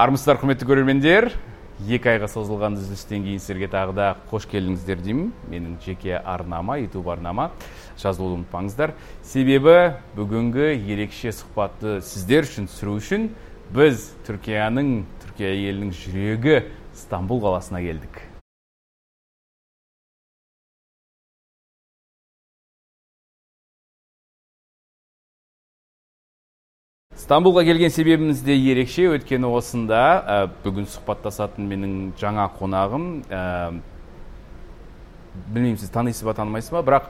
армысыздар құрметті көрермендер екі айға созылған үзілістен кейін сіздерге тағы да қош келдіңіздер деймін. Менің жеке арнама ютуб арнама жазылуды ұмытпаңыздар. Себебі бүгінгі ерекше сұхбатты сіздер үшін түсіру үшін біз түркияның түркия елінің жүрегі стамбул қаласына келдік. Стамбулға келген себебіміз де ерекше. Өйткені осында ә, бүгін сұхбаттасатын менің жаңа қонағым ә, білмеймін сіз танисыз ба танымайсыз ба бірақ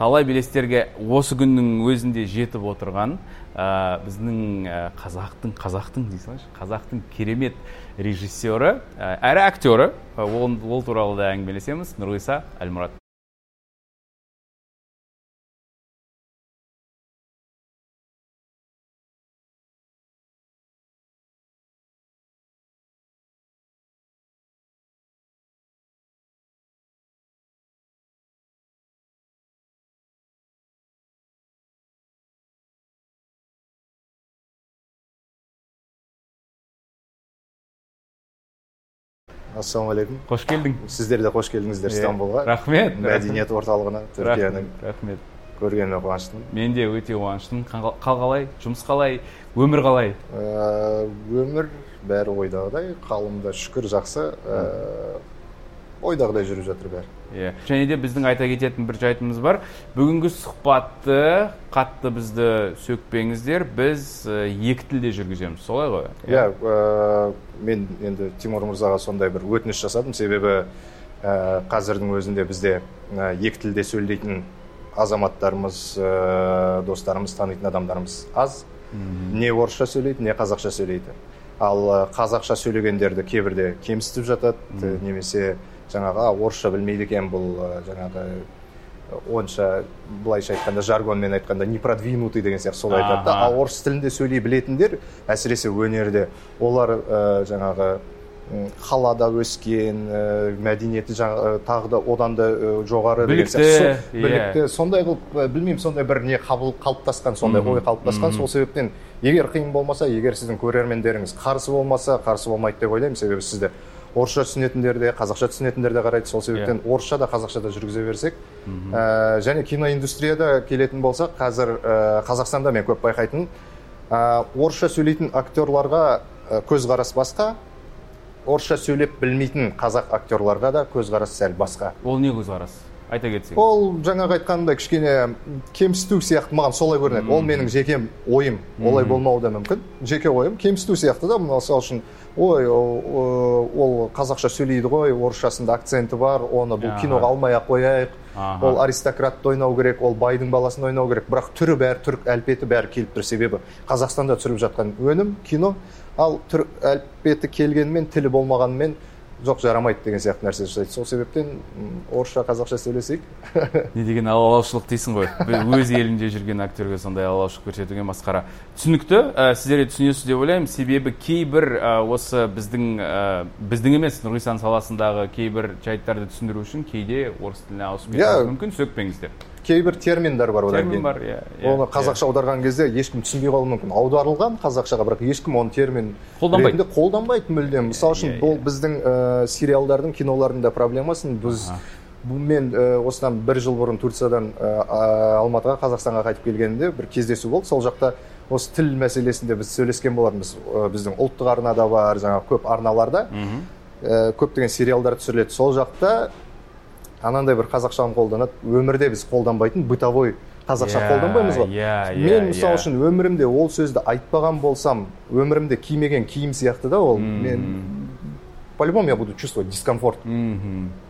талай белестерге осы күннің өзінде жетіп отырған ә, біздің ә, қазақтың қазақтың дей салайыншы қазақтың керемет режиссері ә, әрі актері ол, ол туралы да әңгімелесеміз. Нұрғиса әлмұрат. Ассалаумағалейкум қош келдің. Сіздер де қош келдіңіздер стамбулға. рахмет мәдениет орталығына түркияның. Рахмет көргеніме қуаныштымын. Мен де өте қуаныштымын. Қал қалай? Жұмыс қалай? Өмір қалай? Ә, өмір бәрі ойдағыдай. Қалымда шүкір жақсы. Ә, ойдағыдай жүріп жатыр бәрі. Иә. Және де біздің айта кететін бір жайтымыз бар. Бүгінгі сұхбатты қатты бізді сөкпеңіздер. Біз екі тілде жүргіземіз. Солай ғой? Иә ә, мен енді тимур мырзаға сондай бір өтініш жасадым. Себебі ә, қазірдің өзінде бізде ә, екі тілде сөйлейтін азаматтарымыз ә, достарымыз танитын адамдарымыз аз. Не орысша сөйлейді не қазақша сөйлейді. Ал қазақша сөйлегендерді кейбірде кемсітіп жатады немесе жаңағы орысша білмейді екен бұл жаңағы онша былайша айтқанда жаргонмен айтқанда непродвинутый деген сияқты солай айтады да. Ал орыс тілінде сөйлей білетіндер әсіресе өнерде олар ә, жаңағы қалада өскен ә, мәдениеті жаңа, тағы да одан да жоғары білікті иә. білікті. Сондай қылып білмеймін сондай бір не қалыптасқан сондай ой қалыптасқан. Сол себептен егер қиын болмаса егер сіздің көрермендеріңіз қарсы болмаса қарсы болмайды деп ойлаймын. Себебі сізді орысша түсінетіндер де қазақша түсінетіндер де қарайды сол себептен yeah. Иә. орысша да қазақша да жүргізе берсек ә, және киноиндустрияда келетін болсақ қазір ә, қазақстанда мен көп байқайтын ә, орысша сөйлейтін актерларға ә, көзқарас басқа орысша сөйлеп білмейтін қазақ актерларға да көзқарас сәл басқа ол не көзқарас айта кетсең. Ол жаңағы айтқандай кішкене кемсіту сияқты маған солай көрінеді. Ол менің жеке ойым. Олай болмауы да мүмкін. Жеке ойым. Кемсіту сияқты да мысалы үшін ой ол қазақша сөйлейді ғой орысшасында акценті бар оны бұл киноға алмай ақ қояйық. Ол аристократты ойнау керек ол байдың баласын ойнау керек. Бірақ түрі бәрі түрік әлпеті бәрі келіп тұр себебі. Қазақстанда түсіріп жатқан өнім кино. Ал түрік әлпеті келгенімен тілі болмағанымен жоқ жарамайды деген сияқты нәрсе жасайды. Сол себептен орысша қазақша сөйлесейік. Не деген алалаушылық дейсің ғой. Өз елінде жүрген актерге сондай алалаушылық көрсетуге масқара. Түсінікті ә, сіздер де түсінесіз деп ойлаймын. Себебі кейбір ә, осы біздің ә, біздің емес нұрғисан саласындағы кейбір жайттарды түсіндіру үшін кейде орыс тіліне ауысып кетуі yeah. мүмкін. Сөкпеңіздер. Кейбір терминдер бар одан кейін. бар иә оны қазақша аударған кезде ешкім түсінбей қалуы мүмкін. Аударылған қазақшаға бірақ ешкім оны термин қолданбайды. қолданбайды мүлдем. Мысалы үшін бұл біздің ә, сериалдардың кинолардың да проблемасын. Біз мен ә, осыдан бір жыл бұрын турциядан ә, алматыға қазақстанға қайтып келгенімде бір кездесу болды. Сол жақта осы тіл мәселесінде біз сөйлескен болатынбыз біздің ұлттық арнада бар жаңағы көп арналарда. Ә, көптеген сериалдар түсіріледі. Сол жақта анандай бір қазақшаны қолданады. Өмірде біз қолданбайтын бытовой қазақша yeah, қолданбаймыз ғой. yeah, yeah, мен мысалы үшін өмірімде ол сөзді айтпаған болсам өмірімде кимеген киім сияқты да ол мен по любому я буду чувствовать дискомфорт.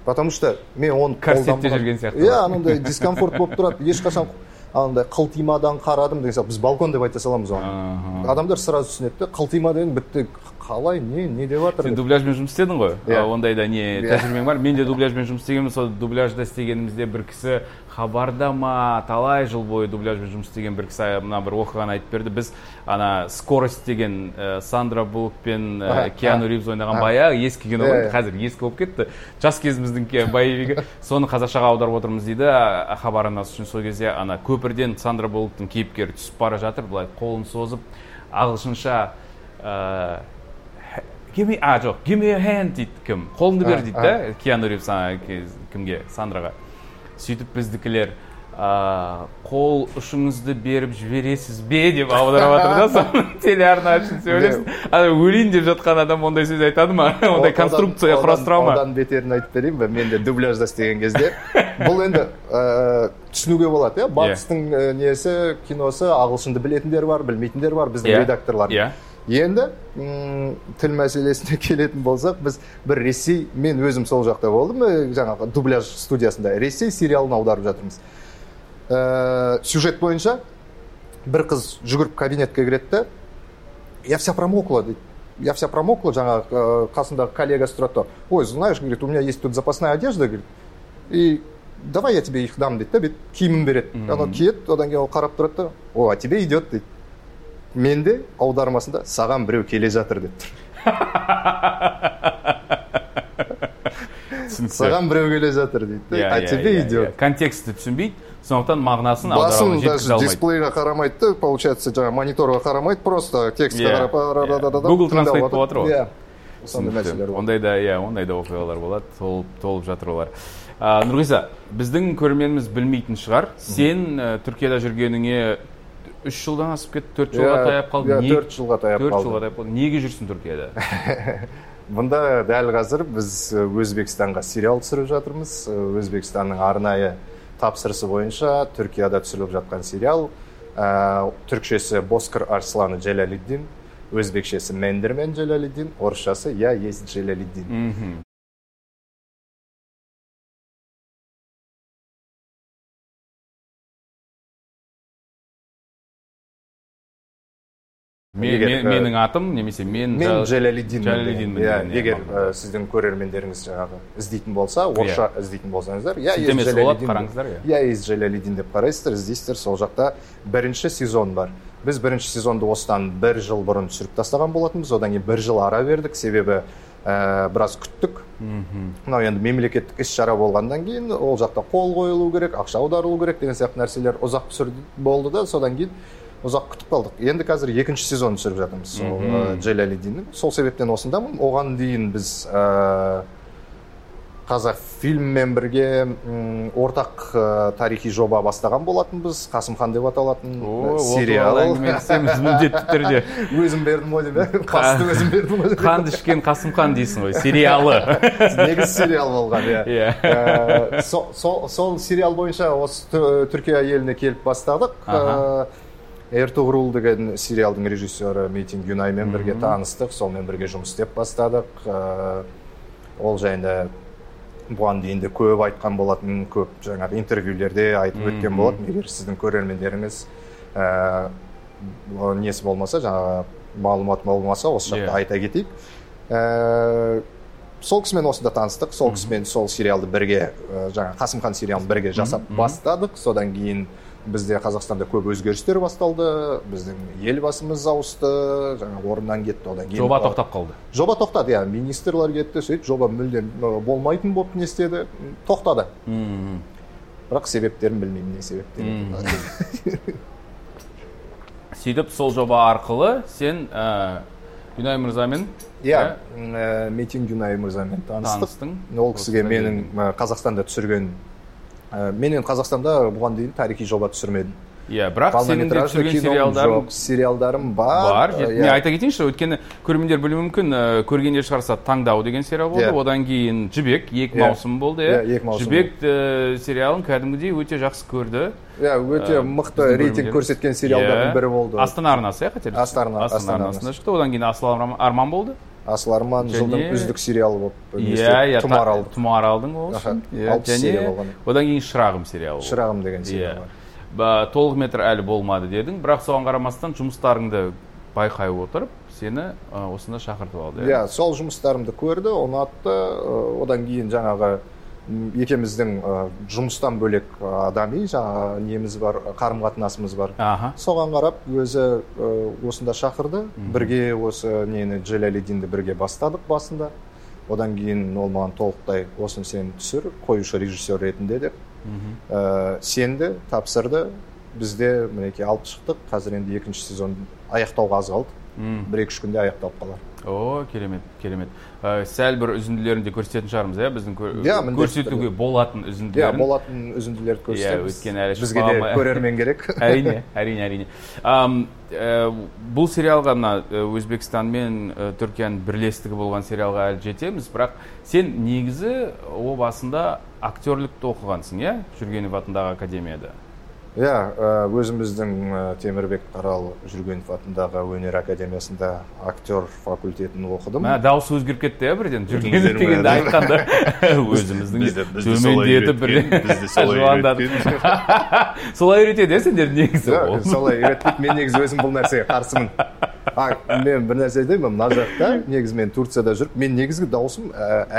Потому что мен оны корсетте жүрген сияқты иә анандай дискомфорт болып тұрады. Ешқашан анандай қылтимадан қарадым деген сияқты біз балкон деп айта саламыз оны адамдар сразу түсінеді да қылтима деген бітті қалай не не деп жатыр сен дубляжбен жұмыс істедің ғой? Иә. Ондайда не тәжірибең бар? Мен де дубляжбен жұмыс істегенмін. Сол дубляжда істегенімізде бір кісі хабарда ма? Талай жыл бойы дубляжбен жұмыс істеген бір кісі мына бір оқиғаны айтып берді. Біз ана скорость деген Сандра Буллок пен Киану Ривз ойнаған баяғы ескі кино ғой. қазір ескі болып кетті. Жас кезіміздің боевигі. Соны қазақшаға аударып отырмыз дейді. Хабар арнасы үшін сол кезде ана көпірден Сандра Буллоктың кейіпкері түсіп бара жатыр. Былай қолын созып ағылшынша give а жоқ give me a hand дейді кім қолыңды бер дейді да киану ривз кімге сандраға сөйтіп біздікілер қол ұшыңызды беріп жібересіз бе деп аударып жатыр да соны телеарна үшін сөйлесін ана өлейін деп жатқан адам ондай сөз айтады ма ондай конструкция құрастыра ма одан бетерін айтып берейін ба мен де дубляжда істеген кезде бұл енді түсінуге болады иә батыстың несі киносы ағылшынды білетіндер бар білмейтіндер бар біздің редакторлар иә енді тіл мәселесіне келетін болсақ біз бір ресей мен өзім сол жақта болдым жаңағы дубляж студиясында ресей сериалын аударып жатырмыз. Ә, сюжет бойынша бір қыз жүгіріп кабинетке кіреді да я вся промокла дейді я вся промокла жаңағы қасындағы коллегасы тұрады да. Ой знаешь говорит у меня есть тут запасная одежда говорит. И давай я тебе их дам дейді да бүйтіп киімін береді. Анау киеді одан кейін ол қарап тұрады да. О а тебе идет дейді менде аудармасында саған біреу келе жатыр деп тұр саған біреу келе жатыр дейді а тебе идет контекстті түсінбейді сондықтан мағынасын басын даже дисплейға қарамайды да получается жаңағы мониторға қарамайды просто текстке қарап гугл транслейт болып жатыр ғой. Иә. Сондай мәселелер ондайда иә ондай да оқиғалар болады толып толып жатыр олар. Нұрғиса біздің көрерменіміз білмейтін шығар. Сен түркияда жүргеніңе үш жылдан асып кетті төрт жылға таяп қалды иә төрт жылға таяп қалды төрт жылға таяп қалды неге жүрсің түркияда бұнда дәл қазір біз өзбекстанға сериал түсіріп жатырмыз. Өзбекстанның арнайы тапсырысы бойынша түркияда түсіріліп жатқан сериал. Ә, түркшесі боскар арсланы джалалиддин өзбекшесі мендермен джалалиддин орысшасы я есть джалалиддин менің атым немесе мен мен джалалиддин джалалиддинмін иә егер сіздің көрермендеріңіз жаңағы іздейтін болса орысша іздейтін болсаңыздар я сілтемесі болады қараңыздар иә. я из джалалиддин деп қарайсыздар іздейсіздер сол жақта бірінші сезон бар. Біз бірінші сезонды осыдан бір жыл бұрын түсіріп тастаған болатынбыз. Одан кейін бір жыл ара бердік. Себебі ә, біраз күттік. Мынау енді мемлекеттік іс шара болғаннан кейін ол жақта қол қойылу керек ақша аударылу керек деген сияқты нәрселер ұзақ болды да содан кейін ұзақ күтіп қалдық. Енді қазір екінші сезон түсіріп жатырмыз сол джалалиддиннің сол себептен осындамын. Оған дейін біз ә, қазақфильммен бірге ортақ ә, тарихи жоба бастаған болатынбыз. Қасымхан деп аталатын сериал. міндетті түрде. Өзім бердім ғой деп иә қасты өзім бердім ғой қанды ішкен қасымхан дейсің ғой сериалы. Негізі сериал болған иә. Иә сол сериал бойынша осы түркия еліне келіп бастадық. Эртугрул деген сериалдың режиссері митинг юнаймен бірге таныстық солмен бірге жұмыс істеп бастадық. Ол жайында бұған дейін де көп айтқан болатын көп жаңағы интервьюлерде айтып өткен болатын. Егер сіздің көрермендеріңіз ә, несі болмаса жаңағы мағлұмат болмаса осы жақта айта кетейік. Ә, сол кісімен осында таныстық. Сол кісімен сол сериалды бірге ә, жаңағы қасымхан сериалын бірге жасап бастадық. Содан кейін бізде қазақстанда көп өзгерістер басталды біздің елбасымыз ауысты жаңағы орнынан кетті одан кейін жоба тоқтап қалды. Жоба тоқтады иә министрлер кетті сөйтіп жоба мүлдем болмайтын болып не істеді тоқтады. Бірақ себептерін білмеймін не себептен сөйтіп сол жоба арқылы сен ә, юнай мырзамен иә митинг юнай мырзамен таныстық. Ол кісіге менің қазақстанда түсірген ә, мен енді қазақстанда бұған дейін тарихи жоба түсірмедім иә бірақ сенің де түсірген сериалдарың сериалдарым бар бар мен айта кетейінші өйткені көрермендер білуі мүмкін көргендер шығарса таңдау деген сериал болды одан кейін жібек екі маусым болды иә екі маусым жібек сериалын кәдімгідей өте жақсы көрді иә өте мықты рейтинг көрсеткен сериалдардың бірі болды астана арнасы иә қателеспесем астана арнасында шықты одан кейін асыл арман болды асыл арман жылдың үздік сериалы болып иә иә тұмар алды тұмар алдың ол үшін. Және одан кейін шырағым сериалы шырағым деген сериал бар. Толық метр әлі болмады дедің. Бірақ соған қарамастан жұмыстарыңды байқай отырып сені осында шақыртып алды иә. Сол жұмыстарымды көрді ұнатты. Одан кейін жаңағы екеуміздің жұмыстан бөлек адами жаңағы неміз бар қарым қатынасымыз бар. Аха. Соған қарап өзі осында шақырды. Бірге осы нені джалалидинді бірге бастадық басында. Одан кейін ол маған толықтай осыны сен түсір қоюшы режиссер ретінде деп. Сенді тапсырды. Бізде мінекей алып шықтық. Қазір енді екінші сезон аяқтауға аз қалды. Бір екі үш күнде аяқталып қалар. О керемет керемет. Ә, сәл бір үзінділерін де көрсететін шығармыз иә? Біздің yeah, көрсетуге болатын үзінділерін. Иә болатын үзінділерді көрсетеміз. иә өйткені әлі бізге де көрермен керек. әрине әрине әрине. Ә, бұл сериалға мына өзбекстан мен ә, түркияның бірлестігі болған сериалға әлі жетеміз. Бірақ сен негізі о басында актерлікті оқығансың иә? Жүргенов атындағы академияда. Иә өзіміздің темірбек қарал жүргенов атындағы өнер академиясында актер факультетін оқыдым. Мә дауысы өзгеріп кетті иә бірден? Жүргенов дегенді айтқанда. Өзіміздің төмендетіп бірден. солай үйретеді иә сендерді негізі солай үйретпейді мен негізі өзім бұл нәрсеге қарсымын. А мен бір нәрсе айтайын мына жақта негізі мен турцияда жүріп мен негізгі дауысым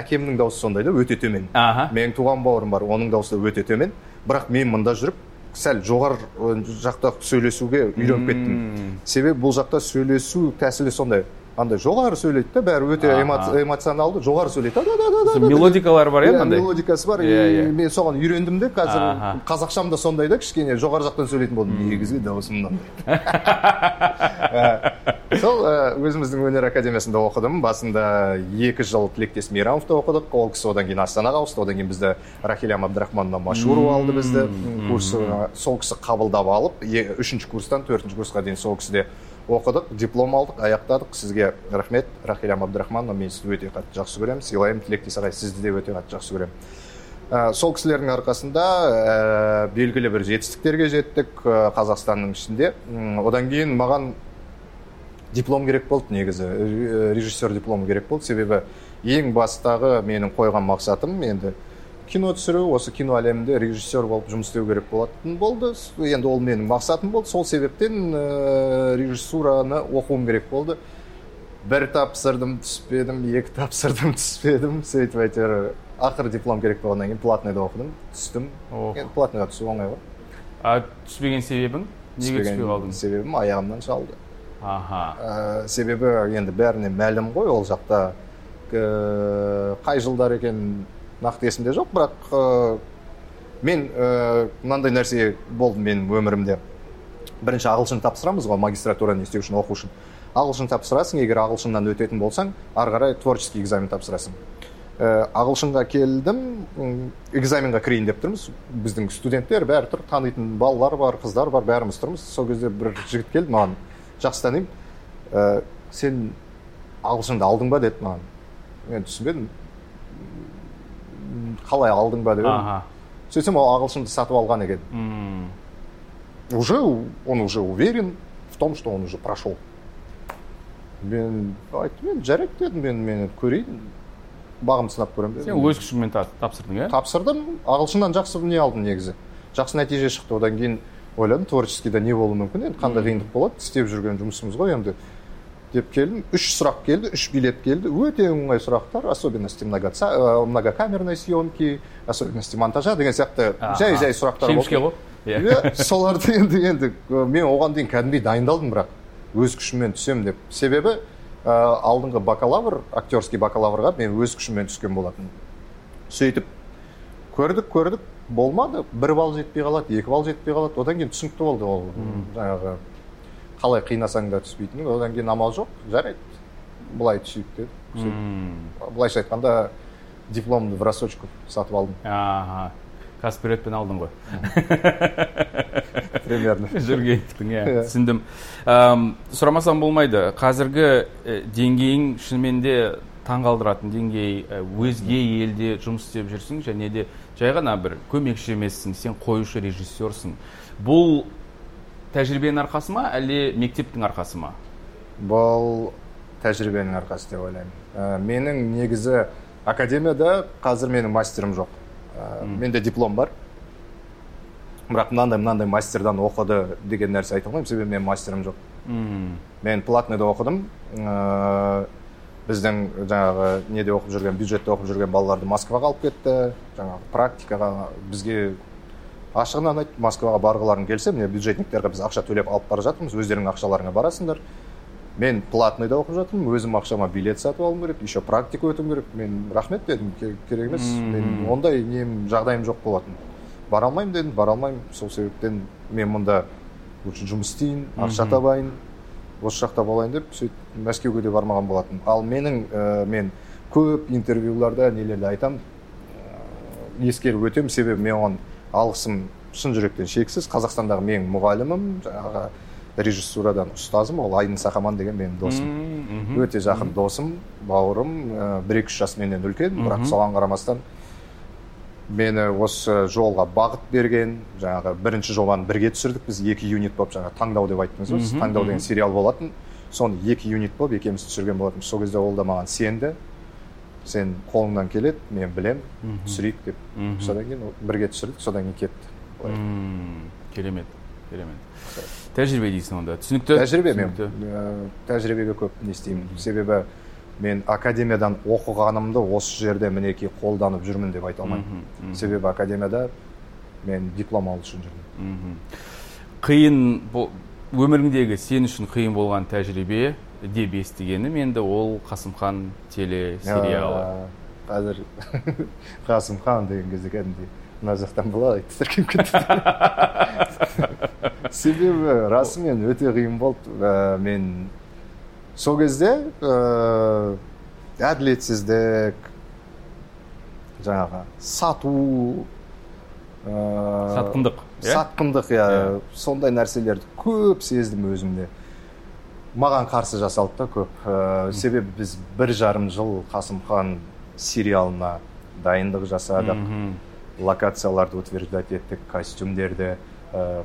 әкемнің дауысы сондай да өте төмен. Менің туған бауырым бар оның дауысы өте төмен. Бірақ мен мында жүріп сәл жоғары жақта сөйлесуге үйреніп кеттім. Себебі бұл жақта сөйлесу тәсілі сондай. Андай жоғары сөйлейді да бәрі өте эмоционалды жоғары сөйлейді. Да мелодикалары бар иә мынандай? мелодикасы бар. И мен соған үйрендім де. Қазір қазақшам да сондай да кішкене жоғары жақтан сөйлейтін болдым. Негізгі дауысым мынандай сол өзіміздің өнер академиясында оқыдым. Басында екі жыл тілектес мейрамовта оқыдық. Ол кісі одан кейін астанаға ауысты. Одан кейін бізді рахилям абдрахмановна машурова алды бізді. Курсына сол кісі қабылдап алып үшінші курстан төртінші курсқа дейін сол кісіде оқыдық диплом алдық аяқтадық. Сізге рахмет. Рахилям абдрахмановна мен сізді өте қатты жақсы көремін. Сыйлаймын тілектес ағай сізді де өте қатты жақсы көремін. Ә, сол кісілердің арқасында ә, белгілі бір жетістіктерге жеттік ә, қазақстанның ішінде. Одан кейін маған диплом керек болды негізі. Режиссер дипломы керек болды. Себебі ең бастағы менің қойған мақсатым енді кино түсіру осы кино әлемінде режиссер болып жұмыс істеу керек болатын болды. Енді ол менің мақсатым болды. Сол себептен ә, режиссураны оқуым керек болды. Бір тапсырдым түспедім екі тапсырдым түспедім сөйтіп әйтеуір ақыры диплом керек болғаннан кейін платныйда оқыдым түстім. Енді платныйға түсу оңай ғой. А түспеген себебің неге түспей қалдың себебім аяғымнан шалды. Аха. Ә, себебі енді бәріне мәлім ғой ол жақта ә, қай жылдар екенін нақты есімде жоқ бірақ ә, мен ә, мынандай нәрсе болды менің өмірімде. Бірінші ағылшын тапсырамыз ғой магистратураны істеу үшін оқу үшін. Ағылшын тапсырасың егер ағылшыннан өтетін болсаң ары қарай творческий экзамен тапсырасың. Ә, ағылшынға келдім экзаменға кірейін деп тұрмыз. Біздің студенттер бәрі тұр танитын балалар бар қыздар бар бәріміз тұрмыз. Сол кезде бір жігіт келді маған жақсы танимын ә, сен ағылшынды алдың ба? деді маған. Мен түсінбедім. Қалай алдың ба деп сөйтсем ол ағылшынды сатып алған екен. Уже он уже уверен в том что он уже прошел. Мен айттым енді жарайды дедім мен мен көрейін бағымды сынап көремін дедім сен өз күшіңмен тапсырдың иә? Тапсырдым. Ағылшыннан жақсы не алдым негізі? Жақсы нәтиже шықты. Одан кейін ойладым творческийда не болуы мүмкін. Енді қандай қиындық болады? Істеп жүрген жұмысымыз ғой енді. Деп келдім үш сұрақ келді үш билет келді өте оңай сұрақтар особенности э, многокамерной съемки особенности монтажа деген сияқты жай жай сұрақтар шемішке ғой? Иә. Соларды енді енді мен оған дейін кәдімгідей дайындалдым бірақ өз күшіммен түсемін деп. Себебі ә, алдыңғы бакалавр актерский бакалаврға мен өз күшіммен түскен болатынмын. Сөйтіп көрдік көрдік болмады. Бір балл жетпей қалады екі балл жетпей қалады. Одан кейін түсінікті болды ол жаңағы қалай қинасаң да түспейтін одан кейін амал жоқ жарайды. Былай түсейік деді. Былайша айтқанда дипломды в рассрочку сатып алдым. Аха. Каспиретпен алдың ғой. Примерно. Жүргеновтің иә түсіндім. Сұрамасам болмайды. Қазіргі деңгейің шынымен де таңғалдыратын деңгей өзге елде жұмыс істеп жүрсің және де жай ғана бір көмекші емессің сен қоюшы режиссерсің бұл тәжірибенің арқасы ма әлде мектептің арқасы ма? Бұл тәжірибенің арқасы деп ойлаймын. Ә, менің негізі академияда қазір менің мастерім жоқ. Ә, менде диплом бар. Бірақ мынандай мынандай мастердан оқыды деген нәрсе айта алмаймын. Себебі менің мастерім жоқ. Мхм. Мен платныйда оқыдым. Ыыы біздің жаңағы неде оқып жүрген бюджетте оқып жүрген балаларды москваға алып кетті. Жаңағы практикаға бізге ашығынан айт москваға барғыларың келсе міне бюджетниктерге біз ақша төлеп алып бара жатырмыз өздеріңнің ақшаларыңа барасыңдар. Мен платныйда оқып жатырмын өзім ақшама билет сатып алуым керек еще практика өтуім керек. Мен рахмет дедім «Ке- керек емес. Мен ондай нем жағдайым жоқ болатын. Бара алмаймын дедім бара алмаймын. Сол себептен мен мұнда лучше жұмыс істейін ақша табайын осы жақта болайын деп сөйтіп мәскеуге де бармаған болатын ал менің ә, мен көп интервьюларда нелерде айтамын ә, ескеріп өтемін себебі мен оған алғысым шын жүректен шексіз. Қазақстандағы менің мұғалімім жаңағы режиссурадан ұстазым ол айдын сақаман деген менің досым. Өте жақын досым бауырым ә, бір екі үш жас менен үлкен. Бірақ соған қарамастан мені осы жолға бағыт берген жаңағы бірінші жобаны бірге түсірдік. Біз екі unit болып жаңағы таңдау деп айттыңыз ғой. Таңдау деген сериал болатын. Соны екі unit болып екеуміз түсірген болатынбыз сол кезде ол да маған сенді. Сен қолыңнан келеді мен білем түсірейік деп. Содан кейін бірге түсірдік содан кейін кетті. Керемет керемет. Тәжірибе дейсің онда түсінікті? Тәжірибе мен ә, тәжірибеге көп не істеймін. Себебі мен академиядан оқығанымды осы жерде мінекей қолданып жүрмін деп айта алмаймын. Себебі академияда мен диплом алу үшін жүрдім қиын бұл өміріңдегі сен үшін қиын болған тәжірибе деп естігенім. Енді ол қасымхан телесериалы. Қазір қасымхан деген кезде кәдімгідей мына жақтан былай тітіркеніп кетті. Себебі расымен өте қиын болды. Ә, мен сол кезде ә, әділетсіздік жаңағы сату ә, сатқындық иә? сатқындық иә. Сондай нәрселерді көп сездім өзімде. Маған қарсы жасалды да көп. Ә, себебі біз бір жарым жыл қасымхан сериалына дайындық жасадық. Локацияларды утверждать еттік костюмдерді. Ә,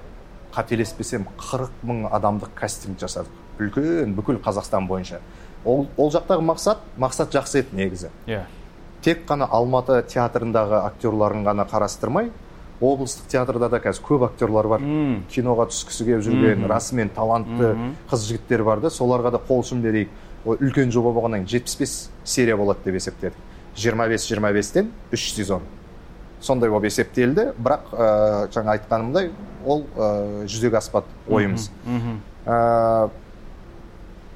қателеспесем 40 мың адамдық кастинг жасадық. Үлкен бүкіл қазақстан бойынша. Ол, ол жақтағы мақсат мақсат жақсы еді негізі. Иә. Тек қана алматы театрындағы актерларын ғана қарастырмай облыстық театрда да қазір көп актерлар бар. Киноға түскісі келіп жүрген расымен талантты қыз жігіттер бар да соларға да қол ұшын берейік. Ол үлкен жоба болғаннан кейін жетпіс бес серия болады деп есептедік. жиырма бес жиырма бестен үш сезон. Сондай болып есептелді бірақ ә, жаңа айтқанымдай ол ә, жүзеге аспады ойымыз. Ә,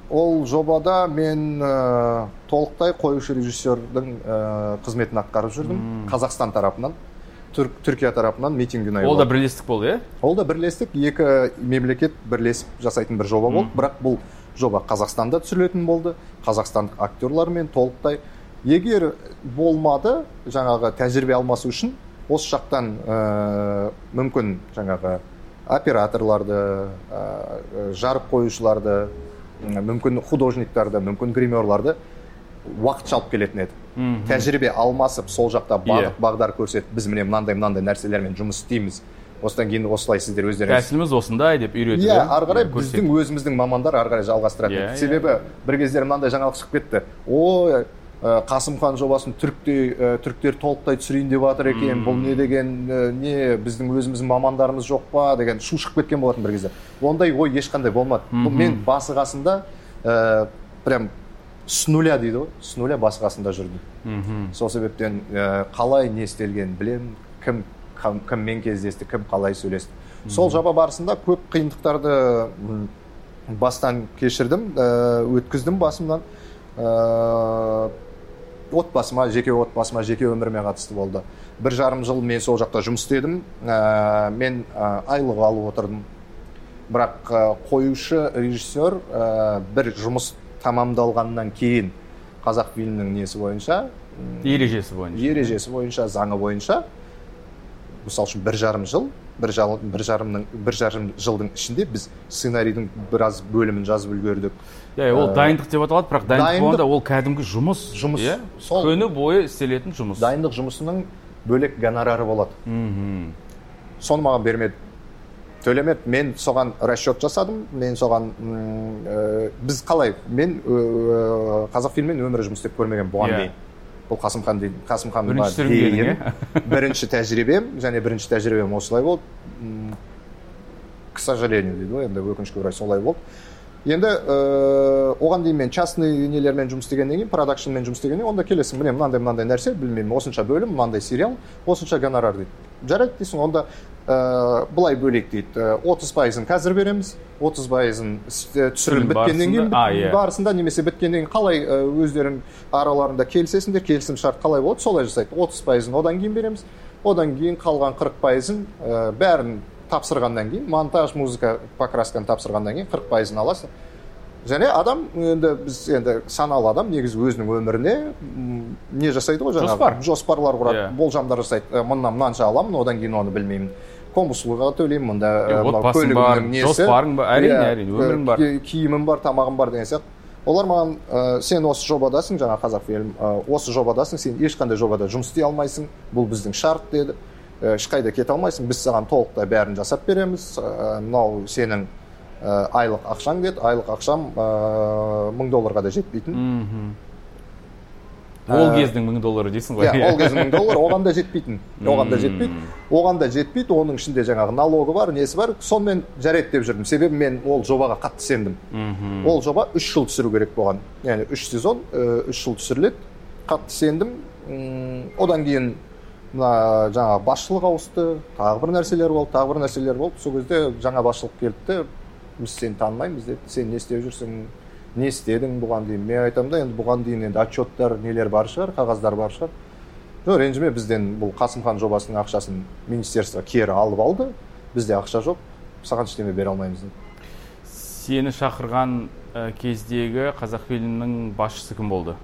ол жобада мен ә, толықтай қоюшы режиссердің ә, қызметін атқарып жүрдім. Қазақстан тарапынан. Түркия тарапынан митинг ол да бірлестік болды иә? Ол да бірлестік екі мемлекет бірлесіп жасайтын бір жоба болды. Бірақ бұл жоба қазақстанда түсірілетін болды. Қазақстандық актерлармен толықтай. Егер болмады жаңағы тәжірибе алмасу үшін осы жақтан ә, мүмкін жаңағы операторларды ә, жарық қоюшыларды мүмкін художниктарды мүмкін гримерларды уақытша алып келетін еді. Тәжірибе алмасып сол жақта бағыт Иә. бағдар көрсетіп біз міне мынандай мынандай нәрселермен жұмыс істейміз. Осыдан кейін осылай сіздер өздеріңіз тәсіліміз осындай деп үйретіп иә ары қарай көрсетіп. біздің өзіміздің мамандар ары қарай жалғастырады Иә, иә. себебі бір кездері мынандай жаңалық шығып кетті. Ой ә, қасымхан жобасын түріктей ә, түріктер толықтай түсірейін деп жатыр екен бұл не деген ә, не біздің өзіміздің мамандарымыз жоқ па? деген шу шығып кеткен болатын бір кезде. Ондай ой ешқандай болмады. Бұл мен басы қасында ә, прям с нуля дейді ғой. С нуля басы қасында жүрдім. Сол себептен ә, қалай не істелгенін білемін. Кім кім- кіммен кездесті кім қалай сөйлесті. Сол жоба барысында көп қиындықтарды бастан кешірдім ә, өткіздім басымнан. Ә, отбасыма жеке отбасыма жеке өміріме қатысты болды. Бір жарым жыл мен сол жақта жұмыс істедім. Ә, мен ә, айлық алып отырдым. Бірақ қоюшы режиссер ә, бір жұмыс тамамдалғаннан кейін қазақ фильмінің несі бойынша ережесі бойынша. ережесі бойынша заңы бойынша мысалы үшін бір жарым жыл бір, жал, бір, жарымның, бір жарым жылдың ішінде біз сценарийдің біраз бөлімін жазып үлгердік. Иә ол дайындық деп аталады бірақ дайындық дайындық- болғанда ол кәдімгі жұмыс Жұмыс. иә Сол. күні бойы істелетін жұмыс. Дайындық жұмысының бөлек гонорары болады. Мхм. Соны маған бермеді. Төлемеді мен соған расчет жасадым. Мен соған ә, біз қалай мен ә, қазақфильммен өмірі жұмыс істеп көрмеген бұған Иә. дейін. Бұл қасымхан дейін қасымханға Бірінші түсірілім дейін бірінші тәжірибем және бірінші тәжірибем осылай болды. К сожалению дейді ғой енді өкінішке орай солай болды. Енді ә, оған дейін мен частный нелермен жұмыс істегеннен кейін продакшнмен жұмыс істегеннен онда келесің міне мынандай мынандай нәрсе білмеймін осынша бөлім мынандай сериал осынша гонорар дейді. Жарайды дейсің онда ә, былай бөлейік дейді. Отыз пайызын қазір береміз. Отыз пайызын түсірілім біткеннен кейін иә. барысында немесе біткеннен кейін қалай өздерің араларында келісесіңдер? Келісім шарт қалай болады? Солай жасайды. Отыз пайызын одан кейін береміз. Одан кейін қалған қырық пайызын ә, бәрін тапсырғаннан кейін монтаж музыка покрасканы тапсырғаннан кейін қырық пайызын аласың. Және адам енді біз енді саналы адам негізі өзінің өміріне не жасайды ғой жаңағы? Жоспар. Жоспарлар құрады yeah. Иә. болжамдар жасайды. Мындан мынанша аламын одан кейін оны білмеймін. Коммуслуга төлеймін мында отбасың бар жоспарың бар әрине иә, әрине өмірің бар. киімім бар тамағым бар деген сияқты. Олар маған ә, сен осы жобадасың жаңа қазақфильм ә, осы жобадасың сен ешқандай жобада жұмыс істей алмайсың бұл біздің шарт деді. Ешқайда кете алмайсың біз саған толықтай бәрін жасап береміз. Мынау сенің айлық ақшаң деді айлық ақшам мың долларға да жетпейтін. Ол кездің мың доллары дейсің ғой. иә ол кездің мың доллар оған да жетпейтін оған да жетпейді. Оған да жетпейді оның ішінде жаңағы налогы бар несі бар сонымен жарайды деп жүрдім. Себебі мен ол жобаға қатты сендім. Ол жоба үш жыл түсіру керек болған. Яғни үш сезон үш жыл түсіріледі. Қатты сендім. Одан кейін мына жаңағы басшылық ауысты тағы бір нәрселер болды тағы бір нәрселер болды. Сол кезде жаңа басшылық келді біз сені танымаймыз деді сен не істеп жүрсің не істедің бұған дейін мен айтамын да енді бұған дейін енді отчеттар нелер бар шығар қағаздар бар шығар жоқ ренжіме бізден бұл қасымхан жобасының ақшасын министерство кері алып алды бізде ақша жоқ саған ештеңе бере алмаймыз деді сені шақырған кездегі қазақфильмнің басшысы кім болды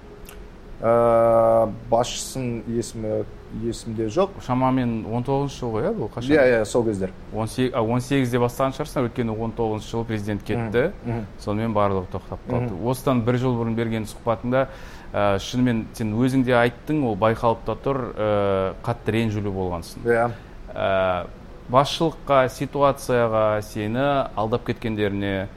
ә, басшысының есімі есімде жоқ. Шамамен он тоғызыншы жыл ғой иә бұл? Қашан? Иә иә сол кездер. Он сегізде бастаған шығарсың өйткені он тоғызыншы жылы президент кетті. сонымен барлығы тоқтап қалды. Осыдан бір жыл бұрын берген сұхбатыңда ә, шынымен сен өзің де айттың ол байқалып та тұр ә, қатты ренжулі болғансың. Иә. Ә, басшылыққа ситуацияға сені алдап кеткендеріне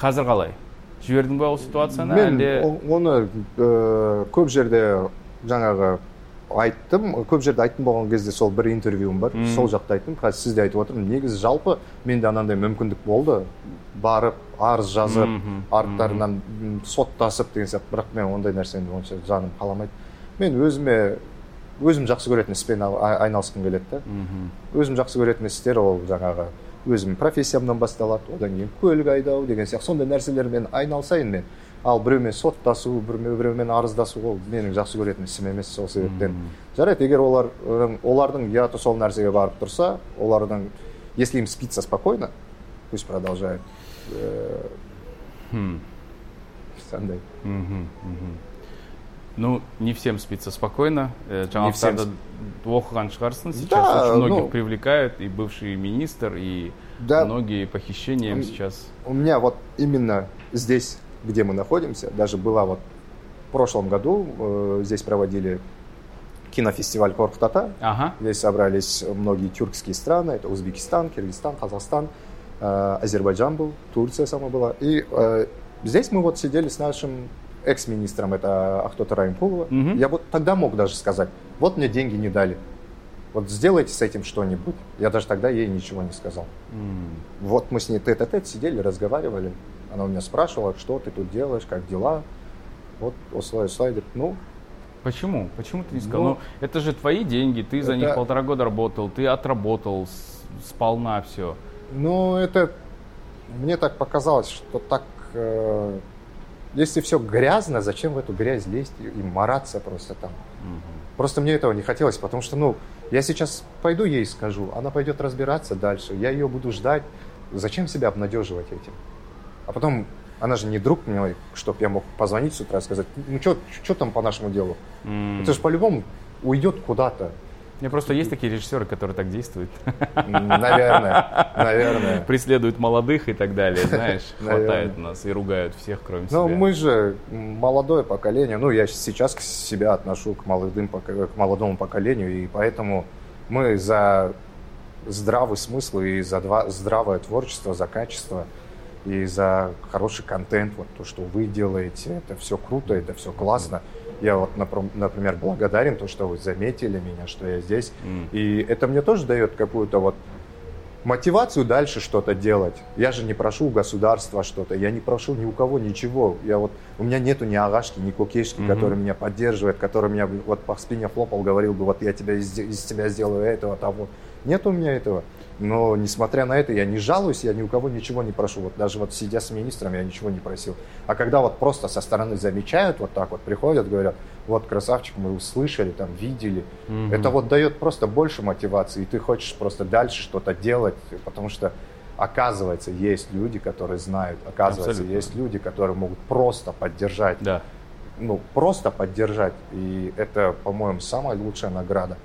қазір қалай? Жібердің ба ол ситуацияны? Мен әлде оны ә, көп жерде жаңағы айттым. Көп жерде айттым болған кезде сол бір интервьюм бар. Сол жақта айттым. Қазір сізде айтып отырмын. Негізі жалпы менде анандай мүмкіндік болды. Барып арыз жазып арттарынан соттасып деген сияқты. Бірақ мен ондай нәрсені онша жаным қаламайды. Мен өзіме өзім жақсы көретін іспен айналысқым келеді да өзім жақсы көретін істер ол жаңағы өзім профессиямнан басталады. Одан кейін көлік айдау деген сияқты. Сондай нәрселермен айналысайын мен. ал біреумен соттасу біреумен арыздасу ол менің жақсы көретін ісім емес сол себептен жарайды егер олар олардың ұяты сол нәрсеге барып тұрса олардың если им спится спокойно пусть продолжают сондай ну не всем спится спокойно жаңалықтарды оқыған шығарсың сейчас очень многих привлекают и бывший министр и многие похищения сейчас у меня вот именно здесь где мы находимся. Даже была вот в прошлом году, э, здесь проводили кинофестиваль Корхтата. Ага. Здесь собрались многие тюркские страны. Это Узбекистан, Киргизстан, Казахстан, э, Азербайджан был, Турция сама была. И э, здесь мы вот сидели с нашим экс-министром, это Ахтота Раймпулова. Угу. Я вот тогда мог даже сказать, вот мне деньги не дали. Вот сделайте с этим что-нибудь. Я даже тогда ей ничего не сказал. Mm. Вот мы с ней тет-а-тет сидели, разговаривали. Она у меня спрашивала, что ты тут делаешь, как дела. Вот условия слайдер. Ну, Почему? Почему ты не сказал? Ну, ну это же твои деньги, ты это... за них полтора года работал, ты отработал сполна все. Ну, это мне так показалось, что так, э, если все грязно, зачем в эту грязь лезть и, и мараться просто там? Угу. Просто мне этого не хотелось, потому что, ну, я сейчас пойду ей скажу, она пойдет разбираться дальше, я ее буду ждать. Зачем себя обнадеживать этим? А потом, она же не друг мне, чтобы я мог позвонить с утра и сказать, ну что там по нашему делу? Mm. Это же по-любому уйдет куда-то. Мне просто есть такие режиссеры, которые так действуют. Наверное, наверное. Преследуют молодых и так далее, знаешь, хватает нас и ругают всех, кроме себя. Ну, мы же молодое поколение, ну, я сейчас к себя отношу к, молодым, к молодому поколению, и поэтому мы за здравый смысл и за здравое творчество, за качество – и за хороший контент, вот то, что вы делаете, это все круто, это все классно. Я вот, например, благодарен, то, что вы заметили меня, что я здесь. Mm. И это мне тоже дает какую-то вот мотивацию дальше что-то делать. Я же не прошу у государства что-то, я не прошу ни у кого ничего. Я вот, у меня нету ни агашки, ни кукешки, mm-hmm. который меня поддерживает, который меня вот по спине хлопал, говорил бы, вот я тебя из, из тебя сделаю этого, того. Нет у меня этого. Но, несмотря на это, я не жалуюсь, я ни у кого ничего не прошу. Вот даже вот сидя с министром, я ничего не просил. А когда вот просто со стороны замечают, вот так вот приходят, говорят, вот, красавчик, мы услышали, там, видели. Угу. Это вот дает просто больше мотивации, и ты хочешь просто дальше что-то делать, потому что оказывается, есть люди, которые знают, оказывается, Абсолютно. есть люди, которые могут просто поддержать. Да. Ну, просто поддержать. И это, по-моему, самая лучшая награда.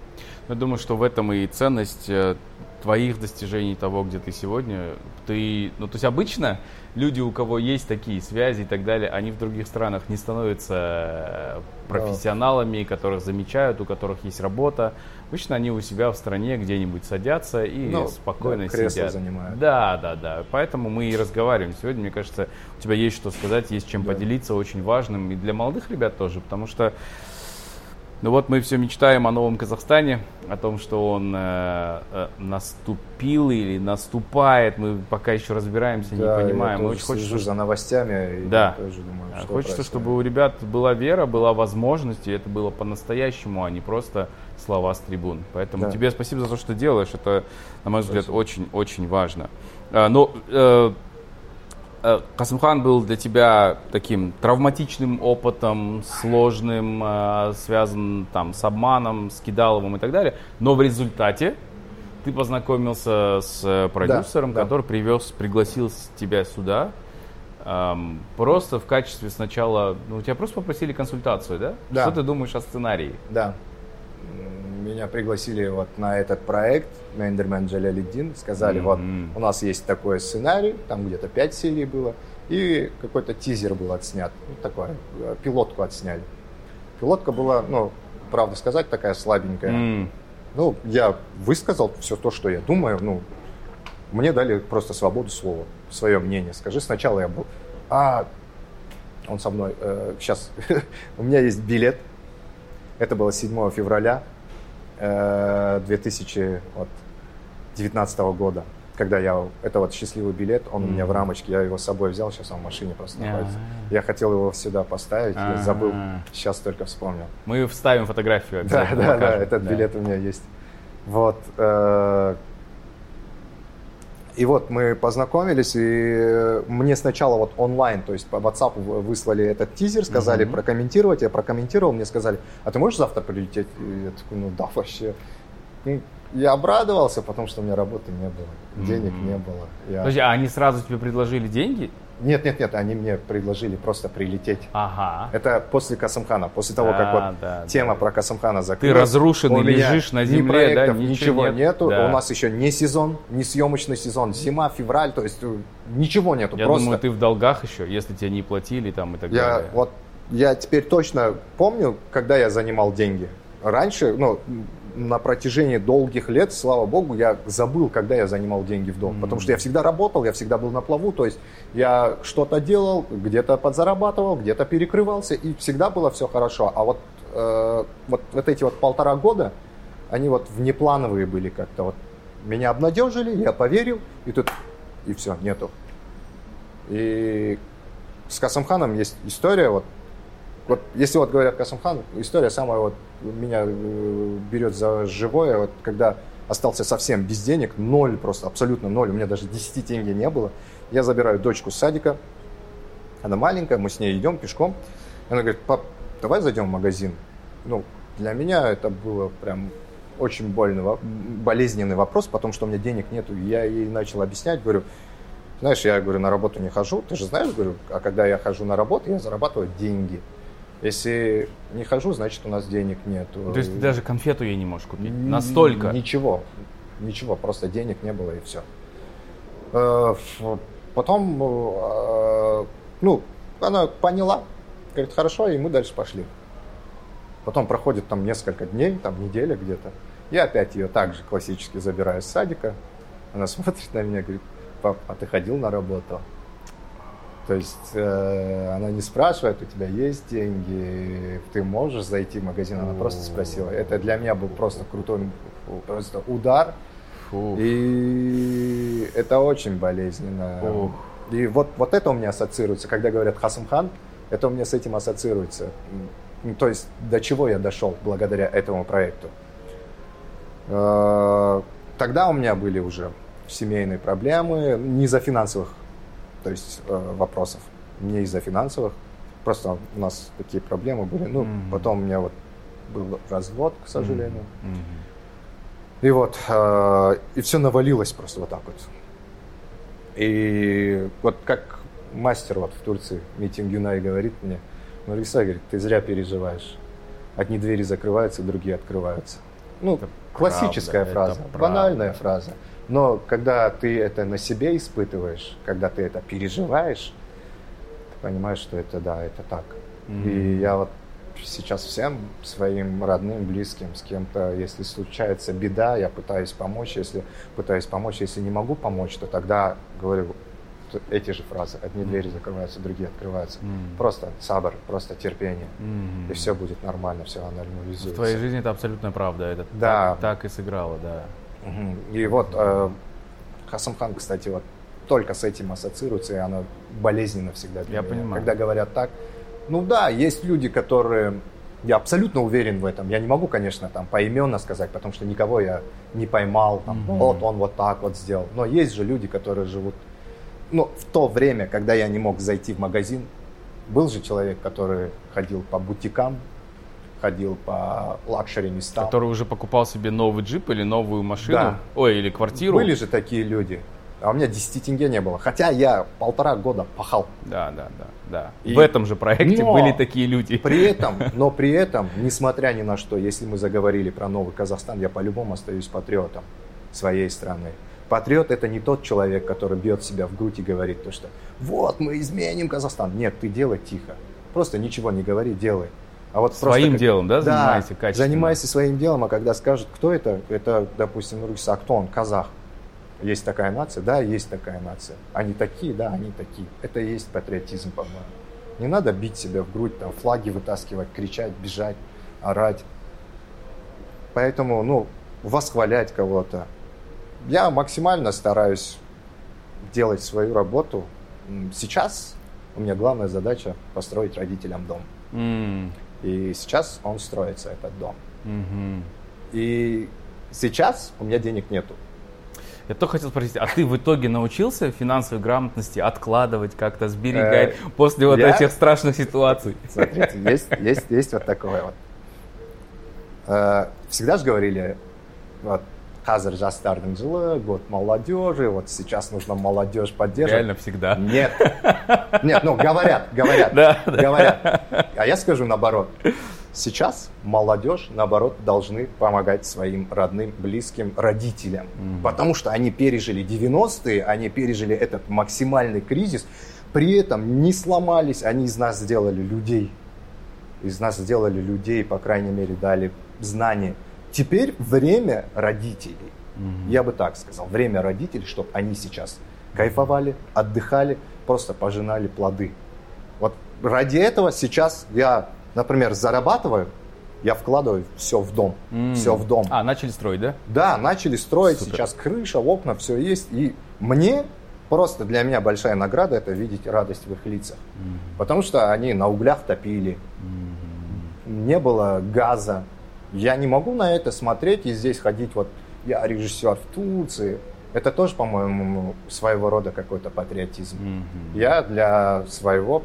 Я думаю, что в этом и ценность э, твоих достижений, того, где ты сегодня, ты, ну, то есть обычно люди, у кого есть такие связи и так далее, они в других странах не становятся э, профессионалами, которых замечают, у которых есть работа. Обычно они у себя в стране где-нибудь садятся и ну, спокойно да, сидят. занимают. Да, да, да. Поэтому мы и разговариваем сегодня. Мне кажется, у тебя есть что сказать, есть чем да. поделиться, очень важным и для молодых ребят тоже, потому что ну вот мы все мечтаем о новом Казахстане, о том, что он э, э, наступил или наступает. Мы пока еще разбираемся, да, не понимаем. Я очень хочется за новостями. И да. Тоже думаю, что хочется, происходит. чтобы у ребят была вера, была возможность, и это было по-настоящему, а не просто слова с трибун. Поэтому да. тебе спасибо за то, что делаешь. Это, на мой взгляд, очень-очень важно. А, но Э, Касымхан был для тебя таким травматичным опытом, сложным, э, связан там с обманом, с Кидаловым и так далее. Но в результате ты познакомился с э, продюсером, да, который да. привез, пригласил тебя сюда. Эм, просто в качестве сначала, ну, тебя просто попросили консультацию, да? Да. Что ты думаешь о сценарии? Да меня пригласили вот на этот проект, Мендермен Джалялиддин, сказали, mm-hmm. вот у нас есть такой сценарий, там где-то пять серий было, и какой-то тизер был отснят, ну, такой, э, пилотку отсняли. Пилотка была, ну, правда сказать, такая слабенькая. Mm. Ну, я высказал все то, что я думаю, ну, мне дали просто свободу слова, свое мнение. Скажи, сначала я был, а он со мной, э, сейчас, у меня есть билет, это было 7 февраля, 2019 э, года, когда я, это вот счастливый билет, он у меня в рамочке, я его с собой взял, сейчас он в машине просто находится. Uh-huh. Я хотел его сюда поставить, я забыл, сейчас только вспомнил. Мы вставим фотографию. Да, да, да, этот билет у меня есть. Вот. Э- и вот мы познакомились, и мне сначала вот онлайн, то есть по WhatsApp выслали этот тизер, сказали mm-hmm. прокомментировать, я прокомментировал, мне сказали, а ты можешь завтра прилететь? И я такой, ну да, вообще. Ну, я обрадовался, потому что у меня работы не было, денег mm-hmm. не было. Я... Подожди, а они сразу тебе предложили деньги? Нет, нет, нет, они мне предложили просто прилететь. Ага. Это после Касымхана, после того, да, как вот да, тема да. про Касымхана закрылась. Ты разрушенный, лежишь на земле, ни проектов, да, ничего, ничего нет. нету. Да. У нас еще не сезон, не съемочный сезон, зима, февраль, то есть э, ничего нету. Я просто... думаю, ты в долгах еще, если тебе не платили там и так я, далее. Вот я теперь точно помню, когда я занимал деньги. Раньше, ну, на протяжении долгих лет, слава богу, я забыл, когда я занимал деньги в дом. Mm-hmm. Потому что я всегда работал, я всегда был на плаву. То есть я что-то делал, где-то подзарабатывал, где-то перекрывался, и всегда было все хорошо. А вот, э, вот, вот эти вот полтора года, они вот внеплановые были как-то. Вот меня обнадежили, я поверил, и тут, и все, нету. И с Касымханом есть история, вот, вот если вот говорят Касымхан, история самая вот меня э, берет за живое, вот когда остался совсем без денег, ноль просто, абсолютно ноль, у меня даже 10 тенге не было. Я забираю дочку с садика, она маленькая, мы с ней идем пешком. Она говорит, пап, давай зайдем в магазин. Ну, для меня это было прям очень больный, болезненный вопрос, потому что у меня денег нету. Я ей начал объяснять, говорю, знаешь, я говорю, на работу не хожу, ты же знаешь, говорю, а когда я хожу на работу, я зарабатываю деньги. Если не хожу, значит у нас денег нет. То есть ты даже конфету ей не можешь купить? Настолько? Ничего. Ничего, просто денег не было и все. Э, потом, э, ну, она поняла, говорит, хорошо, и мы дальше пошли. Потом проходит там несколько дней, там неделя где-то. Я опять ее также классически забираю с садика. Она смотрит на меня, говорит, пап, а ты ходил на работу? То есть э, она не спрашивает, у тебя есть деньги, ты можешь зайти в магазин, она просто спросила. Это для меня был просто крутой просто удар. Фу. И это очень болезненно. Ух. И вот, вот это у меня ассоциируется, когда говорят Хасамхан, это у меня с этим ассоциируется. То есть до чего я дошел благодаря этому проекту. Э, тогда у меня были уже семейные проблемы, не из-за финансовых то есть, э, вопросов, не из-за финансовых. Просто у нас такие проблемы были. Ну, mm-hmm. потом у меня вот был развод, к сожалению. Mm-hmm. И вот, э, и все навалилось просто вот так вот. И вот как мастер вот в Турции, Митинг Юнай говорит мне, Марвиса говорит, ты зря переживаешь. Одни двери закрываются, другие открываются. Ну, это классическая правда, фраза, банальная фраза. Но когда ты это на себе испытываешь, когда ты это переживаешь, ты понимаешь, что это да, это так. Mm-hmm. И я вот сейчас всем своим родным, близким, с кем-то, если случается беда, я пытаюсь помочь. Если пытаюсь помочь, если не могу помочь, то тогда говорю эти же фразы. Одни двери закрываются, другие открываются. Mm. Просто сабр, просто терпение. Mm-hmm. И все будет нормально, все нормализуется. В твоей жизни это абсолютно правда. Это да. так, так и сыграло, да. Угу. И вот э, Хасамхан, кстати, вот только с этим ассоциируется, и оно болезненно всегда. Я понимаю. Когда говорят так, ну да, есть люди, которые я абсолютно уверен в этом. Я не могу, конечно, там поименно сказать, потому что никого я не поймал, там, mm-hmm. вот он вот так вот сделал. Но есть же люди, которые живут. Ну, в то время, когда я не мог зайти в магазин, был же человек, который ходил по бутикам, ходил по luxury местам. Который уже покупал себе новый джип или новую машину? Да. Ой, или квартиру? Были же такие люди. А у меня 10 тенге не было. Хотя я полтора года пахал. Да, да, да. да. И... В этом же проекте но были такие люди. При этом, но при этом, несмотря ни на что, если мы заговорили про новый Казахстан, я по-любому остаюсь патриотом своей страны. Патриот это не тот человек, который бьет себя в грудь и говорит то, что вот мы изменим Казахстан. Нет, ты делай тихо. Просто ничего не говори, делай. А вот своим просто, делом, да, занимайся да, качественно? занимайся своим делом, а когда скажут, кто это, это, допустим, Русь, а кто он, казах. Есть такая нация? Да, есть такая нация. Они такие? Да, они такие. Это и есть патриотизм, по-моему. Не надо бить себя в грудь, там, флаги вытаскивать, кричать, бежать, орать. Поэтому, ну, восхвалять кого-то. Я максимально стараюсь делать свою работу. Сейчас у меня главная задача построить родителям дом. Mm. И сейчас он строится, этот дом. Угу. И сейчас у меня денег нету. Я только хотел спросить, а ты в итоге научился финансовой грамотности откладывать, как-то сберегать э, после вот я... этих страшных ситуаций? Смотрите, есть, есть, есть вот такое вот. Э, всегда же говорили, вот, қазір жастардың жылы, год молодежи, вот сейчас нужно молодежь поддерживать. Реально всегда. Нет. Нет, ну говорят, говорят, да, говорят. А я скажу наоборот. Сейчас молодежь, наоборот, должны помогать своим родным, близким, родителям. Mm-hmm. Потому что они пережили 90-е, они пережили этот максимальный кризис, при этом не сломались, они из нас сделали людей. Из нас сделали людей, по крайней мере, дали знания. Теперь время родителей. Угу. Я бы так сказал. Время родителей, чтобы они сейчас кайфовали, отдыхали, просто пожинали плоды. Вот ради этого сейчас я, например, зарабатываю, я вкладываю все в дом, mm. все в дом. А, начали строить, да? Да, начали строить, Супер. сейчас крыша, окна, все есть. И мне просто для меня большая награда это видеть радость в их лицах. Mm. Потому что они на углях топили, mm. не было газа, я не могу на это смотреть и здесь ходить, вот я режиссер в Турции. Это тоже, по-моему, своего рода какой-то патриотизм. Mm-hmm. Я для своего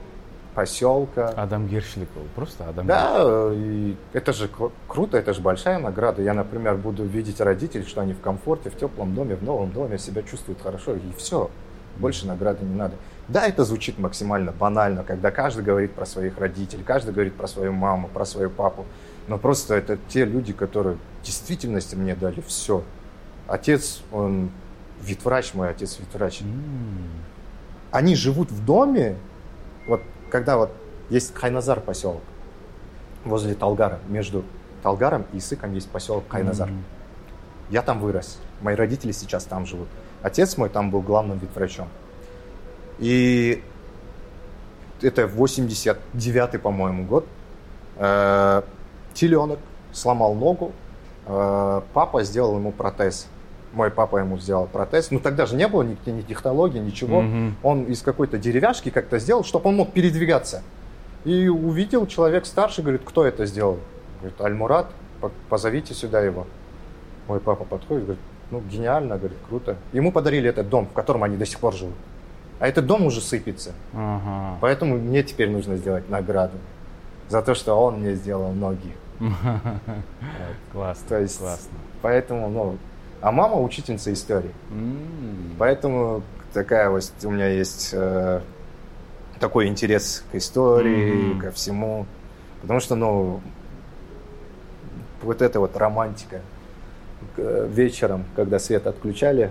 поселка. Адам Гершликов, просто Адам Да, и это же круто, это же большая награда. Я, например, буду видеть родителей, что они в комфорте, в теплом доме, в новом доме себя чувствуют хорошо, и все. Больше награды не надо. Да, это звучит максимально банально, когда каждый говорит про своих родителей, каждый говорит про свою маму, про свою папу. Но просто это те люди, которые в действительности мне дали все. Отец, он ветврач, мой отец ветврач. Mm. Они живут в доме, вот когда вот есть Хайназар поселок, возле Талгара, между Талгаром и Исыком есть поселок Хайназар. Mm. Я там вырос, мои родители сейчас там живут. Отец мой там был главным ветврачом. И это 89-й, по-моему, год. Теленок сломал ногу, э, папа сделал ему протез. Мой папа ему сделал протез. Ну тогда же не было ни, ни технологий, ничего. Мгм. Он из какой-то деревяшки как-то сделал, чтобы он мог передвигаться. И увидел человек старший, говорит, кто это сделал? Говорит, Альмурат, по- позовите сюда его. Мой папа подходит, говорит, ну гениально, говорит, круто. Ему подарили этот дом, в котором они до сих пор живут. А этот дом уже сыпется. Ага. Поэтому мне теперь нужно сделать награду за то, что он мне сделал ноги. Классно, То есть, классно. поэтому, ну, а мама учительница истории. Поэтому такая вот у меня есть э, такой интерес к истории, ко всему. Потому что, ну, вот эта вот романтика. К- Вечером, когда свет отключали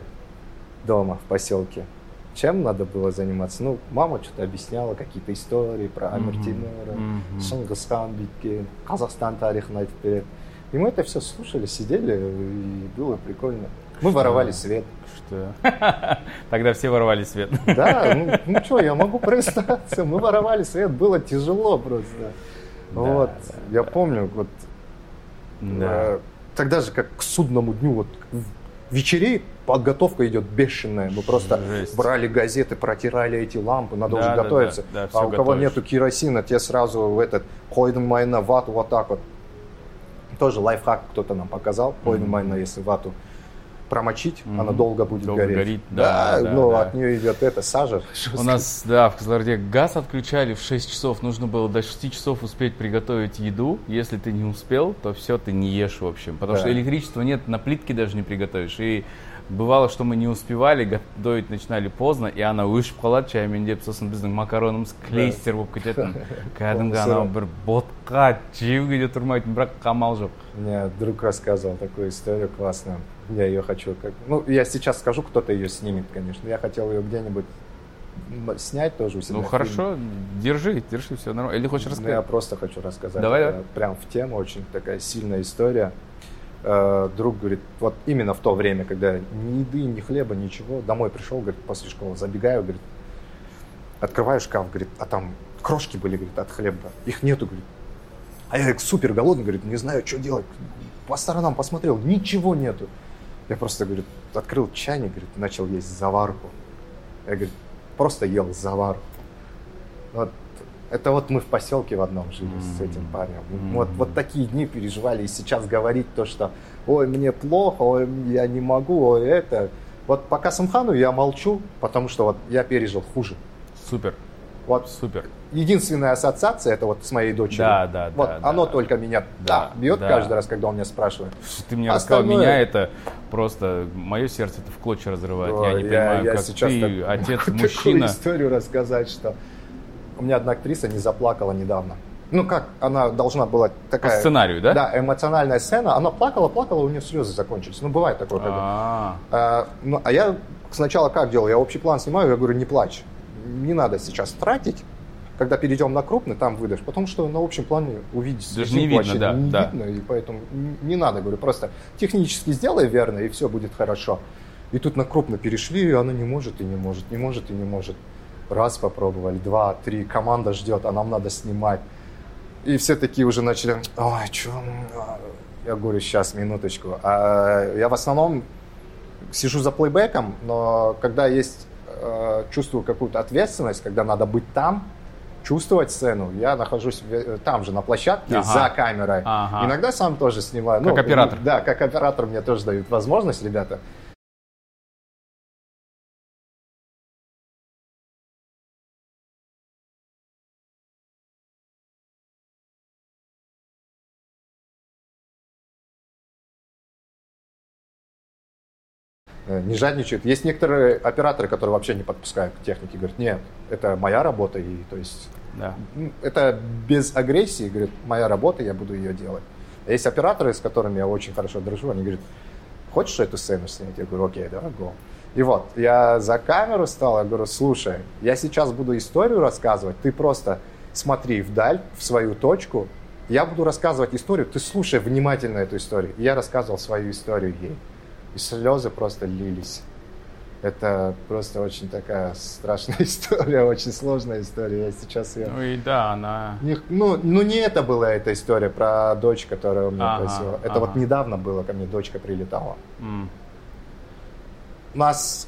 дома в поселке, чем надо было заниматься? Ну, мама что-то объясняла, какие-то истории про Амир Мгм. Тимура, Мгм. Шыңғысхан Битке, Казахстан тарихын айтып береді. И мы это все слушали, сидели, и было прикольно. Мы воровали свет. Что? Тогда все воровали свет. Да, ну, ну что, я могу признаться, мы воровали свет, было тяжело просто. Да, вот, да, я помню, вот Да. э, тогда же как к судному дню, вот в- вечерей подготовка идет бешеная. Мы просто Жесть. брали газеты, протирали эти лампы, надо Да, уже да, да, готовиться. да, а у кого готовишь. нету керосина, те сразу в этот хойден майна вату вот так вот. Тоже лайфхак кто-то нам показал. Хойден майна, если вату промочить, Мгм. она долго будет Долго гореть. горит, да, да, но да. от нее идет это сажа. У нас, да, в Кызылорде газ отключали в 6 часов. Нужно было до 6 часов успеть приготовить еду. Если ты не успел, то все, ты не ешь, в общем. Потому Да. что электричества нет, на плитке даже не приготовишь. И бывало, что мы не успевали, готовить начинали поздно, и ана өшіп қалады шаймен деп сосын біздің макаронымыз клейстер болып кететін кәдімгі анау Сырым. бір ботқа жеуге де тұрмайтын бірақ қамал жоқ Мне друг рассказывал такую историю классную. Я ее хочу как... Ну, я сейчас скажу, кто-то ее снимет, конечно. Я хотел ее где-нибудь м, снять тоже у себя. ну в хорошо держи держи все нормально или хочешь фильме. Ну, Я рассказать просто хочу рассказать. Давай, Это давай. Прям в тему, очень такая сильная история. Э, Друг говорит, вот именно в то время, когда ни еды, ни хлеба, ничего, домой пришел, говорит, после школы, забегаю, говорит, открываю шкаф, говорит, а там крошки были, говорит, от хлеба. Их нету, говорит. А я говорит, супер голодный, говорит, не знаю, что делать. По сторонам посмотрел, ничего нету. Я просто, говорит, открыл чайник, говорит, начал есть заварку. Я, говорит, просто ел заварку. Вот это вот мы в поселке в одном жили с этим парнем. М. Вот, вот такие дни переживали. И сейчас говорить то, что ой, мне плохо, ой, я не могу, ой, это. Вот по Касымхану я молчу, потому что вот я пережил хуже. супер Вот супер единственная ассоциация это вот с моей дочерью. Да, да, Вот да, оно да. только меня Да, да, бьет да. каждый раз, когда он меня спрашивает. Что ты мне рассказал, Остальное- меня это просто, мое сердце это в клочья разрывает. я Ой, не понимаю, я как сейчас ты, так- отец, такую мужчина. историю рассказать, что у меня одна актриса не заплакала недавно. Ну как, она должна была По такая... сценарию, да? Да, эмоциональная сцена. Она плакала, плакала, у нее слезы закончились. Ну бывает такое. А, А, ну, а я сначала как делал? Я общий план снимаю, я говорю, не плачь. Не надо сейчас тратить. Когда перейдем на крупный, там выдашь. Потому что на общем плане увидеть Даже не видно, да, не да. видно. И поэтому не надо, говорю, просто технически сделай верно, и все будет хорошо. И тут на крупно перешли, и она не может и не может, не может и не может. Раз попробовали, два, три, команда ждет, а нам надо снимать. И все такие уже начали, ой, что? Я говорю, сейчас, минуточку. А я в основном сижу за плейбеком, но когда есть, э, чувствую какую-то ответственность, когда надо быть там, чувствовать сцену, я нахожусь э, там же, на площадке, Ага. за камерой. Ага. Иногда сам тоже снимаю. Как оператор. Да, как оператор мне тоже дают возможность, ребята. Не жадничают. Есть некоторые операторы, которые вообще не подпускают к технике, говорят, нет, это моя работа, и то есть да. это без агрессии, говорит, моя работа, я буду ее делать. А есть операторы, с которыми я очень хорошо дружу, они говорят, хочешь эту сцену снять? Я говорю, окей, давай, го. И вот, я за камеру стал, я говорю, слушай, я сейчас буду историю рассказывать, ты просто смотри вдаль, в свою точку, я буду рассказывать историю, ты слушай внимательно эту историю. И я рассказывал свою историю ей. И слезы просто лились. Это просто очень такая страшная история, очень сложная история. Я сейчас ее... Ну и да, она... Не- ну, ну, не это была эта история про дочь, которая у меня Ага, просила. Это ага. вот недавно было, ко мне дочка прилетала. м, у нас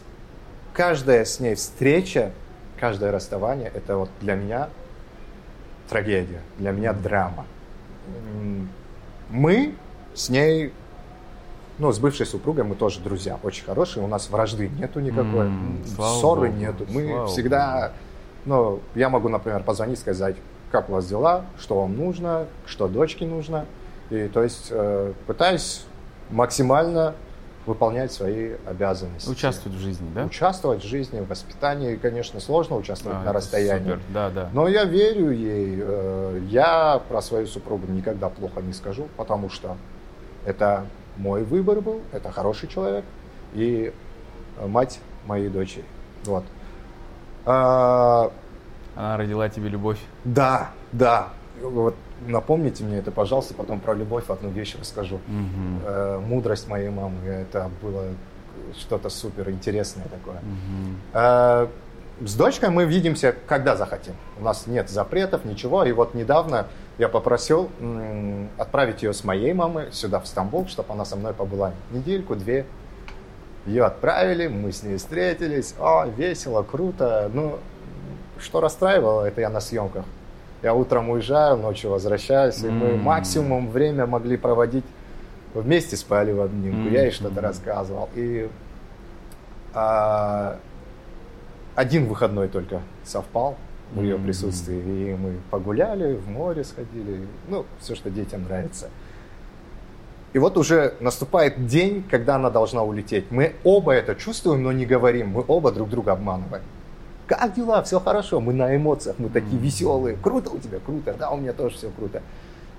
каждая с ней встреча, каждое расставание, это вот для меня трагедия, для меня драма. Мы с ней, ну, с бывшей супругой мы тоже друзья, очень хорошие, у нас вражды нету никакой, М, ссоры Богу, нету. Мы слава всегда, ну, я могу, например, позвонить, сказать, как у вас дела, что вам нужно, что дочке нужно. И то есть э, пытаюсь максимально выполнять свои обязанности. Участвовать в жизни, да? Участвовать в жизни, в воспитании, конечно, сложно участвовать А, на расстоянии. Супер, да, да. Но я верю ей. э, Я про свою супругу никогда плохо не скажу, потому что это мой выбор был, это хороший человек и э, мать моей дочери. Вот. А, Она родила тебе любовь. Да, да. Вот напомните мне это, пожалуйста, потом про любовь одну вещь расскажу. Мгм. Э, Мудрость моей мамы, это было что-то супер интересное такое. Мгм. Э, С дочкой мы видимся, когда захотим. У нас нет запретов, ничего. И вот недавно я попросил отправить ее с моей мамы сюда, в Стамбул, чтобы она со мной побыла недельку, две. Ее отправили, мы с ней встретились. О, весело, круто. Ну, что расстраивало, это я на съемках. Я утром уезжаю, ночью возвращаюсь, и мы максимум время могли проводить вместе спали в обнимку. Я ей что-то рассказывал. И а, один выходной только совпал в ее присутствии, и мы погуляли, в море сходили, ну, все, что детям нравится. И вот уже наступает день, когда она должна улететь. Мы оба это чувствуем, но не говорим. Мы оба друг друга обманываем. Как дела? Все хорошо. Мы на эмоциях, мы такие веселые. Круто у тебя? Круто. Да, у меня тоже все круто.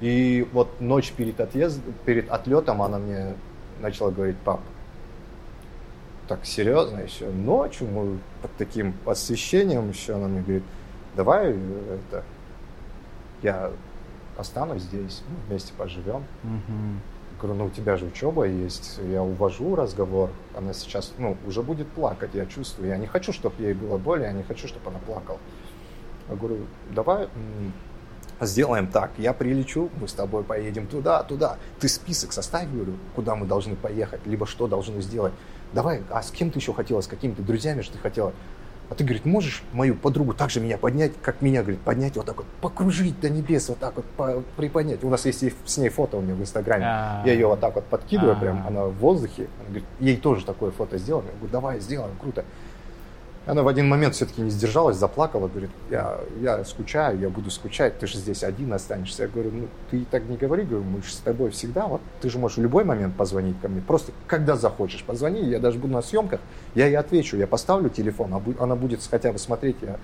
И вот ночь перед, отъезд... перед отлетом она мне начала говорить, пап, так серьезно еще ночью мы под таким освещением еще она мне говорит, давай э, это, я останусь здесь, мы вместе поживем. Мгм. Говорю, ну у тебя же учеба есть, я увожу разговор, она сейчас, ну, уже будет плакать, я чувствую, я не хочу, чтобы ей было больно, я не хочу, чтобы она плакала. Я говорю, давай сделаем так, я прилечу, мы с тобой поедем туда, туда, ты список составь, говорю, куда мы должны поехать, либо что должны сделать. Давай, а с кем ты еще хотела, с какими-то друзьями что ты хотела? А ты, говорит, можешь мою подругу также меня поднять, как меня, говорит, поднять вот так вот, покружить до небес, вот так вот, по- приподнять. У нас есть с ней фото у меня в Инстаграме. А. Я ее вот так вот подкидываю, А. прям, она в воздухе. Она говорит, ей тоже такое фото сделаем. Я говорю, давай, сделаем, круто. Она в один момент все-таки не сдержалась, заплакала, говорит, я, я скучаю, я буду скучать, ты же здесь один останешься. Я говорю, ну ты так не говори, говорю, мы же с тобой всегда, вот ты же можешь в любой момент позвонить ко мне, просто когда захочешь, позвони, я даже буду на съемках, я ей отвечу, я поставлю телефон, а она будет хотя бы смотреть, я,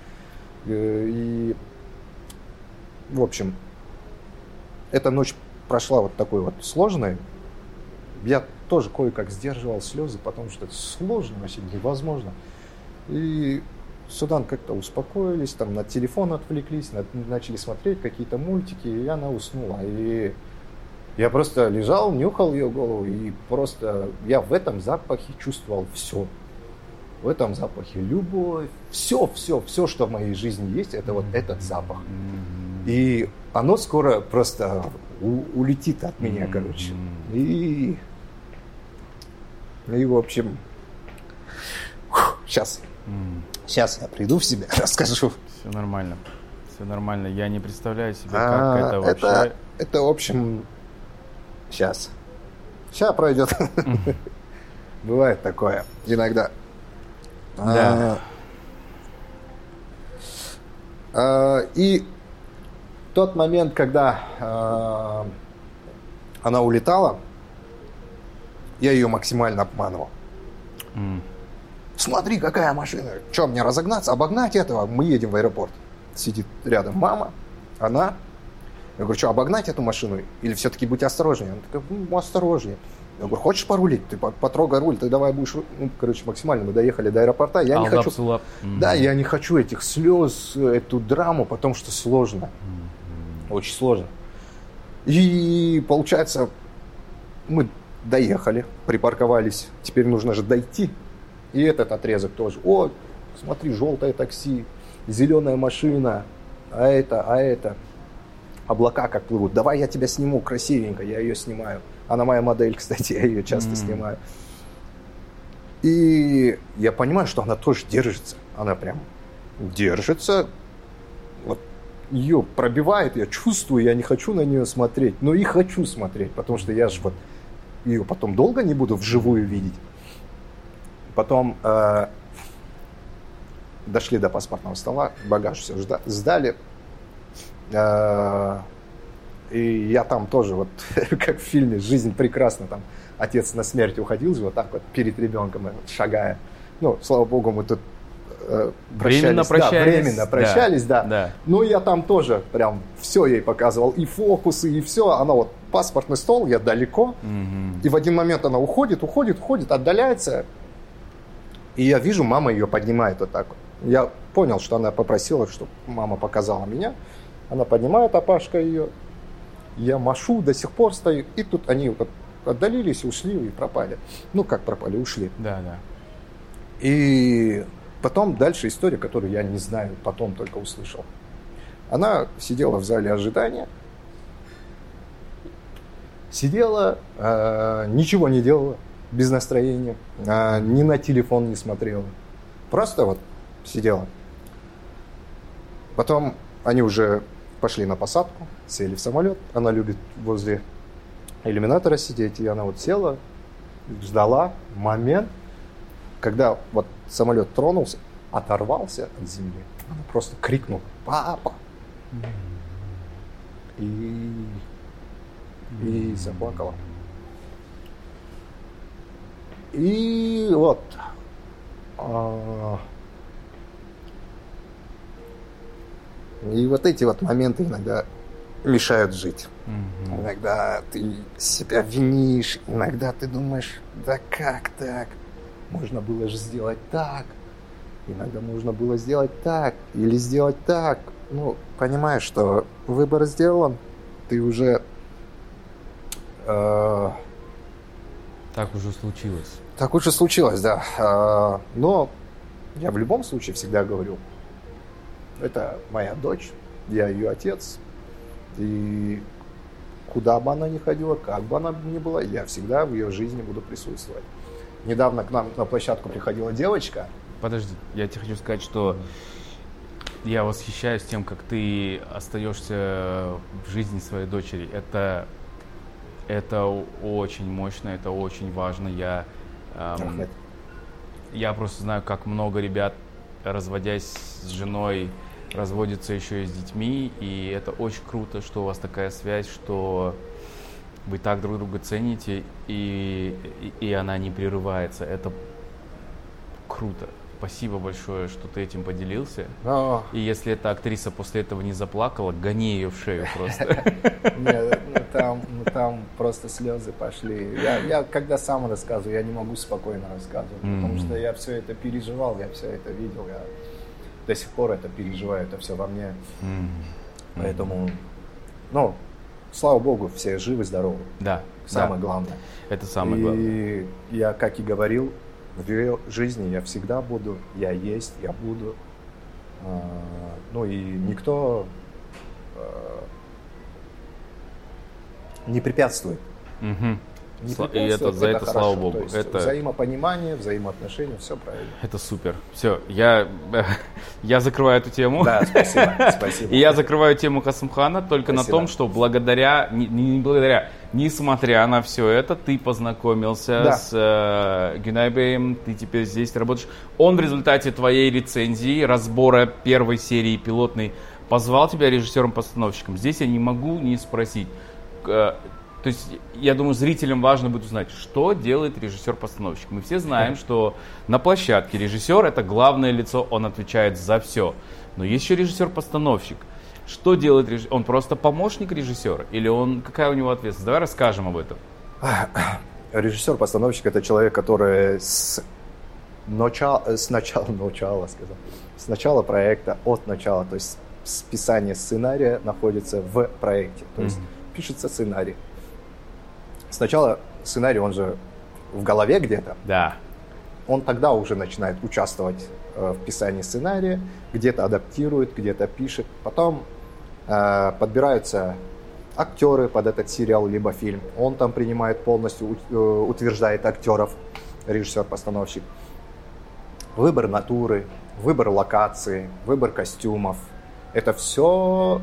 э, и, в общем, эта ночь прошла вот такой вот сложной, я тоже кое-как сдерживал слезы, потому что это сложно, вообще невозможно. И Судан как-то успокоились, там на телефон отвлеклись, на- начали смотреть какие-то мультики, и она уснула. И я просто лежал, нюхал ее голову, и просто я в этом запахе чувствовал все. В этом запахе любовь, все, все, все, что в моей жизни есть, это вот этот запах. И оно скоро просто у- улетит от меня, короче. И, и в общем, сейчас, М. сейчас я приду в себя, расскажу. Все нормально. Все нормально. Я не представляю себе, А, как это вообще. это, это, в общем, сейчас. Сейчас пройдет. Бывает такое иногда. Да. А, а, И тот момент, когда а, она улетала, я ее максимально обманывал. М. Смотри, какая машина. Че, мне разогнаться, обогнать этого? Мы едем в аэропорт. Сидит рядом мама, она. Я говорю, что, обогнать эту машину? Или все-таки быть осторожнее? Она такая, ну, осторожнее. Я говорю, хочешь порулить? Ты по- потрогай руль, ты давай будешь... ру-». Ну, короче, максимально мы доехали до аэропорта. Я не хочу... М. Да, я не хочу этих слез, эту драму, потому что сложно. Очень сложно. И получается, мы доехали, припарковались. Теперь нужно же дойти. И этот отрезок тоже. О, смотри, желтое такси, зеленая машина, а это, а это. Облака как плывут. Давай я тебя сниму красивенько, я ее снимаю. Она моя модель, кстати, я ее часто М. снимаю. И я понимаю, что она тоже держится. Она прям держится. Вот ее пробивает, я чувствую, я не хочу на нее смотреть. Но и хочу смотреть, потому что я же вот ее потом долго не буду вживую видеть. Потом э, дошли до паспортного стола, багаж все сдали. Э, и я там тоже, вот как в фильме «Жизнь прекрасна», там отец на смерть уходил же вот так вот перед ребенком, шагая. Ну, слава богу, мы тут э, прощались. Временно прощались. Да, временно прощались, да. да. да. Ну, я там тоже прям все ей показывал, и фокусы, и все. Она вот, паспортный стол, я далеко. Угу. И в один момент она уходит, уходит, уходит, отдаляется. И я вижу, мама ее поднимает вот так. Я понял, что она попросила, чтобы мама показала меня. Она поднимает, Апашка ее. Я машу, до сих пор стою. И тут они вот отдалились, ушли и пропали. Ну, как пропали, ушли. Да, да. И потом дальше история, которую я не знаю, потом только услышал. Она сидела в зале ожидания, сидела, э, ничего не делала, без настроения, э, ни на телефон не смотрела. Просто вот сидела. Потом они уже пошли на посадку, сели в самолет. Она любит возле иллюминатора сидеть, и она вот села, ждала момент, когда вот самолет тронулся, оторвался от земли, она просто крикнула «Папа!» и, и заплакала. И вот а, И вот эти вот моменты иногда мешают жить. Mm-hmm. Иногда ты себя винишь, иногда ты думаешь, да как так? Можно было же сделать так. Иногда можно было сделать так или сделать так. Ну, понимаешь, что выбор сделан, ты уже... Э, так уже случилось. Так уже случилось, да. Э, но я в любом случае всегда говорю, это моя дочь, я ее отец. И куда бы она ни ходила, как бы она ни была, я всегда в ее жизни буду присутствовать. Недавно к нам на площадку приходила девочка. Подожди, я тебе хочу сказать, что я восхищаюсь тем, как ты остаешься в жизни своей дочери. Это, это очень мощно, это очень важно. Я, эм, я просто знаю, как много ребят, разводясь с женой, разводится еще и с детьми, и это очень круто, что у вас такая связь, что вы так друг друга цените, и, и, и она не прерывается. Это круто. Спасибо большое, что ты этим поделился. Но... И если эта актриса после этого не заплакала, гони ее в шею просто. Нет, ну там, ну там просто слезы пошли. Я, я когда сам рассказываю, я не могу спокойно рассказывать, потому что я все это переживал, я все это видел. Я до сих пор это переживаю, это все во мне. Mm-hmm. Поэтому, ну, слава богу, все живы, здоровы. Да. Самое да. главное. Это самое главное. И я, как и говорил, в ее жизни я всегда буду, я есть, я буду. А, ну и никто а, не препятствует. Угу. Не и это, за это, это слава богу. То есть это... Взаимопонимание, взаимоотношения, все правильно. Это супер. Все, я, я закрываю эту тему. Да, спасибо. спасибо. И я закрываю тему Касымхана только спасибо. на том, что благодаря, не, не благодаря, несмотря на все это, ты познакомился да. с э, Гюнайбеем, ты теперь здесь работаешь. Он в результате твоей рецензии, разбора первой серии пилотной, позвал тебя режиссером-постановщиком. Здесь я не могу не спросить э, то есть, я думаю, зрителям важно будет узнать, что делает режиссер-постановщик. Мы все знаем, что на площадке режиссер это главное лицо, он отвечает за все. Но есть еще режиссер-постановщик. Что делает режиссер? Он просто помощник режиссера? Или он какая у него ответственность? Давай расскажем об этом. Режиссер-постановщик это человек, который с начала, с начала, начала сказал, с начала проекта, от начала, то есть с писания сценария находится в проекте. То есть mm-hmm. пишется сценарий Сначала сценарий, он же в голове где-то. Да. Он тогда уже начинает участвовать э, в писании сценария, где-то адаптирует, где-то пишет. Потом подбираются актеры под этот сериал либо фильм. Он там принимает полностью, э, утверждает актеров. режиссер-постановщик. Выбор натуры, выбор локации, выбор костюмов. Это все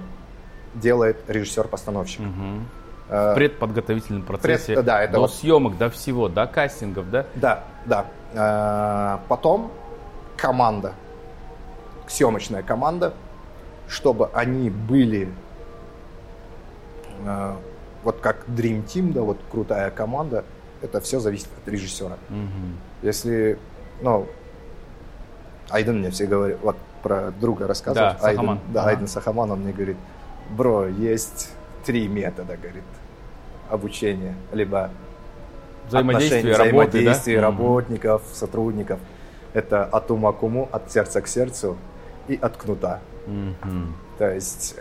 делает режиссер-постановщик. Мгм. В предподготовительном процессе, пред- да, это до вот- съемок, до всего, до кастингов, да? Да, да. Э, Потом команда, съемочная команда, чтобы они были э, вот как Dream Team, да, вот крутая команда, это все зависит от режиссера. Мгм. Если, ну, Айден мне все говорит, вот про друга рассказывал. Да, Сахаман. Айден, да, Ага. Айден Сахаман, он мне говорит, бро, есть три метода, говорит, обучения. Либо Взаимодействие, работы, да? взаимодействие Мгм. работников, сотрудников. Это от ума к уму, от сердца к сердцу и от кнута. То есть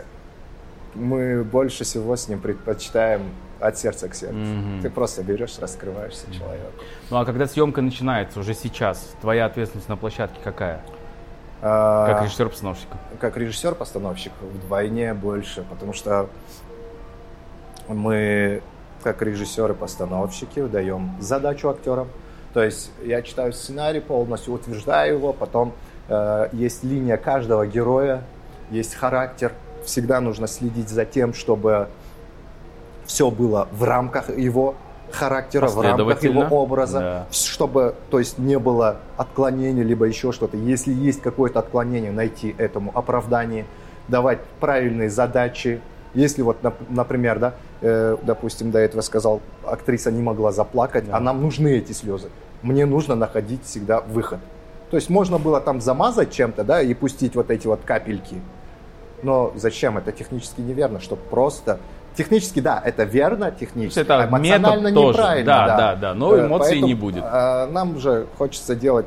мы больше всего с ним предпочитаем от сердца к сердцу. Мгм. Ты просто берешь, раскрываешься человеку. Ну а когда съемка начинается уже сейчас, твоя ответственность на площадке какая? А, Как режиссер-постановщика? как режиссер-постановщик вдвойне больше, потому что мы, как режиссеры-постановщики, даем задачу актерам. То есть я читаю сценарий полностью, утверждаю его, потом э, есть линия каждого героя, есть характер. Всегда нужно следить за тем, чтобы все было в рамках его характера, в рамках его образа, Да. чтобы, то есть, не было отклонений, либо еще что-то. Если есть какое-то отклонение, найти этому оправдание, давать правильные задачи. Если вот, нап- например, да, э, допустим, до этого сказал, актриса не могла заплакать, Да. а нам нужны эти слезы. Мне нужно находить всегда выход. То есть можно было там замазать чем-то, да, и пустить вот эти вот капельки. Но зачем? Это технически неверно, чтобы просто... Технически, да, это верно, технически. Это а эмоционально метод тоже. неправильно, Да, да. да, да, но Э, эмоций поэтому, не будет. э, Нам же хочется делать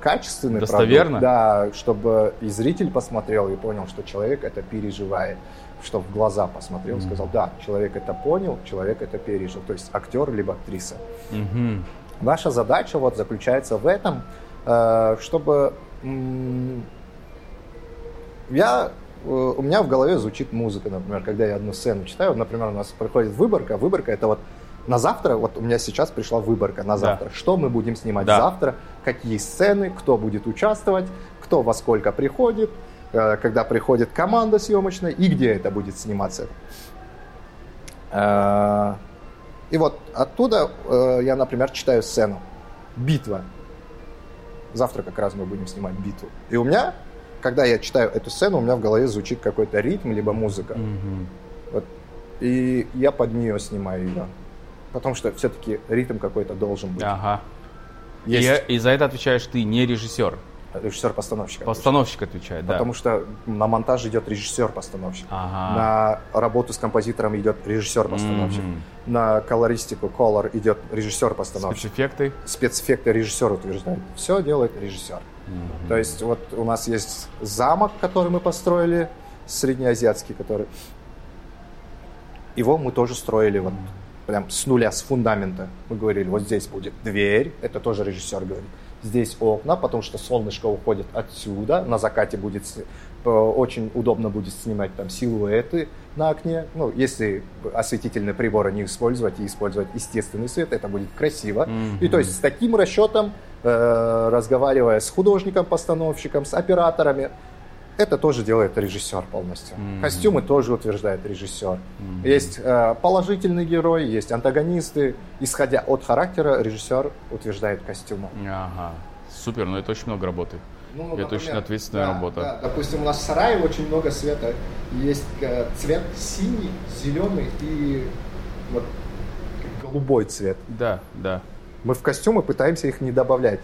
качественный Достоверно? продукт, да, чтобы и зритель посмотрел и понял, что человек это переживает, что в глаза посмотрел, Мгм. сказал, да, человек это понял, человек это пережил, то есть актер либо актриса. Мгм. Наша задача вот заключается в этом, э, чтобы я у меня в голове звучит музыка, например, когда я одну сцену читаю, например, у нас приходит выборка, выборка это вот на завтра, вот у меня сейчас пришла выборка на Да. завтра, что мы будем снимать Да. завтра, какие сцены, кто будет участвовать, кто во сколько приходит, э, когда приходит команда съемочная и где это будет сниматься. Э, И вот оттуда э, я, например, читаю сцену. Битва. Завтра как раз мы будем снимать битву. И у меня, когда я читаю эту сцену, у меня в голове звучит какой-то ритм, либо музыка. Мгм. Вот. И я под нее снимаю ее. Потому что все-таки ритм какой-то должен быть. Ага. Есть И, и за это отвечаешь ты, не режиссер. режиссер-постановщик. Постановщик отвечает, да. Потому что на монтаж идет режиссер-постановщик. Ага. На работу с композитором идет режиссер-постановщик. Мгм. На колористику, колор идет режиссер-постановщик. Спецэффекты. спецэффекты режиссер утверждает. Все делает режиссер. Мгм. То есть вот у нас есть замок, который мы построили, среднеазиатский, который... Его мы тоже строили вот прям с нуля, с фундамента. Мы говорили, вот здесь будет дверь, это тоже режиссер говорит. Здесь окна, потому что солнышко уходит отсюда, на закате будет очень удобно будет снимать там силуэты на окне. Ну, если осветительные приборы не использовать и использовать естественный свет, это будет красиво. И то есть с таким расчетом, э, разговаривая с художником-постановщиком, с операторами, это тоже делает режиссер полностью. Мгм. Костюмы тоже утверждает режиссер. Мгм. Есть э, положительный герой, есть антагонисты. Исходя от характера, режиссер утверждает костюмы. Ага. Супер, но это очень много работы. Ну, Это очень ответственная да, работа. да. Допустим, у нас в сарае очень много света. Есть э, цвет синий, зеленый и вот голубой цвет. Да, да. Мы в костюмы пытаемся их не добавлять.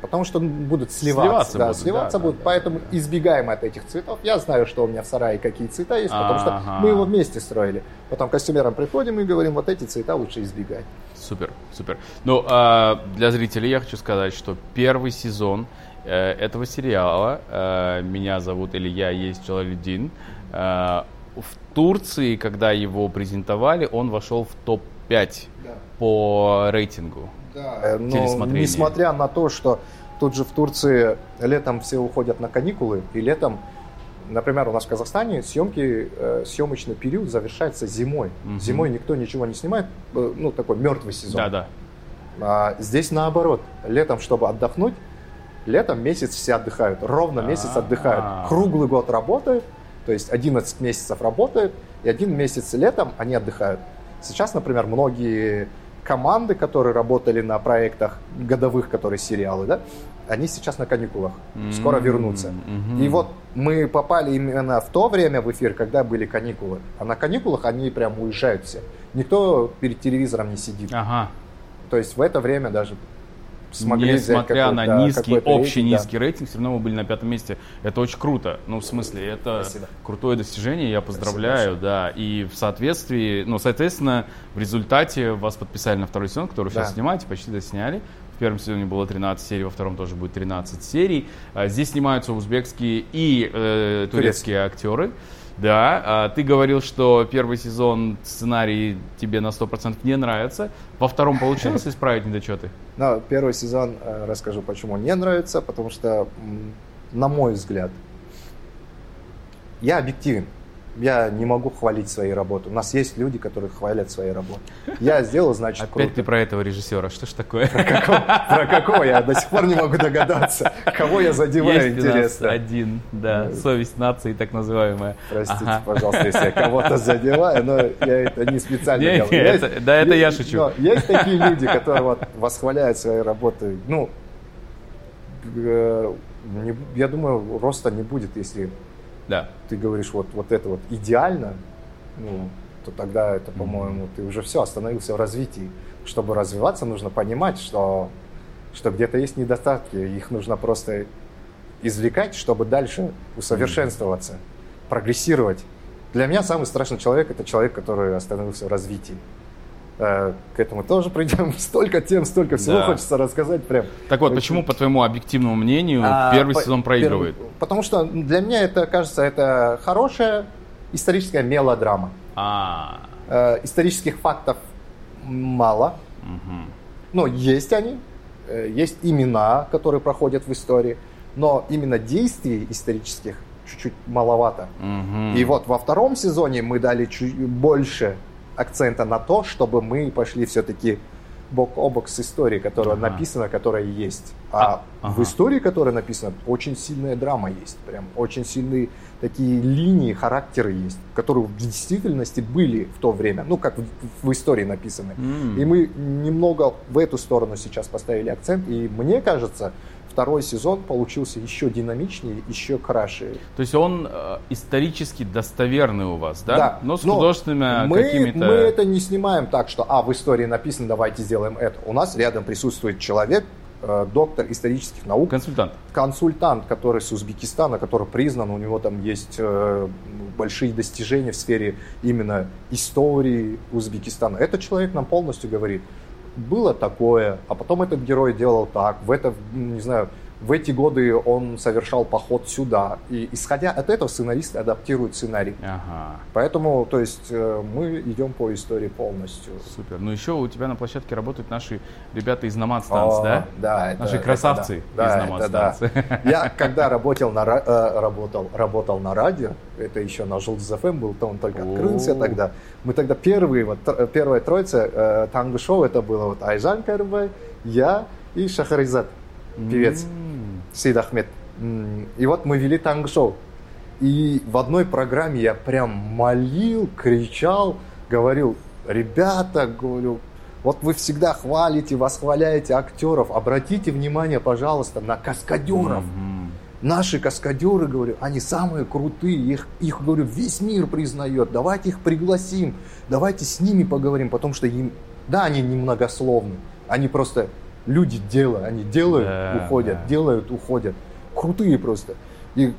Потому что будут сливаться. Сливаться да, будут, сливаться да, будут. да, поэтому да. избегаем от этих цветов. Я знаю, что у меня в сарае какие цвета есть, потому что Ага. мы его вместе строили. Потом к костюмерам приходим и говорим, вот эти цвета лучше избегать. Супер, супер. Ну, а, для зрителей я хочу сказать, что первый сезон этого сериала э, «Меня зовут Илья, есть Джалалидин» э, в Турции, когда его презентовали, он вошел в топ-5 Да. по рейтингу. Да, но Телесмотрение. несмотря на то, что тут же в Турции летом все уходят на каникулы, и летом, например, у нас в Казахстане съемки, э, съемочный период завершается зимой. Мгм. Зимой никто ничего не снимает, э, ну такой мертвый сезон. Да, да. А здесь наоборот. Летом, чтобы отдохнуть, летом месяц все отдыхают. Ровно месяц отдыхают. Круглый год работают, то есть 11 месяцев работают, и один месяц летом они отдыхают. Сейчас, например, многие команды, которые работали на проектах годовых, которые сериалы, да, они сейчас на каникулах, скоро вернутся. И вот мы попали именно в то время в эфир, когда были каникулы. А на каникулах они прям уезжают все. Никто перед телевизором не сидит. Ага. То есть в это время даже смогли Несмотря на низкий, общий рейтинг, да. низкий рейтинг, все равно мы были на пятом месте. Это очень круто. Ну, в смысле, это Спасибо. крутое достижение, я поздравляю, да. И в соответствии, ну, соответственно, в результате вас подписали на второй сезон, который Да. сейчас снимаете, почти досняли. В первом сезоне было 13 серий, во втором тоже будет 13 серий. А Здесь снимаются узбекские и э, турецкие актеры. Да, а ты говорил, что первый сезон сценарий тебе на 100% не нравится. Во втором получилось исправить недочеты? Но первый сезон, э, расскажу, почему не нравится, потому что, на мой взгляд, я объективен. Я не могу хвалить свои работы. У нас есть люди, которые хвалят свои работы. Я сделал, значит, Опять круто. ты про этого режиссера. Что ж такое? Про какого я до сих пор не могу догадаться. Кого я задеваю, Есть у нас интересно. один, да, совесть нации так называемая. Простите, Ага. пожалуйста, если я кого-то задеваю, но я это не специально Не, делаю. не, Есть- это- да, это я есть- шучу. но Есть такие люди, которые вот восхваляют свои работы. Ну, э, не- я думаю, роста не будет, если Да. ты говоришь вот, вот это вот идеально, ну, то тогда это, по-моему, ты уже все, остановился в развитии. Чтобы развиваться, нужно понимать, что, что где-то есть недостатки, их нужно просто извлекать, чтобы дальше усовершенствоваться, прогрессировать. Для меня самый страшный человек – это человек, который остановился в развитии. Э, К этому тоже придем. Столько тем, столько всего Да. хочется рассказать прям. Так вот, почему, по твоему объективному мнению, а, первый по- сезон проигрывает? первый- потому что для меня это, кажется, это хорошая историческая мелодрама. А, Э, исторических фактов мало. мгм. Ну, есть они, э, есть имена, которые проходят в истории, но именно действий исторических чуть-чуть маловато. Мгм. И вот во втором сезоне мы дали чуть больше акцента на то, чтобы мы пошли все-таки бок о бок с историей, которая Ага. написана, которая есть. А, А, в ага. истории, которая написана, очень сильная драма есть. Прям очень сильные такие линии, характеры есть, которые в действительности были в то время. Ну, как в, в истории написаны. М. И мы немного в эту сторону сейчас поставили акцент. И мне кажется, второй сезон получился еще динамичнее, еще краше. То есть он э, исторически достоверный у вас, да? Да. Но с Но художественными мы, какими-то... мы это не снимаем так, что а, в истории написано, давайте сделаем это. У нас рядом присутствует человек, э, доктор исторических наук, Консультант. консультант, который с Узбекистана, который признан, у него там есть э, большие достижения в сфере именно истории Узбекистана. Этот человек нам полностью говорит, было такое, а потом этот герой делал так, в это, не знаю, в эти годы он совершал поход сюда. И исходя от этого сценаристы адаптируют сценарий. Ага. Поэтому, то есть, э, мы идем по истории полностью. Супер. Ну еще у тебя на площадке работают наши ребята из Номад Станс, да? Да, это, Наши это красавцы да. из Номад это да. Станс. Я когда работал на, э, работал, работал на радио, это еще на Желтый ФМ был, то он только открылся тогда. Мы тогда первые, вот, первая троица э, танго шоу это было вот Айжан Карбай, я и Шахаризад, певец. М. Сейд Ахмед. И вот мы вели танго-шоу. И в одной программе я прям молил, кричал, говорил, ребята, говорю, вот вы всегда хвалите, восхваляете актеров, обратите внимание, пожалуйста, на каскадеров. Наши каскадеры, говорю, они самые крутые, их, их, говорю, весь мир признает, давайте их пригласим, давайте с ними поговорим, потому что им, да, они немногословны, они просто люди дела, они делают, Да, уходят, да. делают, уходят, крутые просто. И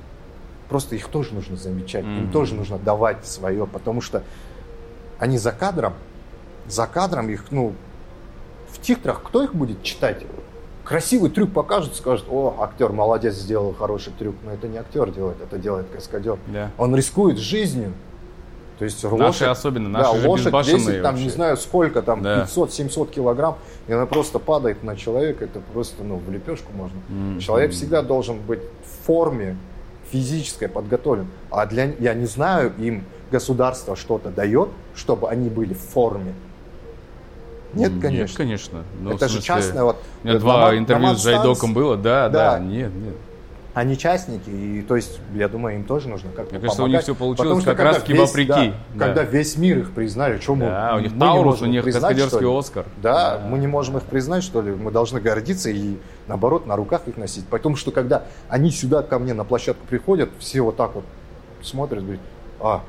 просто их тоже нужно замечать, им Мгм. тоже нужно давать свое, потому что они за кадром, за кадром их, ну, в титрах кто их будет читать? Красивый трюк покажут, скажут, о, актер молодец, сделал хороший трюк. Но это не актер делает, это делает каскадер. Да. Он рискует жизнью. То есть Наши лошадь, особенно, да, наши же лошадь безбашенные весит там, не вообще. знаю сколько, там Да. 500-700 килограмм, и она просто падает на человека, это просто, ну, в лепешку можно. Мгм. Человек всегда должен быть в форме физической подготовлен. А для, я не знаю, им государство что-то дает, чтобы они были в форме. Нет, Нет, конечно. конечно. Ну, Это же смысле, частное. Вот, У меня два Номад- интервью Номад с Жайдоком Станс, было, да, да, Да. нет, нет. Они частники, и то есть, я думаю, им тоже нужно как-то Мне кажется, у них помогать. всё получилось Потому что как раз-таки весь- вопреки, да, да. Когда весь мир их признали, что мы Да, у них мы не Таурус, можем у их них признать, каскадерский что ли? Оскар. Да, Да. мы не можем их признать, что ли, мы должны гордиться и, наоборот, на руках их носить. Потому что, когда они сюда ко мне на площадку приходят, все вот так вот смотрят, говорят, а,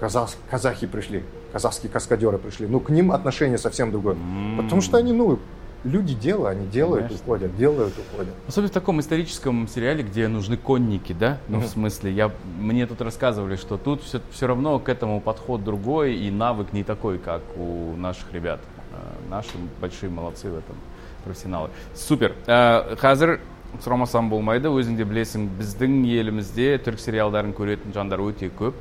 казах- казахи пришли, казахские каскадеры пришли. Ну, к ним отношение совсем другое. Потому что они, ну, люди дела, они делают, Конечно. уходят, делают, уходят. Особенно в таком историческом сериале, где нужны конники, да? Ну, в Мгм. смысле, я, мне тут рассказывали, что тут все, все равно к этому подход другой, и навык не такой, как у наших ребят. Э, Наши большие молодцы в этом, профессионалы. Супер. Э, Қазір сұрамасам болмайды өзің де білесің біздің елімізде түрік сериалдарын көретін жандар өте көп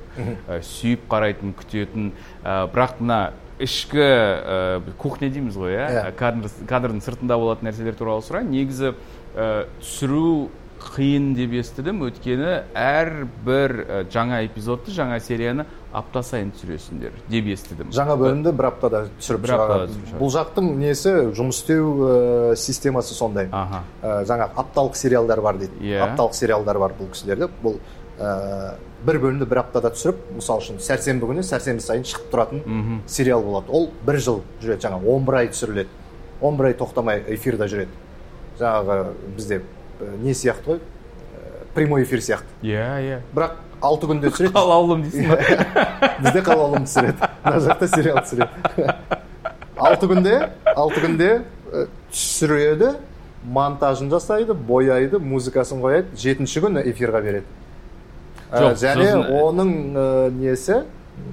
Э, сүйіп қарайтын күтетін Э, бірақ мына ішкі ә, кухня дейміз ғой иә? Иә. кадр, кадрдың сыртында болатын нәрселер туралы сұрайын. Негізі ә, түсіру қиын деп естідім. Өйткені әрбір ә, жаңа эпизодты жаңа серияны апта сайын түсіресіңдер деп естідім. Жаңа бөлімді бір аптада түсіріп Бір аптада бұл жақтың несі? Жұмыс істеу ә, системасы сондай. Аха. Ә, жаңағы апталық сериалдар бар дейді. Иә. апталық сериалдар бар бұл кісілерде. Бұл ә, бір бөлімді бір аптада түсіріп мысалы үшін сәрсенбі күні сәрсенбі сайын шығып тұратын сериал болады. Ол бір жыл жүреді жаңағы он бір ай түсіріледі. Он бір ай тоқтамай эфирде жүреді. Жаңағы бізде ә, не сияқты ғой? Ә, прямой эфир сияқты. Иә иә. Бірақ алты күнде түсіреді. Қалаулым дейсің ба? Бізде қалаулым түсіреді. Мына жақта сериал түсіреді. Алты күнде алты күнде түсіреді монтажын жасайды бояйды музыкасын қояды. Жетінші күні эфирға береді. Жоқ, және сосын- оның ә, несі?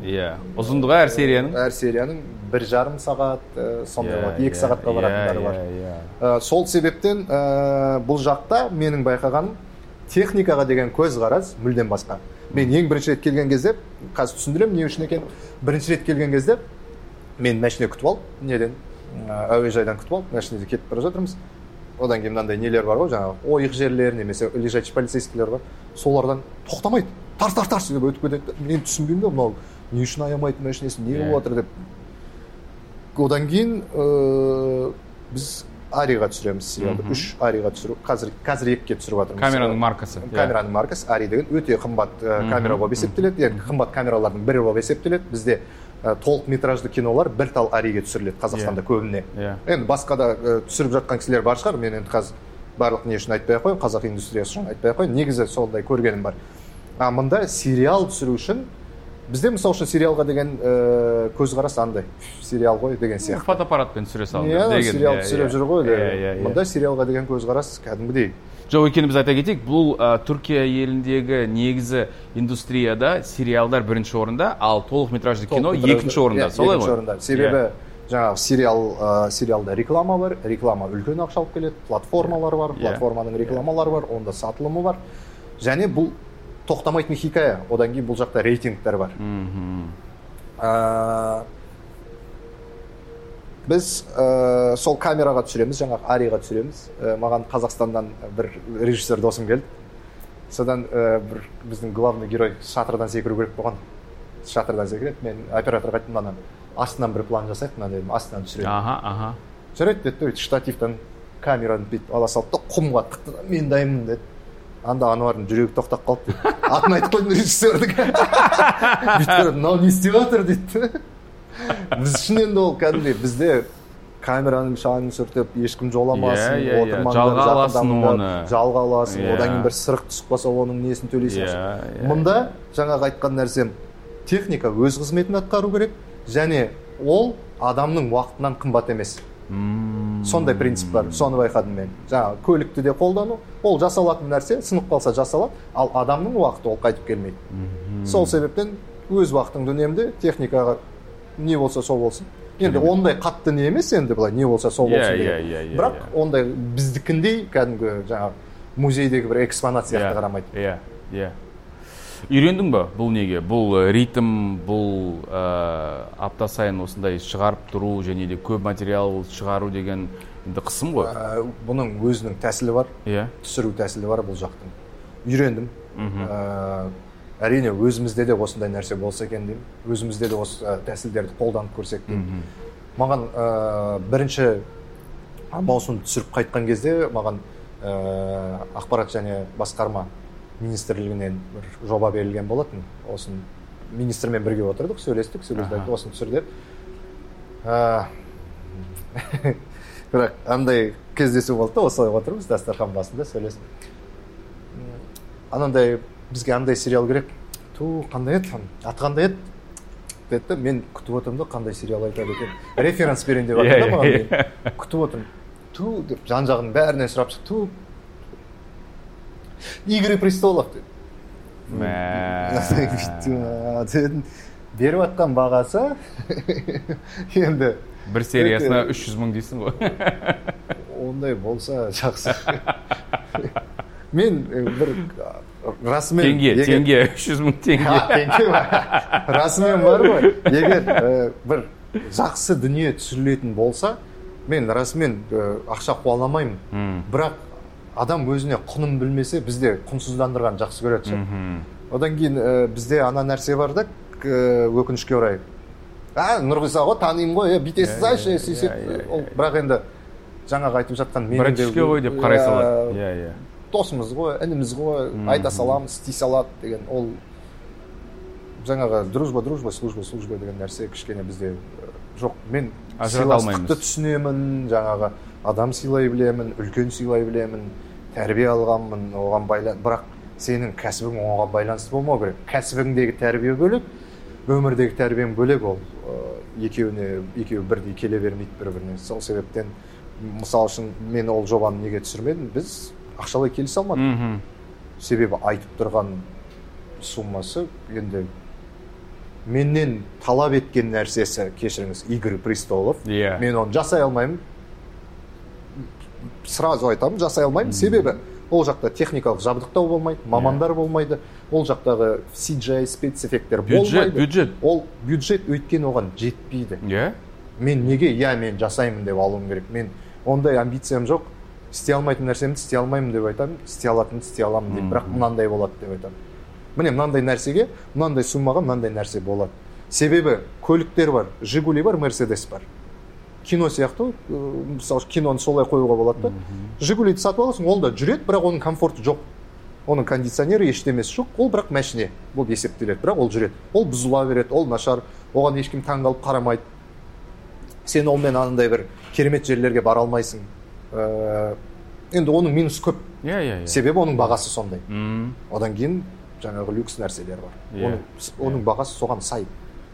Иә ұзындығы әр серияның. Әр серияның бір жарым сағат ә, сондай Иә, болады. Екі иә, сағатқа баратындары иә, бар. иә, Ә, сол себептен ә, бұл жақта менің байқағаным техникаға деген көзқарас мүлдем басқа. Мен ең бірінші рет келген кезде қазір түсіндіремін не үшін екенін. Бірінші рет келген кезде мен машина күтіп алып неден? Ә, әуежайдан күтіп алып машинада кетіп бара жатырмыз. Одан кейін мынандай нелер бар ғой жаңағы ойық жерлер немесе лежачий полицейскийлер бар. Солардан тоқтамайды. Тарс тарс тарс деп өтіп кетеді. Мен түсінбеймін да мынау не үшін аямайды машинасын не Иә. болып жатыр деп. Одан кейін ә, біз Arri ға түсіреміз сериалды үш Arri ға түсіру қазір қазір екіге түсіріп жатырмыз. Камераның маркасы иә. камераның маркасы. Arri деген өте қымбат Мхм, камера болып есептеледі. Яғни қымбат камералардың бірі болып есептеледі. Бізде ә, толық метражды кинолар бір тал Arri ге түсіріледі қазақстанда көбіне. Иә. Енді басқа да ә, түсіріп жатқан кісілер бар шығар. Мен енді қазір барлық не үшін айтпай ақ қояйын қазақ индустриясы үшін айтпай ақ қояйын. Негізі сондай көргенім бар. А мында сериал түсіру үшін бізде мысалы үшін сериалға деген ә, көзқарас андай. Сериал ғой деген сияқты. фотоаппаратпен түсіре салыңдар иә сериал иә, түсіріп иә. жүр ғой иә, иә, иә. мында сериалға деген көзқарас кәдімгідей жоқ өйткені біз айта кетейік бұл ә, түркия еліндегі негізі индустрияда сериалдар бірінші орында ал толық метражды кино Толық метражды- екінші орында. Иә, солай ғой? орында. Себебі жаңағы сериал ә, сериалда реклама бар реклама үлкен ақша алып келеді платформалар бар Иә. платформаның рекламалары бар онда сатылымы бар. Және бұл тоқтамайтын хикая. Одан кейін бұл жақта рейтингтер бар. Мхм. Ә, біз ә, сол камераға түсіреміз жаңағы ариға түсіреміз. Ә, маған қазақстаннан бір режиссер досым келді. Содан ә, бір біздің главный герой шатырдан секіру керек болған. Шатырдан секіреді мен операторға айттым ана астынан бір план жасайық мына дедім астынан түсіреді. Аха аха. Жарайды деді өйтіп штативтан камераны бүйтіп ала салды да құмға тықты да мен дайынмын деді. Анда ануардың жүрегі тоқтап қалды. Атын айтып қойдым режиссердің. Бүйтіп мынау не істеп жатыр дейді біз үшін енді ол кәдімгідей бізде камераның шаңын сүртіп ешкім жоламасын иә. отырмаңдар, Жалға аласың оны. жалға аласың Иә. одан кейін бір сырық түсіп қалса оның несін төлейсің Иә, иә. мында жаңағы айтқан нәрсем техника өз қызметін атқару керек және ол адамның уақытынан қымбат емес Ммм. сондай принцип бар соны байқадым мен жаңағы көлікті де қолдану ол жасалатын нәрсе сынып қалса жасалады ал адамның уақыты ол қайтып келмейді Мгм. сол себептен өз уақытыңды үнемде техникаға не болса сол болсын. Енді ондай қатты не емес енді былай не болса сол Иә, болсын иә, деген. иә, иә, бірақ иә. ондай біздікіндей кәдімгі жаңағы музейдегі бір экспонат сияқты Иә, қарамайды. иә иә. Үйрендің ба бұл неге? Бұл э, ритм бұл ә, апта сайын осындай шығарып тұру және де көп материал шығару деген енді қысым ғой. Ә, бұның өзінің тәсілі бар иә. түсіру тәсілі бар бұл жақтың. Үйрендім. Әрине өзімізде де осындай нәрсе болса екен деймін. Өзімізде де осы тәсілдерді қолданып көрсек деймін. Маған ә, бірінші маусым түсіріп қайтқан кезде маған ә, ақпарат және басқарма министрлігінен бір жоба берілген болатын. Осын министрмен бірге отырдық сөйлестік сөйлесіп айтты осыны түсір деп. Ә, бірақ андай кездесу болды да осылай отырмыз дастархан басында сөйлесіп. Анандай бізге андай сериал керек. Ту қандай еді аты қандай еді? Деді да мен күтіп отырмын да қандай сериал айтады екен референс берейін деп жатыр да Иә, маған иә, күтіп отырмын ту деп жан жағын бәрінен сұрап шықты. Ту игры престолов дедім беріп жатқан бағасы енді бір сериясына үш жүз мың дейсің ғой. Ондай болса жақсы. Мен е, бір расымен теңге егер- теңге үш жүз мың теңге. Теңге ма? Расымен бар ғой. Егер ә, бір жақсы дүние түсірілетін болса мен расымен ә, ақша қуаламаймын. М, бірақ адам өзіне құнын білмесе бізде құнсыздандырған жақсы көреді ше. Одан кейін ә, бізде ана нәрсе бар да өкінішке орай. А нұрғиса ғой танимын ғой. Е бүйте салшы иә, сөйтсек ол бірақ енді жаңағы айтып жатқан де- братишка ғой деп қарай Иә, салады. Иә иә. Досымыз ғой ініміз ғой айта саламыз істей салады деген ол жаңағы дружба дружба служба служба деген нәрсе кішкене бізде жоқ мен Ажырата сыйластықты түсінемін жаңағы адам сыйлай білемін үлкен сыйлай білемін тәрбие алғанмын оған байлан бірақ сенің кәсібің оған байланысты болмау керек. Кәсібіңдегі тәрбие бөлек өмірдегі тәрбиең бөлек ол екеуіне екеуі бірдей келе бермейді бір біріне сол себептен мысалы үшін мен ол жобаны неге түсірмедім? Біз ақшалай келісе алмадық мхм. Себебі айтып тұрған суммасы енді менен талап еткен нәрсесі кешіріңіз игры престолов. Иә. мен оны жасай алмаймын. Сразу айтамын жасай алмаймын. Себебі ол жақта техникалық жабдықтау болмайды мамандар болмайды. Ол жақтағы CGI спецэффекттер бюджет болмайды. бюджет. Ол бюджет өйткені оған жетпейді. Иә. Мен неге иә мен жасаймын деп алуым керек. Мен ондай амбициям жоқ. Істей алмайтын нәрсемді істей алмаймын деп айтамын. істей алатынымды істей аламын деймін бірақ мынандай болады деп айтамын. Міне мынандай нәрсеге мынандай суммаға мынандай нәрсе болады. Себебі көліктер бар жигули бар мерседес бар. Кино сияқты ғой мысалы киноны солай қоюға болады да. Жигулиді сатып аласың ол да жүреді бірақ оның комфорты жоқ. Оның кондиционері ештемесі жоқ. Ол бірақ мәшине болып есептеледі бірақ ол жүреді. Ол бұзыла береді ол нашар. Оған ешкім таңғалып қарамайды. Сен онымен анандай бір керемет жерлерге бара алмайсың. Ә, енді оның минусы көп. Иә иә иә. Себебі оның бағасы сондай. М, одан кейін жаңағы люкс нәрселер бар. Иә. оның, оның бағасы соған сай.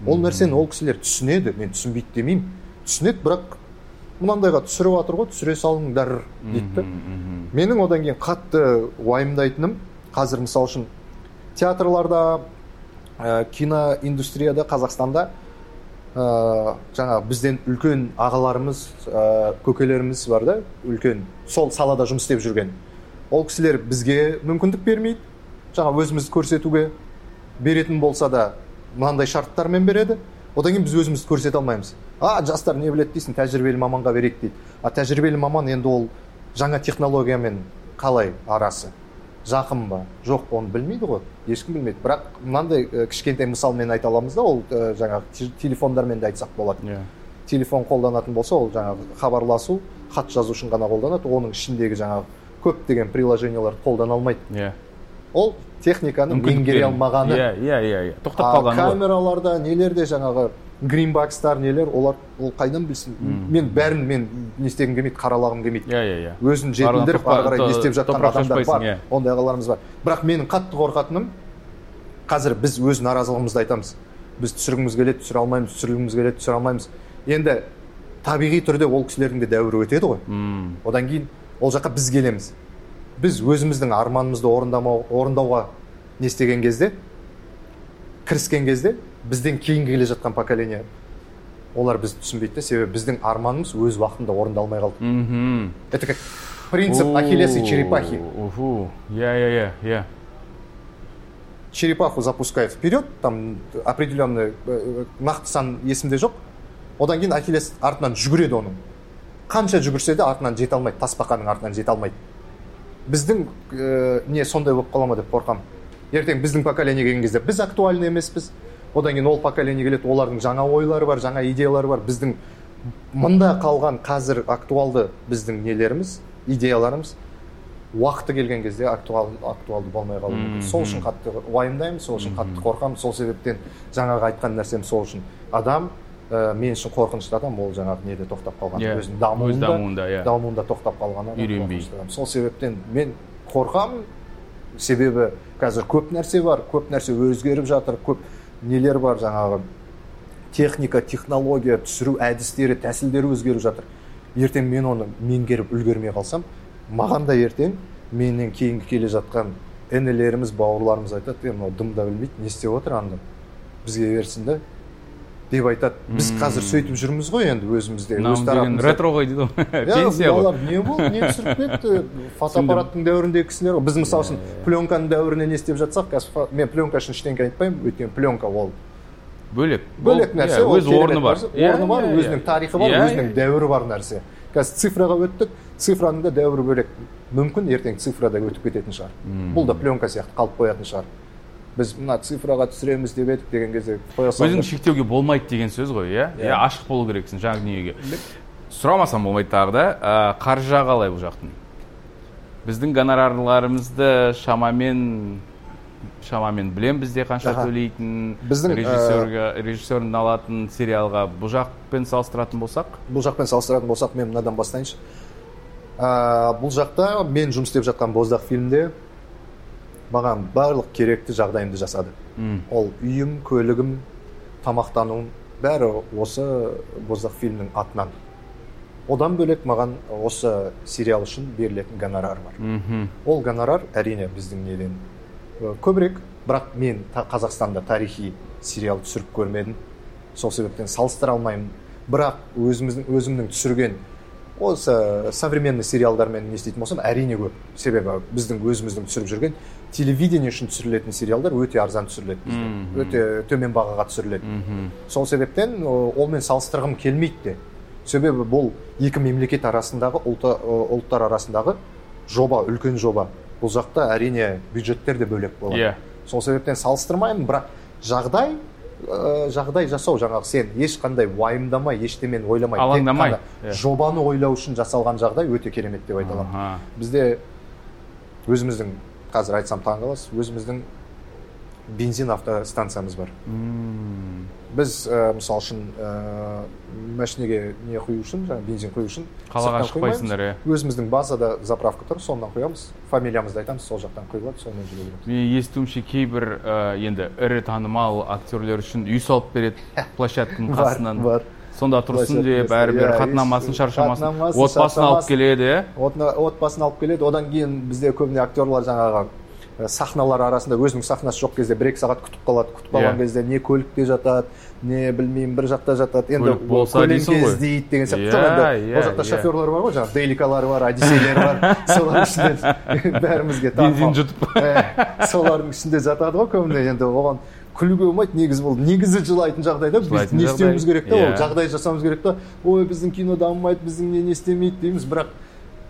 Ол нәрсені ол кісілер түсінеді мен түсінбейді демеймін. Түсінеді бірақ мынандайға түсіріп жатыр ғой түсіре салыңдар дейді менің одан кейін қатты уайымдайтыным қазір мысалы үшін театрларда ә, киноиндустрияда қазақстанда ә, жаңа бізден үлкен ағаларымыз ә, көкелеріміз бар да үлкен. Сол салада жұмыс істеп жүрген. Ол кісілер бізге мүмкіндік бермейді. Жаңа өзімізді көрсетуге беретін болса да мынандай шарттармен береді. Одан кейін біз өзімізді көрсете алмаймыз. А жастар не біледі дейсің тәжірибелі маманға берейік дейді. А тәжірибелі маман енді ол жаңа технологиямен қалай арасы? Жақын ба? Жоқ оны білмейді ғой. Ешкім білмейді. Бірақ мынандай ә, кішкентай мысалмен айта аламыз да ол ә, жаңағы те- телефондармен де айтсақ болады. Иә. Телефон қолданатын болса ол жаңағы хабарласу хат жазу үшін ғана қолданады. Оның ішіндегі жаңағы көптеген приложенияларды қолдана алмайды. Иә. Ол техниканы меңгере алмағаны. Иә иә иә иә. Тоқтап ғой. камераларда нелерде жаңағы гринбакстар нелер олар ол қайдан білсін? Мен бәрін мен не істегім келмейді қаралағым келмейді. Иә иә иә. Өзін жетілдіріп ары қарай не істеп жатқан адамдар бар. иә. ондай ағаларымыз бар. Бірақ менің қатты қорқатыным қазір біз өз наразылығымызды айтамыз. Біз түсіргіміз келеді түсіре алмаймыз түсіргіміз келеді түсіре алмаймыз. Енді табиғи түрде ол кісілердің де дәуірі өтеді ғой. Одан кейін ол жаққа біз келеміз. Біз өзіміздің арманымызды орындамау орындауға не істеген кезде кіріскен кезде бізден кейінгі келе жатқан поколение олар бізді түсінбейді да себебі біздің арманымыз өз уақытында орындалмай қалды. Мгм. это как принцип ахиллеса и черепахи. Уху. иә иә иә иә черепаху запускает вперед там определенный э, нақты сан есімде жоқ. Одан кейін ахиллес артынан жүгіреді оның. Қанша жүгірсе де артынан жете алмайды тасбақаның артынан жете алмайды. Біздің э, не сондай болып қала ма деп қорқамын ертең біздің поколение келген кезде біз актуальны емеспіз. Одан кейін ол поколение келеді олардың жаңа ойлары бар жаңа идеялары бар. Біздің мында қалған қазір актуалды біздің нелеріміз идеяларымыз уақыты келген кезде актуал, актуалды болмай қалуы мүмкін. Сол үшін қатты уайымдаймын сол үшін қатты қорқамын. Сол себептен жаңағы айтқан нәрсем сол үшін. Адам ә, мен үшін қорқынышты адам ол жаңағы неде тоқтап қалған. Иә өзінің дамуында дамуында иә. дамуында тоқтап қалған адам Үйренбей. сол себептен мен қорқамын. Себебі қазір көп нәрсе бар көп нәрсе өзгеріп жатыр көп нелер бар жаңағы? Техника технология түсіру әдістері тәсілдері өзгеріп жатыр. Ертең мен оны меңгеріп үлгермей қалсам маған да ертең менен кейінгі келе жатқан інілеріміз бауырларымыз айтады е мынау дым да білмейді не істеп отыр анда бізге берсін да деп айтады. Біз қазір сөйтіп жүрміз ғой енді өзімізде өз тарапымызда. ретро ғой дейді ғой. Пенсия ғой. мыналар не болды не түсіріп кетті? Фотоаппараттың дәуіріндегі кісілер ғой. Біз мысалы үшін пленканың дәуірінде не істеп жатсақ қазір мен пленка үшін ештеңе айтпаймын өйткені пленка ол. Бөлек. Бөлек нәрсе иә, өз орны бар. орны бар өзінің тарихы бар өзінің дәуірі бар нәрсе. Қазір цифраға өттік. Цифраның да дәуірі бөлек. Мүмкін ертең цифра да өтіп кететін шығар. Бұл да пленка сияқты қалып қоятын шығар. Біз мына цифраға түсіреміз деп едік деген кезде өзің шектеуге болмайды деген сөз ғой иә? Иә. иә ашық болу керексің жаңа дүниеге. Сұрамасам болмайды тағы да. Ә, қаржы жағы қалай бұл жақтың. Біздің гонорарларымызды шамамен шамамен білемін бізде қанша төлейтін Біздің, ә, режиссерға режиссердің алатын сериалға бұл жақпен салыстыратын болсақ? Бұл жақпен салыстыратын болсақ мен мынадан бастайыншы. Ә, бұл жақта мен жұмыс істеп жатқан боздақ фильмде маған барлық керекті жағдайымды жасады. М. ол үйім көлігім тамақтануым бәрі осы боздақ фильмнің атынан. Одан бөлек маған осы сериал үшін берілетін гонорар бар. Мхм. Ол гонорар әрине біздің неден? Э, көбірек. Бірақ мен та- қазақстанда тарихи сериал түсіріп көрмедім. Сол себептен салыстыра алмаймын. Бірақ өзіміздің өзімнің түсірген осы современный сериалдармен не істейтін болсам әрине көп. Себебі біздің өзіміздің түсіріп жүрген телевидение үшін түсірілетін сериалдар өте арзан түсіріледі бізде. Өте төмен бағаға түсіріледі. Сол себептен олмен салыстырғым келмейді де. Себебі бұл екі мемлекет арасындағы ұлттар арасындағы жоба үлкен жоба. Бұл жақта әрине бюджеттер де бөлек болады иә. Сол себептен салыстырмаймын бірақ жағдай ә, жағдай жасау жаңағы сен ешқандай уайымдамай ештемені ойламай Алаңдамай, қана иә. жобаны ойлау үшін жасалған жағдай өте керемет деп айта аламын. Аха. бізде өзіміздің қазір айтсам таң қаласыз өзіміздің бензин автостанциямыз бар. М. біз ә, мысалы үшін ә, машинеге не құю үшін жаңағы бензин құю үшін қалаға шықпайсыңдар иә. Өзіміздің базада заправка тұр сонdan құямыз. Фамилиямызды айтамыз сол жақтан құйылады сонымен жүре береміз. Менің естуімше кейбір ә, енді ірі танымал актерлер үшін үй салып береді площадканың қасынан. бар. Сонда тұрсын деп бәрібір иә, қатынамасын еш- шаршамасын. отбасын алып келеді. Иә отбасын алып келеді. Одан кейін бізде көбіне актерлар жаңағы ә, сахналар арасында өзінің сахнасы жоқ кезде бір екі сағат күтіп қалады. Күтіп қалған Иә. кезде не көлікте жатады не білмеймін бір жақта жатады. Енді көлеңке ғой. іздейді деген сияқты. Иә, жоқ енді иә, ол жақта иә. шоферлар бар ғой жаңағы деликалары бар одиссейлері бар. Солардың ішінде бәрімізге танымал. бензин жұтып. Солардың ішінде жатады ғой көбіне енді оған. Күлуге болмайды негізі бұл негізі жылайтын жағдайда біз не істеуіміз керек та ол. Иә. жағдай жасауымыз керек та ой біздің кино дамымайды біздің не не істемейді дейміз. Бірақ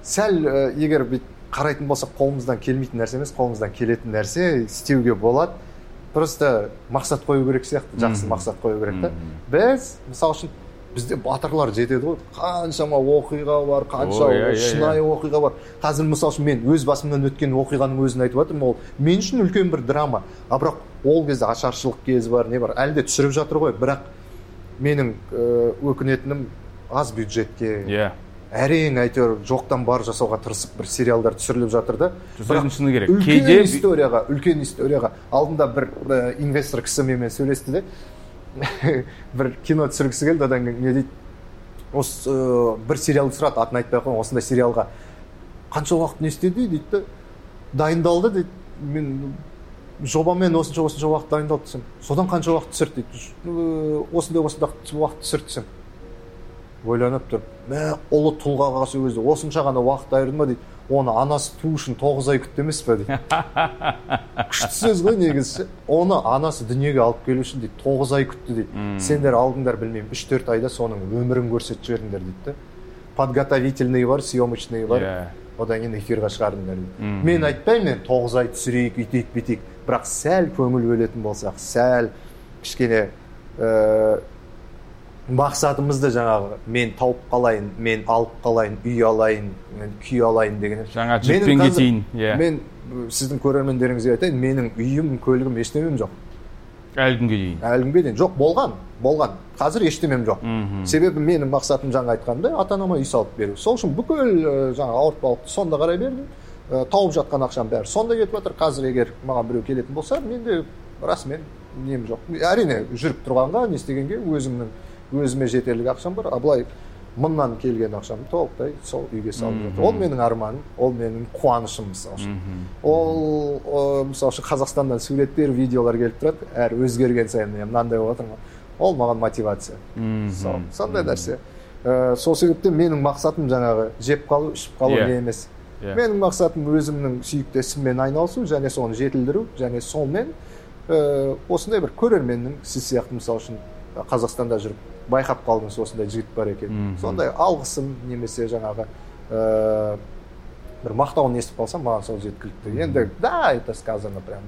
сәл егер бүйтіп қарайтын болсақ қолымыздан келмейтін нәрсе емес қолымыздан келетін нәрсе істеуге болады. Просто мақсат қою керек сияқты жақсы мақсат қою керек та. Біз мысалы үшін бізде батырлар жетеді ғой. Қаншама оқиға бар қанша шынайы оқиға бар. Қазір мысалы үшін мен өз басымнан өткен оқиғаның өзін айтып жатырмын ол. Мен үшін үлкен бір драма. А бірақ ол кезде ашаршылық кезі бар не бар. Әлі де түсіріп жатыр ғой. Бірақ менің ә, өкінетінім аз бюджетке. Иә. Әрең әйтеуір жоқтан бар жасауға тырысып бір сериалдар түсіріліп жатыр да. Сөздің шыны керек? үлкен кейде историяға үлкен историяға. Алдында бір ә, инвестор кісі менімен сөйлесті де. бір кино түсіргісі келді одан кейін не дейді? Осы ә, бір сериалды сұрады атын айтпай ақ қояйын осындай сериалға. Қанша уақыт не істеді дейді да дайындалды дейді. Мен жобамен осынша осынша уақыт дайындалды десем содан қанша уақыт түсірді дейді? «Э, осындай осындай уақыт түсірді десем. Ойланып тұрып мә ұлы тұлғаға сол кезде осынша ғана уақыт айырды ма? дейді. Оны анасы туу үшін тоғыз ай күтті емес па дейді. Күшті сөз ғой негізі. Ше. оны анасы дүниеге алып келу үшін дейді тоғыз ай күтті дейді. Сендер алдыңдар білмеймін үш төрт айда соның өмірін көрсетіп жібердіңдер дейді да подготовительный бар съемочный бар. Иә. Одан кейін эфирға шығардыңдар дейді. Мен айтпаймын енді тоғыз ай түсірейік үйтейік бүйтейік бірақ сәл көңіл бөлетін болсақ сәл кішкене ә, мақсатымыз да жаңағы мен тауып қалайын мен алып қалайын үй алайын мен күй алайын деген. Жаңа жетпен кетейін иә. мен сіздің көрермендеріңізге айтайын менің үйім көлігім ештемем жоқ. Әлі күнге дейін. Әлі күнге дейін. Жоқ болған болған. Қазір ештемем жоқ. Себебі менің мақсатым жаңа айтқанымдай ата анама үй салып беру. Сол үшін бүкіл жаңағы ауыртпалықты сонда қарай бердім. Тауып жатқан ақшам бәрі сонда кетіп жатыр. Қазір егер маған біреу келетін болса менде расымен нем жоқ. Әрине жүріп тұрғанға не істегенге өзімнің өзіме жетерлік ақшам бар. А былай мыңнан келген ақшамды толықтай сол үйге салып жатыр. Ол менің арманым ол менің қуанышым мысалы үшін. Ол мысалы үшін қазақстаннан суреттер видеолар келіп тұрады. Әр өзгерген сайын мынандай болып жатыр ол маған мотивация. Сол сондай нәрсе. Ә, сол себептен менің мақсатым жаңағы жеп қалу ішіп қалу иә. Иә. не емес. Иә. Иә. менің мақсатым өзімнің сүйікті ісіммен айналысу және соны жетілдіру және сонымен ә, осындай бір көрерменнің сіз сияқты мысалы үшін қазақстанда жүріп байқап қалдыңыз осындай жігіт бар екен сондай алғысын немесе жаңағы ә, бір мақтауын естіп қалсам маған сол жеткілікті енді да это сказано прям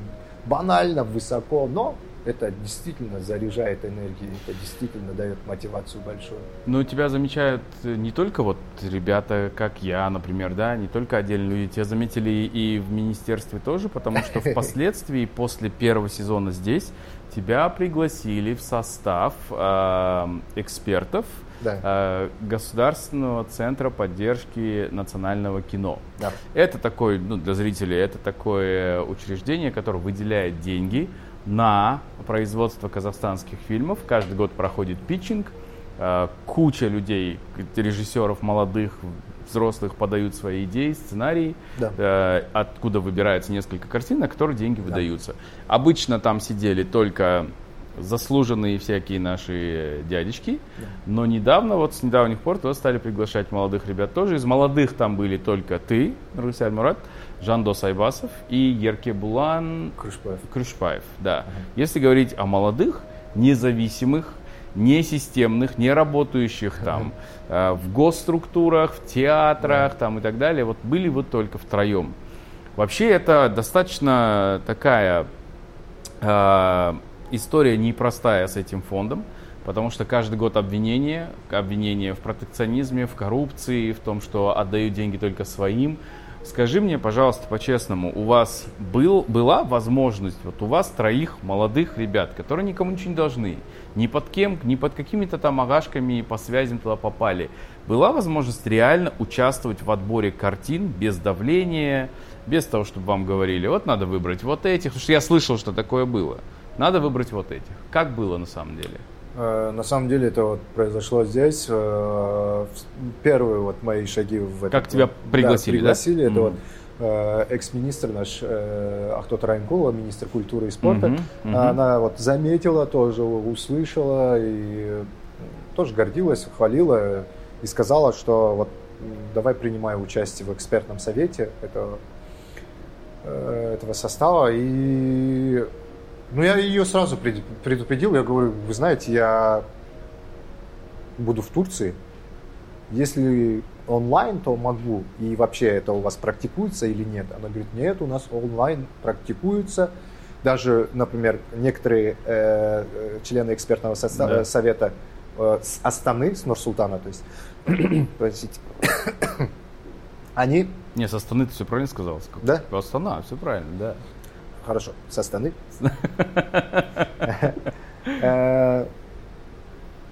банально высоко но это действительно заряжает энергией, это действительно дает мотивацию большую. Ну, тебя замечают не только вот ребята, как я, например, да, не только отдельные люди, тебя заметили и в министерстве тоже, потому что впоследствии, после первого сезона здесь, тебя пригласили в состав э, экспертов да. э, Государственного центра поддержки национального кино. Да. Это такой, ну, для зрителей, это такое учреждение, которое выделяет деньги на производство казахстанских фильмов. Каждый год проходит питчинг, э, куча людей, режиссеров молодых, взрослых подают свои идеи, сценарии, да. э, откуда выбираются несколько картин, на которые деньги да. выдаются. Обычно там сидели только заслуженные всякие наши дядечки, да. но недавно, вот с недавних пор, то стали приглашать молодых ребят тоже. Из молодых там были только ты, Русяль Мурат, Жандос Айбасов и Ерке Булан Крышпаев. Крышпаев, да. Ага. Если говорить о молодых, независимых, не системных, не работающих там э, в госструктурах, в театрах там и так далее, вот были вы только втроем. Вообще это достаточно такая э, история непростая с этим фондом, потому что каждый год обвинения, обвинения в протекционизме, в коррупции, в том, что отдают деньги только своим, Скажи мне, пожалуйста, по-честному, у вас был, была возможность, вот у вас троих молодых ребят, которые никому ничего не должны, ни под кем, ни под какими-то там агашками по связям туда попали, была возможность реально участвовать в отборе картин без давления, без того, чтобы вам говорили, вот надо выбрать вот этих, потому что я слышал, что такое было. Надо выбрать вот этих. Как было на самом деле? Э, на самом деле это вот произошло здесь. Э, первые вот мои шаги в этом. Как тебя пригласили, да? Пригласили. Да? Это mm-hmm. вот экс-министр наш Ахтот Райнкулова, министр культуры и спорта. Mm-hmm. Она вот заметила тоже, услышала и тоже гордилась, хвалила и сказала, что вот давай принимай участие в экспертном совете этого, этого состава. И ну, я ее сразу предупредил. Я говорю, вы знаете, я буду в Турции. Если онлайн, то могу. И вообще это у вас практикуется или нет? Она говорит, нет, у нас онлайн практикуется. Даже, например, некоторые э, э члены экспертного со- да. совета э, с Астаны, с Нурсултана, то есть, простите, они... Не, с Астаны ты все правильно сказал. Да? Астана, все правильно, да хорошо, со стороны. Э,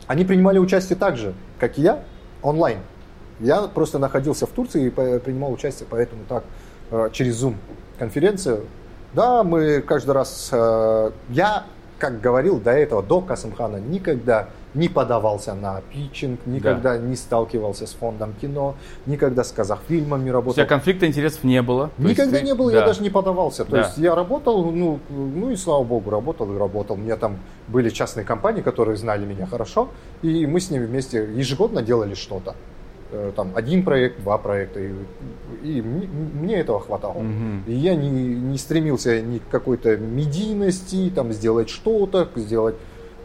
они принимали участие так же, как и я, онлайн. Я просто находился в Турции и принимал участие, поэтому так, э, через Zoom конференцию. Да, мы каждый раз... Э, я, как говорил до этого, до Касымхана, никогда не подавался на питчинг, никогда да. не сталкивался с фондом кино, никогда с Казахфильмом не работал. У тебя конфликта интересов не было? Никогда ты... не было, да. я даже не подавался. То да. есть я работал, ну, ну и слава богу, работал и работал. У меня там были частные компании, которые знали меня хорошо, и мы с ними вместе ежегодно делали что-то там один проект, два проекта, и, и мне этого хватало. Угу. И я не, не стремился ни к какой-то медийности, там сделать что-то, сделать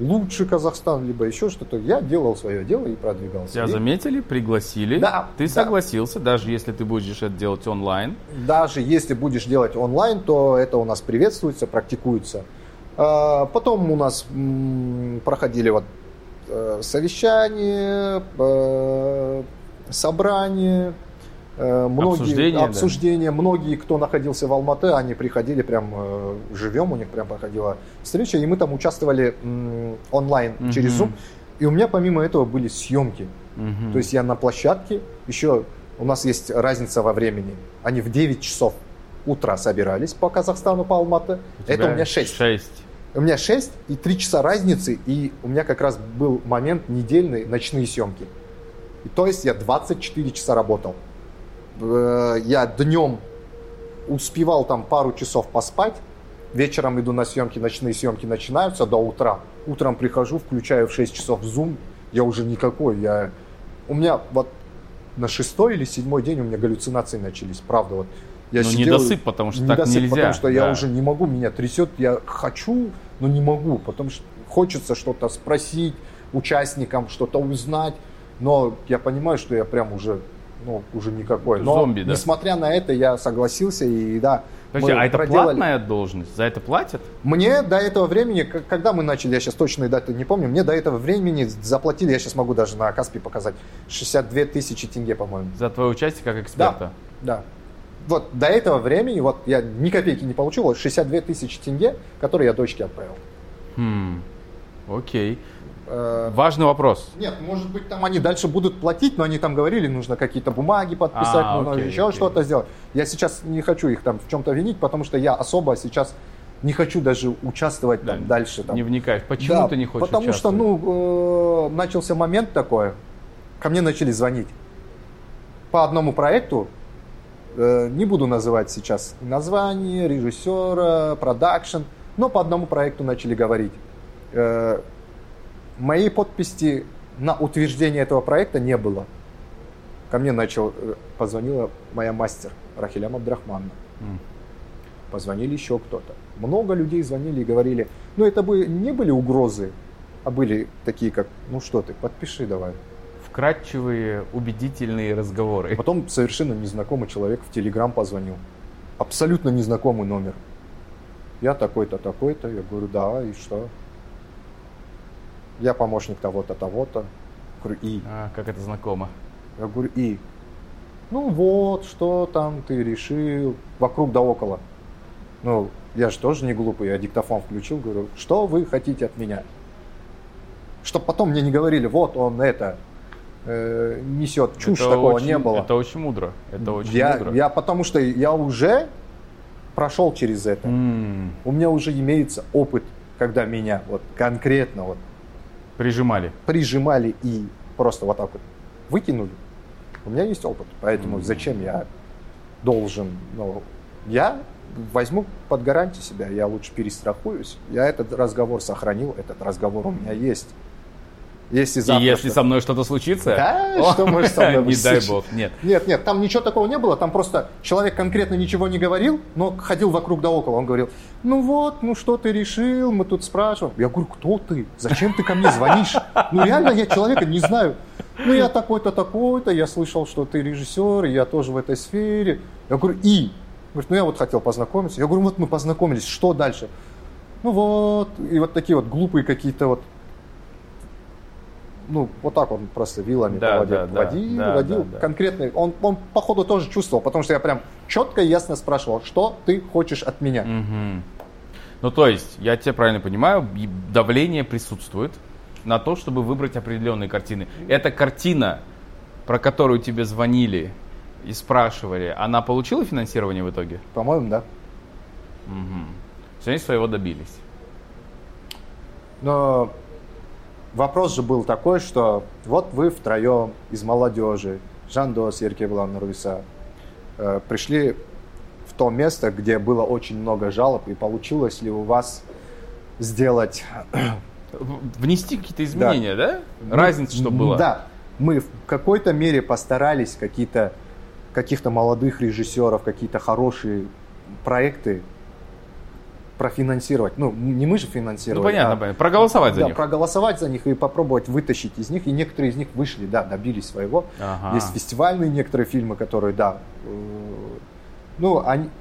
лучше Казахстан, либо еще что-то. Я делал свое дело и продвигался. Тебя заметили, пригласили. Да. Ты да. согласился, даже если ты будешь это делать онлайн. Даже если будешь делать онлайн, то это у нас приветствуется, практикуется. А, потом у нас проходили вот э, совещание, э, многие Обсуждения, обсуждения, многие, кто находился в Алматы, они приходили прям э, живем, у них прям проходила встреча, и мы там участвовали онлайн Мгм. через Zoom. И у меня помимо этого были съемки. Мгм. То есть я на площадке, еще у нас есть разница во времени. Они в 9 часов утра собирались по Казахстану, по Алматы. У Это у меня 6. Шесть. У меня 6 и 3 часа разницы, и у меня как раз был момент недельный ночные съемки. И то есть я 24 часа работал. Э, Я днем успевал там пару часов поспать, вечером иду на съемки, ночные съемки начинаются до утра. Утром прихожу, включаю в 6 часов Zoom, я уже никакой, я... У меня вот на шестой или седьмой день у меня галлюцинации начались, правда. Вот я Ну, сидел- недосып, потому что так недосып, нельзя, Потому что я да. уже не могу, меня трясет, я хочу, но не могу, потому что хочется что-то спросить участникам, что-то узнать, но я понимаю, что я прям уже, ну, уже никакой. Но, Зомби, да. несмотря на это, я согласился и да. Подожди, а это проделали. платная должность? За это платят? Мне до этого времени, когда мы начали, я сейчас точные даты не помню, мне до этого времени заплатили, я сейчас могу даже на Каспи показать, 62 тысячи тенге, по-моему. За твое участие как эксперта? Да. Вот до этого времени, вот я ни копейки не получил, вот 62 тысячи тенге, которые я дочке отправил. Хм. Окей. Э, Важный вопрос. Нет, может быть, там они дальше будут платить, но они там говорили, нужно какие-то бумаги подписать, А, нужно окей, еще окей. что-то сделать. Я сейчас не хочу их там в чем-то винить, потому что я особо сейчас не хочу даже участвовать Да, там дальше. Там. Не вникаешь. Почему Да, ты не хочешь Потому что, ну, э, начался момент такой, ко мне начали звонить по одному проекту, э, не буду называть сейчас название, режиссера, продакшн, но по одному проекту начали говорить. Э, Моей подписи на утверждение этого проекта не было. Ко мне начал, э, позвонила моя мастер Рахилям Абдрахмановна М. позвонили еще кто-то. Много людей звонили и говорили, ну это бы не были угрозы, а были такие как, ну что ты, подпиши давай. Вкратчивые, убедительные разговоры. Потом совершенно незнакомый человек в Телеграм позвонил. Абсолютно незнакомый номер. Я такой-то, такой-то. Я говорю, да, и что? Я помощник того-то, того-то. Говорю, и? А, как это знакомо. Я говорю, и? Ну вот, что там ты решил, вокруг да около. Ну, я же тоже не глупый, я диктофон включил, говорю, что вы хотите от меня? Чтоб потом мне не говорили, вот он это э, несет чушь, Это такого очень- не было. Это очень мудро. Это очень я, мудро. я потому что я уже прошел через это. М, У меня уже имеется опыт, когда меня вот конкретно вот Прижимали. прижимали и просто вот так вот выкинули. У меня есть опыт, поэтому Мгм. зачем я должен, ну, я возьму под гарантию себя, я лучше перестрахуюсь. Я этот разговор сохранил, этот разговор у меня есть. Если И завтра если что- со мной что-то случится... Да, о, что может со мной Не дай бог, нет. Нет, нет, там ничего такого не было, там просто человек конкретно ничего не говорил, но ходил вокруг да около. Он говорил, ну вот, ну что ты решил, мы тут спрашиваем. Я говорю, кто ты? Зачем ты ко мне звонишь? Ну реально я человека не знаю. Ну я такой-то, такой-то, я слышал, что ты режиссер, и я тоже в этой сфере. Я говорю, и? Говорит, ну я вот хотел познакомиться. Я говорю, вот мы познакомились, что дальше? Ну вот, и вот такие вот глупые какие-то вот ну, вот так он просто вилами Да, поводил, да, да, водил, да, водил да, да. конкретный. Он, он, походу, тоже чувствовал, потому что я прям четко и ясно спрашивал, что ты хочешь от меня. Мгм. Ну, то есть, я тебя правильно понимаю, давление присутствует на то, чтобы выбрать определенные картины. Эта картина, про которую тебе звонили и спрашивали, она получила финансирование в итоге? По-моему, да. Мгм. То есть они своего добились. Но вопрос же был такой, что вот вы втроем из молодежи, Жандос, Еркебулан, Нурвиса, э, пришли в то место, где было очень много жалоб, и получилось ли у вас сделать Внести какие-то изменения, да? Разница, что было? Да. Мы в какой-то мере постарались какие-то каких-то молодых режиссеров, какие-то хорошие проекты профинансировать. Ну, не мы же Ну, финансировали. понятно, а- понятно. Проголосовать за да, них. проголосовать за них и попробовать вытащить из них. И некоторые из них вышли, да, добились своего. Ага. Есть фестивальные некоторые фильмы, которые, да, э, ну, они,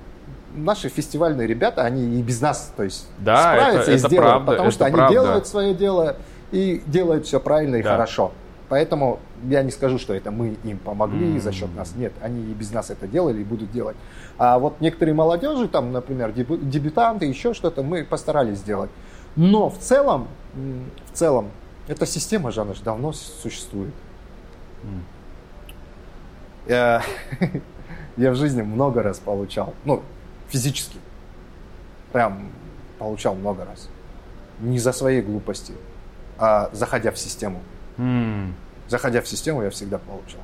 наши фестивальные ребята, они и без нас, то есть, Да, справятся это- и это сделают, правда, потому что они правда. делают свое дело, и делают все правильно и Да. хорошо. Поэтому я не скажу, что это мы им помогли М. за счет нас. Нет, они и без нас это делали и будут делать. А вот некоторые молодежи, там, например, дебю- дебютанты, еще что-то, мы постарались сделать. Но в целом, в целом, эта система же, она же давно существует. М. Я, я в жизни много раз получал, ну, физически. Прям получал много раз. Не за свои глупости, а заходя в систему. М. Заходя в систему, я всегда получал.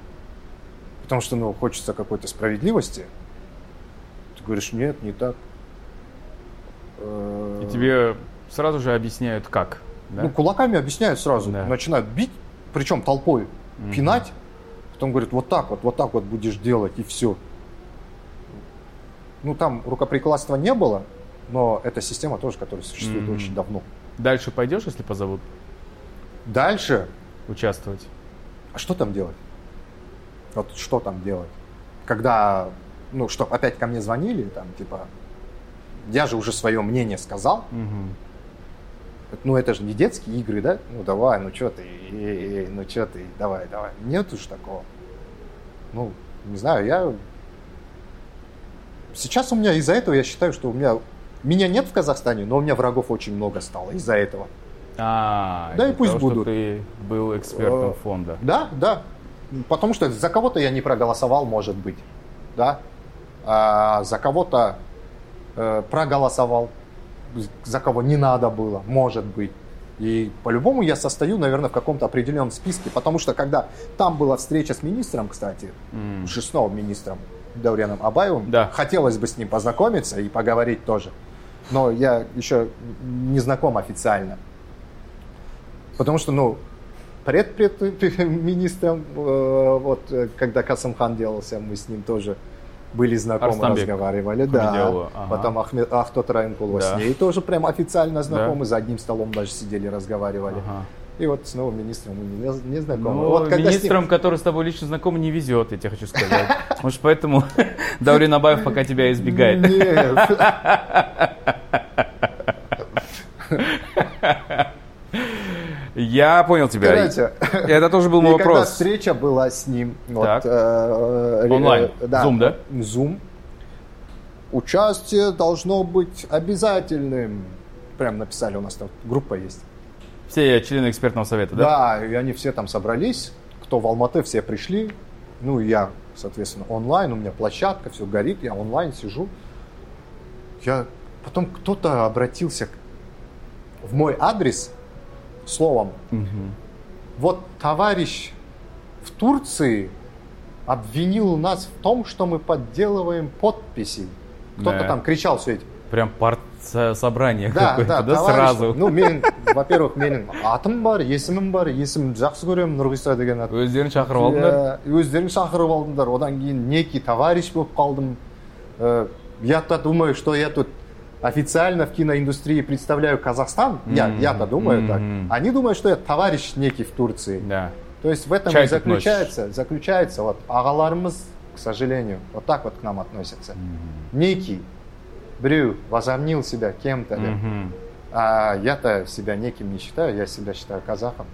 Потому что, ну, хочется какой-то справедливости. Ты говоришь, нет, не так. Э, И тебе сразу же объясняют, как. да? Ну, кулаками объясняют сразу. Да. Начинают бить, причем толпой, Мгм. пинать. Потом говорят, вот так вот, вот так вот будешь делать, и все. Ну, там рукоприкладства не было, но эта система тоже, которая существует Мгм. очень давно. Дальше пойдешь, если позовут Дальше, участвовать? а что там делать? Вот что там делать? Когда, ну, что опять ко мне звонили, там, типа, я же уже свое мнение сказал, Мгм. ну это же не детские игры, да? Ну давай, ну что ты, э, э, ну что ты, давай, давай. Нет уж такого. Ну, не знаю, я... Сейчас у меня из-за этого, я считаю, что у меня... Меня нет в Казахстане, но у меня врагов очень много стало из-за этого. А, Да и пусть того, что будут. ты был экспертом Э, фонда. Да, да. Потому что за кого-то я не проголосовал, может быть. Да. А за кого-то э, проголосовал, за кого не надо было, может быть. И по-любому я состою, наверное, в каком-то определенном списке, потому что когда там была встреча с министром, кстати, М. с новым министром Дауряном Абаевым, Да. хотелось бы с ним познакомиться и поговорить тоже. Но я еще не знаком официально. Потому что, ну, пред-пред-министром, э, вот, э, когда Касымхан делался, мы с ним тоже были знакомы, Арыстанбек разговаривали, да. Ага. Потом Ахмед, Ахтот Райнкулова Да. с ней тоже прям официально знакомы, за одним столом даже сидели, разговаривали. Ага. И вот с новым министром мы не, не знакомы. Ну, вот с ним- который с тобой лично знаком, не везет, я тебе хочу сказать. Может, поэтому Даурин Абаев пока тебя избегает. Нет. Я понял тебя. Короче, Это тоже был мой когда вопрос. встреча была с ним, Так. э, э, Онлайн. э, да, Zoom, да? Zoom. Участие должно быть обязательным. Прям написали, у нас там группа есть. Все члены экспертного совета, да? Да, и они все там собрались. Кто в Алматы, все пришли. Ну, и я, соответственно, онлайн. У меня площадка, все горит. Я онлайн сижу. Я... Потом кто-то обратился в мой адрес словом Мгм. вот товарищ в Турции обвинил нас в том, что мы подделываем подписи. Кто-то Да. там кричал все эти. Прям партсобрание Да, какое-то, да, да, товарищ. сразу? Ну, мен, во-первых, менің атым бар, есімім бар, есімімді жақсы көремін нұрғиса деген ат. Өздерін шақырып алдыңдар? Иә, өздерің шақырып алдыңдар. Одан кейін некий товарищ болып қалдым. Э, Я-то думаю, что я тут официально в киноиндустрии представляю Казахстан. Я, Мгм, я-то думаю так. мгм. Они думают, что я товарищ некий в Турции. Да. То есть в этом Чай и заключается, заключается вот ағаларымыз, к сожалению, вот так вот к нам относятся. Некий, Брю, возомнил себя кем-то. Мгм. а я-то себя неким не считаю, я себя считаю казахом.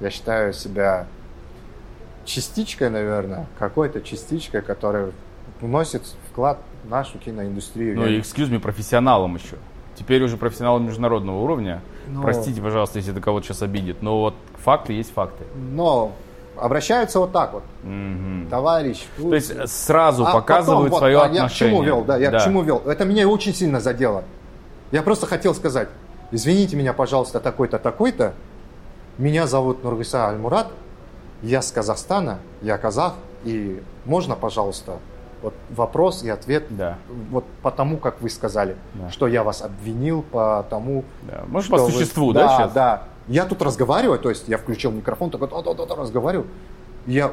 Я считаю себя частичкой, наверное, какой-то частичкой, которая вносит вклад нашу киноиндустрию. Ну и, excuse me, профессионалом еще. Теперь уже профессионалом международного уровня. Но- Простите, пожалуйста, если это кого-то сейчас обидит, но вот факты есть факты. Но обращаются вот так вот, Мгм. товарищ. То есть сразу А показывают потом вот, свое а отношение. Я к чему вел, да, я к чему вел. Это меня очень сильно задело. Я просто хотел сказать, извините меня, пожалуйста, такой-то, такой-то. Меня зовут Нургиса Альмурат, я с Казахстана, я казах, и можно, пожалуйста, вот вопрос и ответ Да. вот по тому, как вы сказали, Да. что я вас обвинил, по тому, да. Может, по вы- существу, да, да, сейчас? да. Я тут разговариваю, то есть я включил микрофон, такой, да-да-да, разговариваю. Я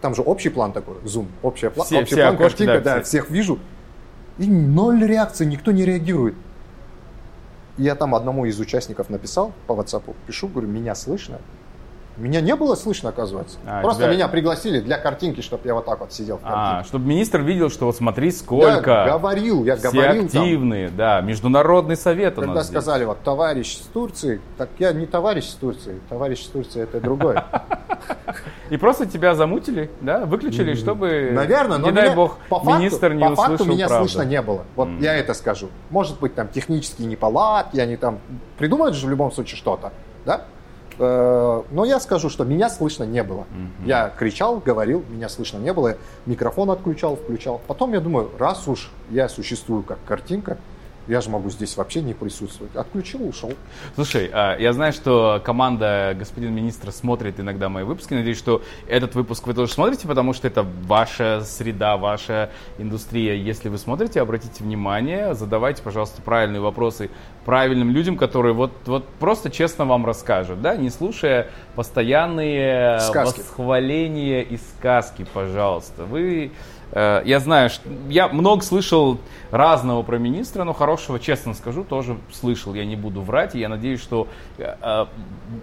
там же общий план такой, зум, общий, пла- Все- общий все план, окошки, картинка, да, да, все. всех вижу. И ноль реакции, никто не реагирует. Я там одному из участников написал по WhatsApp, пишу, говорю, меня слышно? Меня не было слышно, оказывается. А, Просто тебя- меня пригласили для картинки, чтобы я вот так вот сидел в А, чтобы министр видел, что вот смотри, сколько. Я говорил, я все говорил там. активные, да, международный совет у Когда нас здесь. сказали, вот, товарищ с Турции, так я не товарищ с Турции, товарищ с Турции это другое. И просто тебя замутили, да, выключили, чтобы, Наверное, но не дай бог, по министр не по услышал факту меня слышно не было. Вот я это скажу. Может быть, там технические неполадки, они там придумают же в любом случае что-то, да? Э, Но я скажу, что меня слышно не было. Я кричал, говорил, меня слышно не было. Микрофон отключал, включал. Потом я думаю, раз уж я существую как картинка, я же могу здесь вообще не присутствовать. Отключил, ушел. Слушай, а, я знаю, что команда господина министра смотрит иногда мои выпуски. Надеюсь, что этот выпуск вы тоже смотрите, потому что это ваша среда, ваша индустрия. Если вы смотрите, обратите внимание, задавайте, пожалуйста, правильные вопросы правильным людям, которые вот, вот просто честно вам расскажут, да, не слушая постоянные Сказки. восхваления и сказки, пожалуйста. Вы Я знаю, что я много слышал разного про министра, но хорошего, честно скажу, тоже слышал. Я не буду врать, и я надеюсь, что э, э,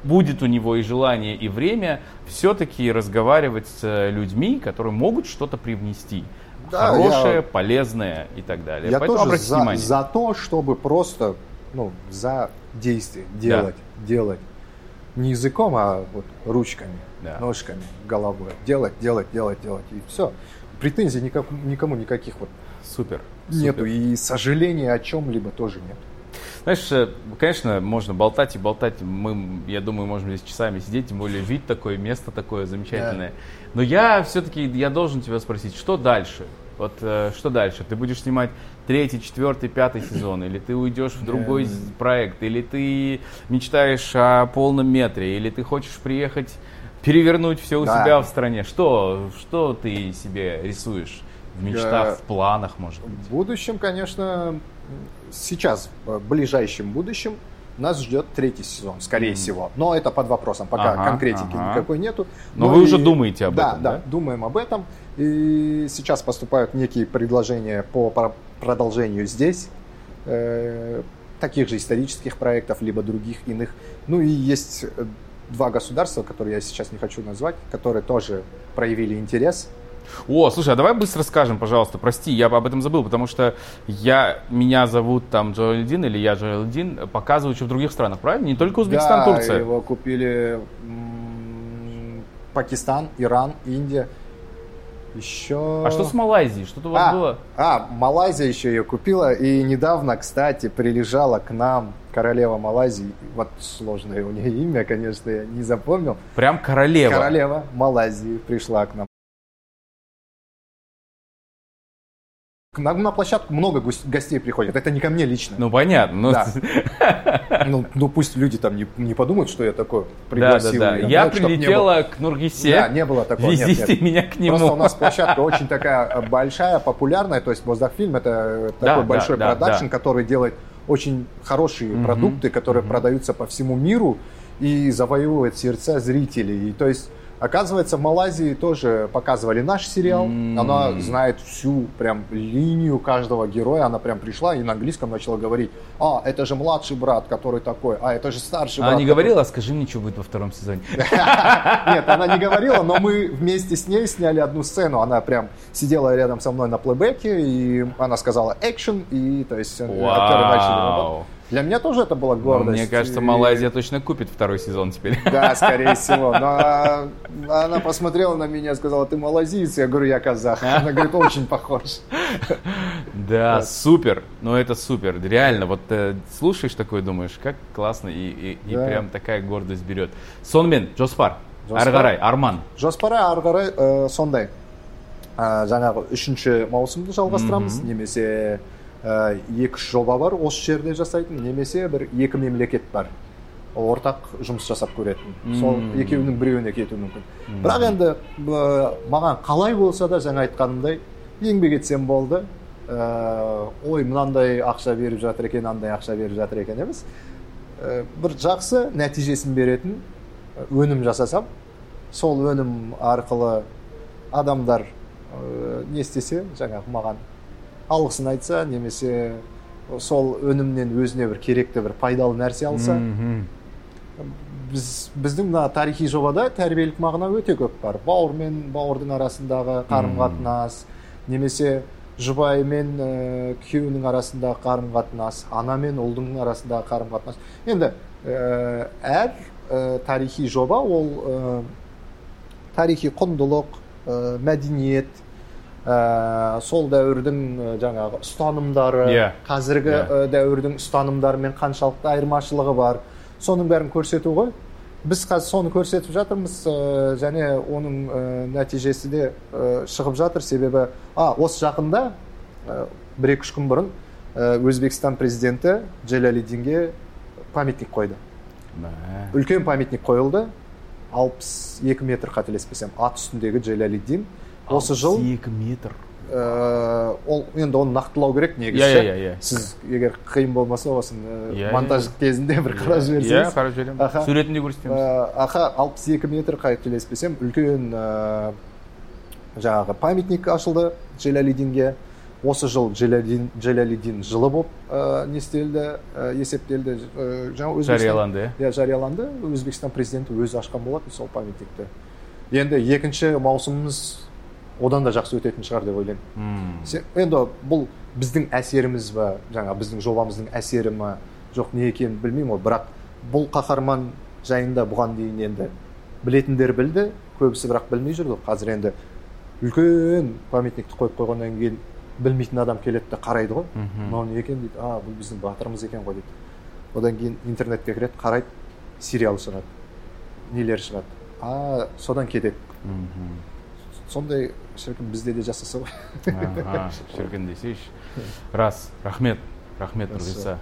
будет у него и желание, и время все-таки разговаривать с э, людьми, которые могут что-то привнести. Да, Хорошее, я- полезное и так далее. Я Поэтому тоже за, внимание. за то, чтобы просто ну, за действие делать, делать. Не языком, а вот ручками, Да. ножками, головой. Делать, делать, делать, делать. И все. Претензий никак- никому никаких вот Супер. нету. супер. И сожаления о чем-либо тоже нет. Знаешь, э, конечно, можно болтать и болтать. Мы, я думаю, можем здесь часами сидеть, тем более вид такой, место такое замечательное. Но я все-таки, я должен тебя спросить, что дальше? Вот э, что дальше? Ты будешь снимать третий, четвертый, пятый сезон, или ты уйдешь в другой Эм. проект, или ты мечтаешь о полном метре, или ты хочешь приехать перевернуть все у Да. себя в стране? Что, что ты себе рисуешь в мечтах, Я- в планах, может быть? В будущем, конечно, сейчас, в ближайшем будущем, нас ждет третий сезон, скорее всего. Но это под вопросом, пока Ага, конкретики ага. никакой нету. Но Ну вы и- уже думаете об да, этом, да? да? думаем об этом. И сейчас поступают некие предложения по про- продолжению здесь. э, таких же исторических проектов, либо других иных. Ну и есть э, два государства, которые я сейчас не хочу назвать, которые тоже проявили интерес. О, слушай, а давай быстро скажем, пожалуйста, прости, я об этом забыл, потому что я, меня зовут там Джоэльдин, или я Джоэльдин, показываю еще в других странах, правильно? Не только Узбекистан, да, Турция. его купили м, Пакистан, Иран, Индия. Еще... А что с Малайзией? Что-то у вас а, было? а, Малайзия еще ее купила. И недавно, кстати, прилежала к нам королева Малайзии. Вот сложное у нее имя, конечно, я не запомнил. Прям королева. Королева Малайзии пришла к нам. К нам на площадку много гос- гостей приходит. Это не ко мне лично. Ну, понятно. Ну, Да. Ну, ну, пусть люди там не, не подумают, что я такой да, да, пригласил. да. её, Я ну, прилетела к Нургисе. Да, не было такого, нет, Везите нет. меня к нему. Просто у нас площадка очень такая большая, популярная. То есть Моздокфильм это Да, такой да, большой да, продакшн, да. который делает очень хорошие Мгм, продукты, которые продаются по всему миру и завоевывает сердца зрителей. И то есть Оказывается, в Малайзии тоже показывали наш сериал. Она знает всю прям линию каждого героя. Она прям пришла и на английском начала говорить, а, это же младший брат, который такой, а, это же старший брат. Она не который-» говорила, скажи мне, что будет во втором сезоне. Нет, она не говорила, но мы вместе с ней сняли одну сцену. Она прям сидела рядом со мной на плейбеке, и она сказала экшен, и то есть э, актеры начали. Для меня тоже это была Ну, гордость. Мне кажется, И- Малайзия точно купит второй сезон теперь. Да, скорее всего. Но она посмотрела на меня и сказала, ты малазиец. Я говорю, я казах. Она говорит, очень похож. Да, супер. Ну это супер. Реально, вот э, слушаешь такое, думаешь, как классно, и, прям такая гордость берет. Сонмен, Джоспар, Жоспар. Аргарай, Арман. жоспары ары қарай ә, сондай ә, жаңағы үшінші маусымды жалғастырамыз немесе екі үш жоба бар. Осы жерде жасайтын немесе бір екі мемлекет бар. Ортақ жұмыс жасап көретін. Сол екеуінің біреуіне кетуі мүмкін. Бірақ енді ә, маған қалай болса да жаңа айтқанымдай еңбек етсем болды. Ә, ой мынандай ақша беріп жатыр екен андай ақша беріп жатыр екен емес. Ә, бір жақсы нәтижесін беретін ә, өнім жасасам сол өнім арқылы адамдар ә, не істесе жаңағы маған алғысын айтса немесе сол өнімнен өзіне бір керекті бір пайдалы нәрсе алса біз біздің мына тарихи жобада тәрбиелік мағына өте көп бар. Бауыр мен бауырдың арасындағы қарым қатынас немесе жұбайы мен ә, күйеуінің арасындағы қарым қатынас ана мен ұлдың арасындағы қарым қатынас енді ә, әр ә, тарихи жоба ол ә, тарихи құндылық ә, мәдениет ә, сол дәуірдің жаңағы ұстанымдары yeah. Қазіргі yeah. дәуірдің ұстанымдарымен қаншалықты айырмашылығы бар соның бәрін көрсету ғой. Біз қазір соны көрсетіп жатырмыз ә, және оның ә, нәтижесі де ә, шығып жатыр. Себебі а осы жақында ә, бір екі үш күн бұрын ә, өзбекстан президенті джелалиддинге памятник қойды. Үлкен памятник қойылды. Алпыс екі метр қателеспесем ат үстіндегі джелалиддин осы жыл? екі метр. Э, ол енді оны нақтылау керек негізі иә иә иә сіз егер қиын болмаса осыны иә, э, иә, монтаж иә. кезінде бір қарап жіберсеңіз. иә қарап жіберемін. Суретін де көрсетеміз. Э, аха алпыс екі метр қателеспесем үлкен жаңағы памятник ашылды джелалидинге осы жыл джелалидин жылы болып ә, не істелді есептелді. Жаңа жарияланды иә. Иә жарияланды. Өзбекстан президенті өзі ашқан болатын сол памятникті. Енді екінші маусымымыз одан да жақсы өтетін шығар деп ойлаймын. Енді бұл біздің әсеріміз ба? Жаңа біздің жобамыздың әсері ма? Жоқ не екенін білмеймін ғой. Бірақ бұл қаһарман жайында бұған дейін енді білетіндер білді көбісі бірақ білмей жүрді қазір енді үлкен памятникті қойып қойғаннан кейін білмейтін адам келеді де қарайды ғой. Мынау не екен дейді. А бұл біздің батырымыз екен ғой дейді. Одан кейін интернетке кіреді қарайды сериал шығады нелер шығады. А содан кетеді. сондай шіркін бізде де жасаса ғой шіркін десейші рас рахмет рахмет нұрғиса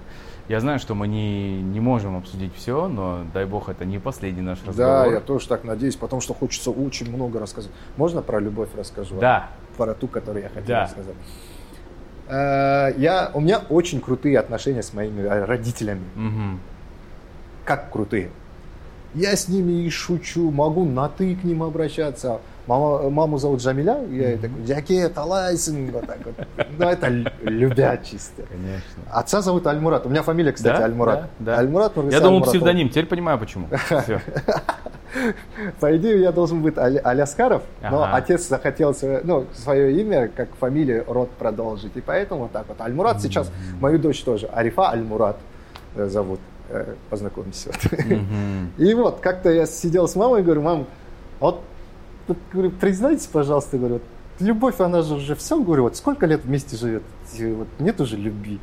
я знаю что мы не не можем обсудить все но дай бог это не последний наш разговор да я тоже так надеюсь потому что хочется очень много рассказать можно про любовь расскажу да про ту которую я хотел да. рассказать э, я, у меня очень крутые отношения с моими родителями. Угу. Как крутые? Я с ними и шучу, могу на ты к ним обращаться. Мама, маму зовут Джамиля, я ей такой, Джаке, талайсың, вот так вот. Ну, это любя чисто. Конечно. Отца зовут Альмурат. У меня фамилия, кстати, да? Альмурат. Да, да. Альмурат Я думал псевдоним, теперь понимаю почему. По идее, я должен быть Аляскаров, но отец захотел свое, ну, свое имя, как фамилию, род продолжить. И поэтому вот так вот. Альмурат сейчас, мою дочь тоже, Арифа Альмурат э, зовут. Э, познакомимся. И вот, как-то я сидел с мамой и говорю, мам, вот вот, говорю, признайтесь, пожалуйста, говорю, вот, любовь, она же уже все, говорю, вот сколько лет вместе живет, вот нет уже любви.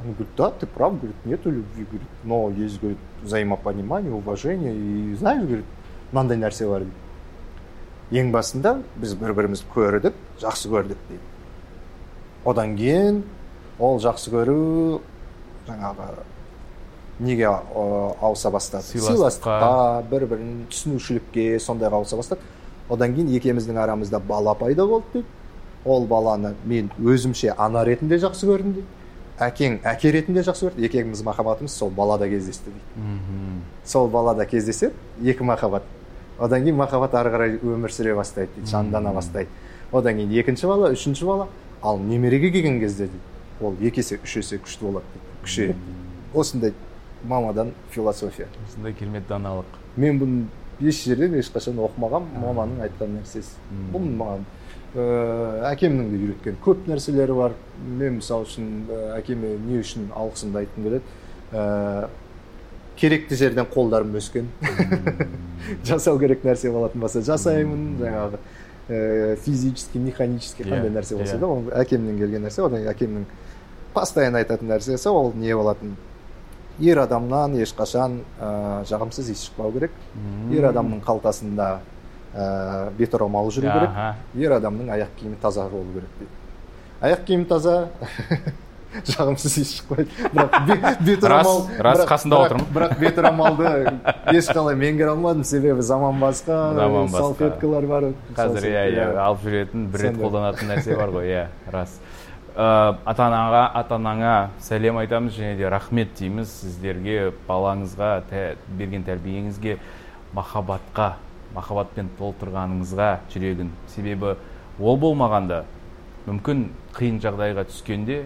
Он говорит, да, ты прав, говорит, нету любви, говорит, но есть, говорит, взаимопонимание, уважение, и знаешь, говорит, мынандай нәрсе бар дейді ең басында біз бір бірімізді көрдік жақсы көрдік дейді одан кейін ол жақсы көру жаңағы неге ауыса бастады? Сыйластыққа. Бір бірін түсінушілікке сондайға ауыса бастады. Одан кейін екеуміздің арамызда бала пайда болды дейді. Ол баланы мен өзімше ана ретінде жақсы көрдім дейді. Әкең әке ретінде жақсы көрді. Екеуміз махаббатымыз сол балада кездесті дейді. Сол балада кездеседі екі махаббат. Одан кейін махаббат ары қарай өмір сүре бастайды дейді жандана бастайды. Одан кейін екінші бала үшінші бала. Ал немереге келген кезде дейді ол екі есе үш есе күшті болады дейді күшейеді осындай мамадан философия. Осындай керемет даналық. Мен бұны еш жерден ешқашан оқымағанмын маманың айтқан нәрсесі. Бұл маған ә, әкемнің де үйреткен көп нәрселері бар. Мен мысалы үшін ә, әкеме не үшін алғысымды айтқым келеді? Ә, керекті жерден қолдарым өскен. Жасау керек нәрсе болатын болса жасаймын. Жаңағы ә, физически механически қандай yeah, нәрсе болса yeah. да ол әкемнен келген нәрсе одан әкемнің постоянно айтатын нәрсесі ол не болатын? Ер адамнан ешқашан ә, жағымсыз иіс шықпау керек. Ер адамның қалтасында ә, беторамал жүру керек. Ер адамның аяқ киімі таза болу керек дейді. Аяқ киім таза жағымсыз иіс шықпайды. Бірақ беторамал рас рас қасында отырмын. бірақ беторамалды ешқалай меңгере алмадым. Себебі заман басқа заман басқа. салфеткалар бар. Қазір иә иә алып жүретін бір рет қолданатын нәрсе бар ғой иә рас. Ата анаға ата анаңа сәлем айтамыз және де рахмет дейміз сіздерге балаңызға берген тәрбиеңізге махаббатқа махаббатпен толтырғаныңызға жүрегін. Себебі ол болмағанда мүмкін қиын жағдайға түскенде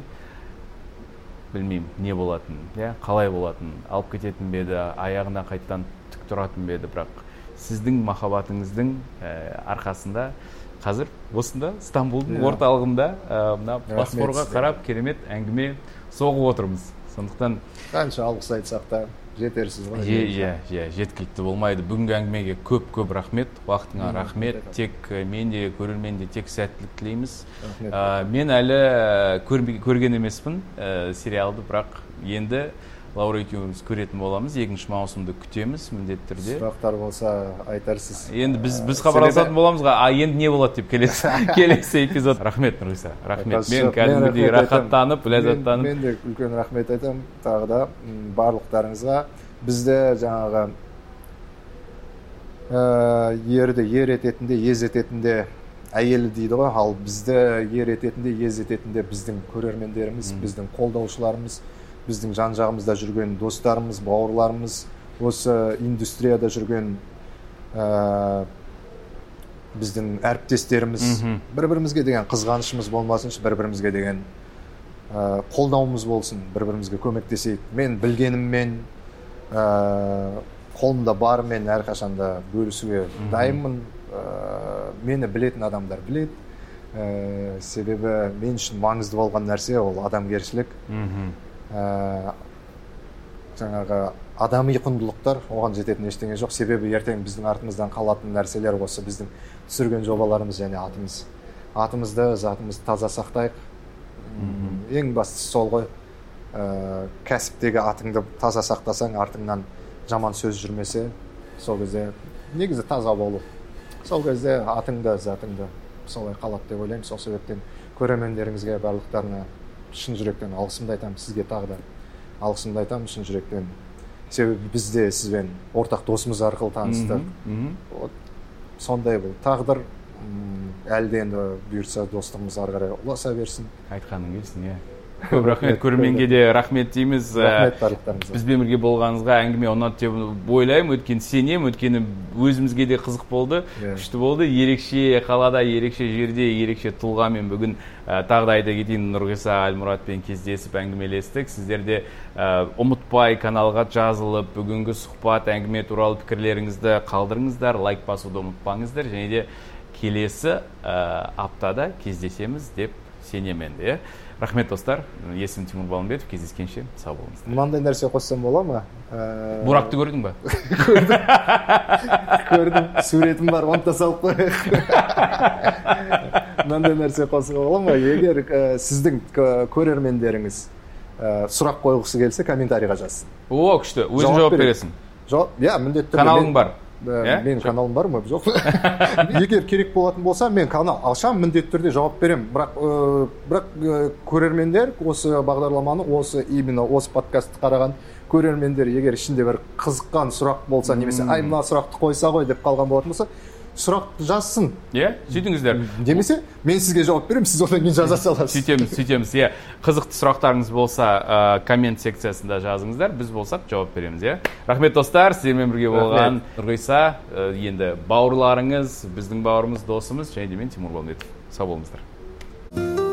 білмеймін не болатын иә қалай болатын алып кететін бе еді аяғына қайтадан түк тұратын ба еді бірақ сіздің махаббатыңыздың ә, арқасында қазір осында стамбулдың орталығында ә, мына босфорға қарап керемет әңгіме соғып отырмыз. Сондықтан қанша алғыс айтсақ та жетерсіз ғой. Иә иә иә жеткілікті болмайды. Бүгінгі әңгімеге көп көп рахмет. Уақытыңа рахмет. тек ә, мен де көрермен де тек сәттілік тілейміз. Ә, мен әлі көрген емеспін ә, сериалды бірақ енді лаура екеуміз көретін боламыз екінші маусымды күтеміз міндетті түрде. Сұрақтар болса айтарсыз. Енді біз біз Себебі- хабарласатын боламыз ғой а енді не болады деп келесі келесі эпизод. Рахмет нұрғиса рахмет. Мен кәдімгідей рахаттанып ләззаттанып. мен де үлкен рахмет айтамын тағы да барлықтарыңызға. Бізді жаңағы ә, ерді ер ететін де ез ететін де әйелі дейді ғой. Ал бізді ер ететін де ез ететін де біздің көрермендеріміз біздің қолдаушыларымыз біздің жан жағымызда жүрген достарымыз бауырларымыз осы индустрияда жүрген ә, біздің әріптестеріміз бір бірімізге деген қызғанышымыз болмасыншы бір бірімізге деген ә, қолдауымыз болсын бір бірімізге көмектесейік. Мен білгеніммен ә, қолымда барымен әрқашанда бөлісуге дайынмын. Ә, мені білетін адамдар біледі. Ә, себебі мен үшін маңызды болған нәрсе ол адамгершілік. Мхм. Ә, жаңағы адами құндылықтар оған жететін ештеңе жоқ. Себебі ертең біздің артымыздан қалатын нәрселер осы біздің түсірген жобаларымыз және атымыз. Атымызды затымызды таза сақтайық. Ең бастысы сол ғой. Ә, кәсіптегі атыңды таза сақтасаң артыңнан жаман сөз жүрмесе сол кезде негізі таза болу. Сол кезде атыңды затыңды солай қалады деп ойлаймын. Сол себептен көрермендеріңізге барлықтарына шын жүректен алғысымды айтамын сізге тағы да. Алғысымды айтамын шын жүректен. Себебі біз де сізбен ортақ досымыз арқылы таныстық. Вот сондай бұл тағдыр әлі де енді бұйыртса достығымыз ары қарай ұласа берсін. Айтқаның келсін иә. Көп рахмет. Көрерменге де рахмет дейміз. Рахмет барлықтарыңызға бізбен бірге болғаныңызға әңгіме ұнады деп ойлаймын. Өйткені сенемін өйткені өзімізге де қызық болды Иә. күшті болды. Ерекше қалада ерекше жерде ерекше тұлғамен бүгін ә, тағы да айта кетейін нұрғиса әлмұратпен кездесіп әңгімелестік. Сіздер де ә, ұмытпай каналға жазылып бүгінгі сұхбат әңгіме туралы пікірлеріңізді қалдырыңыздар лайк басуды ұмытпаңыздар. Және де келесі ә, аптада кездесеміз деп сенемін енді иә. Рахмет достар. Есімім тимур балымбетов кездескенше. Сау болыңыздар. Мынандай нәрсе қоссам бола ма? Ә, бурақты көрдің ба? көрдім. Суретім бар оны да салып қояйық. Мынандай нәрсе қосуға бола ма? Егер ә, сіздің ә, көрермендеріңіз ә, сұрақ қойғысы келсе комментарийға жазсын. О күшті. Өзің Жауап бересің. жауап иә міндетті түрде каналың бар. Ә, иә? менің каналым бар ма? Жоқ. Егер керек болатын болса мен канал ашамын міндетті түрде жауап беремін бірақ ә, бірақ ә, көрермендер осы бағдарламаны осы именно осы подкастты қараған көрермендер егер ішінде бір қызыққан сұрақ болса немесе ай мына сұрақты қойса ғой деп қалған болатын болса сұрақ жазсын. Иә сөйтіңіздер. Демесе мен сізге жауап беремін сіз одан кейін жаза саласыз. Сөйтеміз сөйтеміз. Иә қызықты сұрақтарыңыз болса ә, коммент секциясында жазыңыздар. Біз болсақ жауап береміз иә. Рахмет достар. Сіздермен бірге болған нұрғиса ә, енді бауырларыңыз біздің бауырымыз досымыз және де мен тимур балымбетов сау болыңыздар.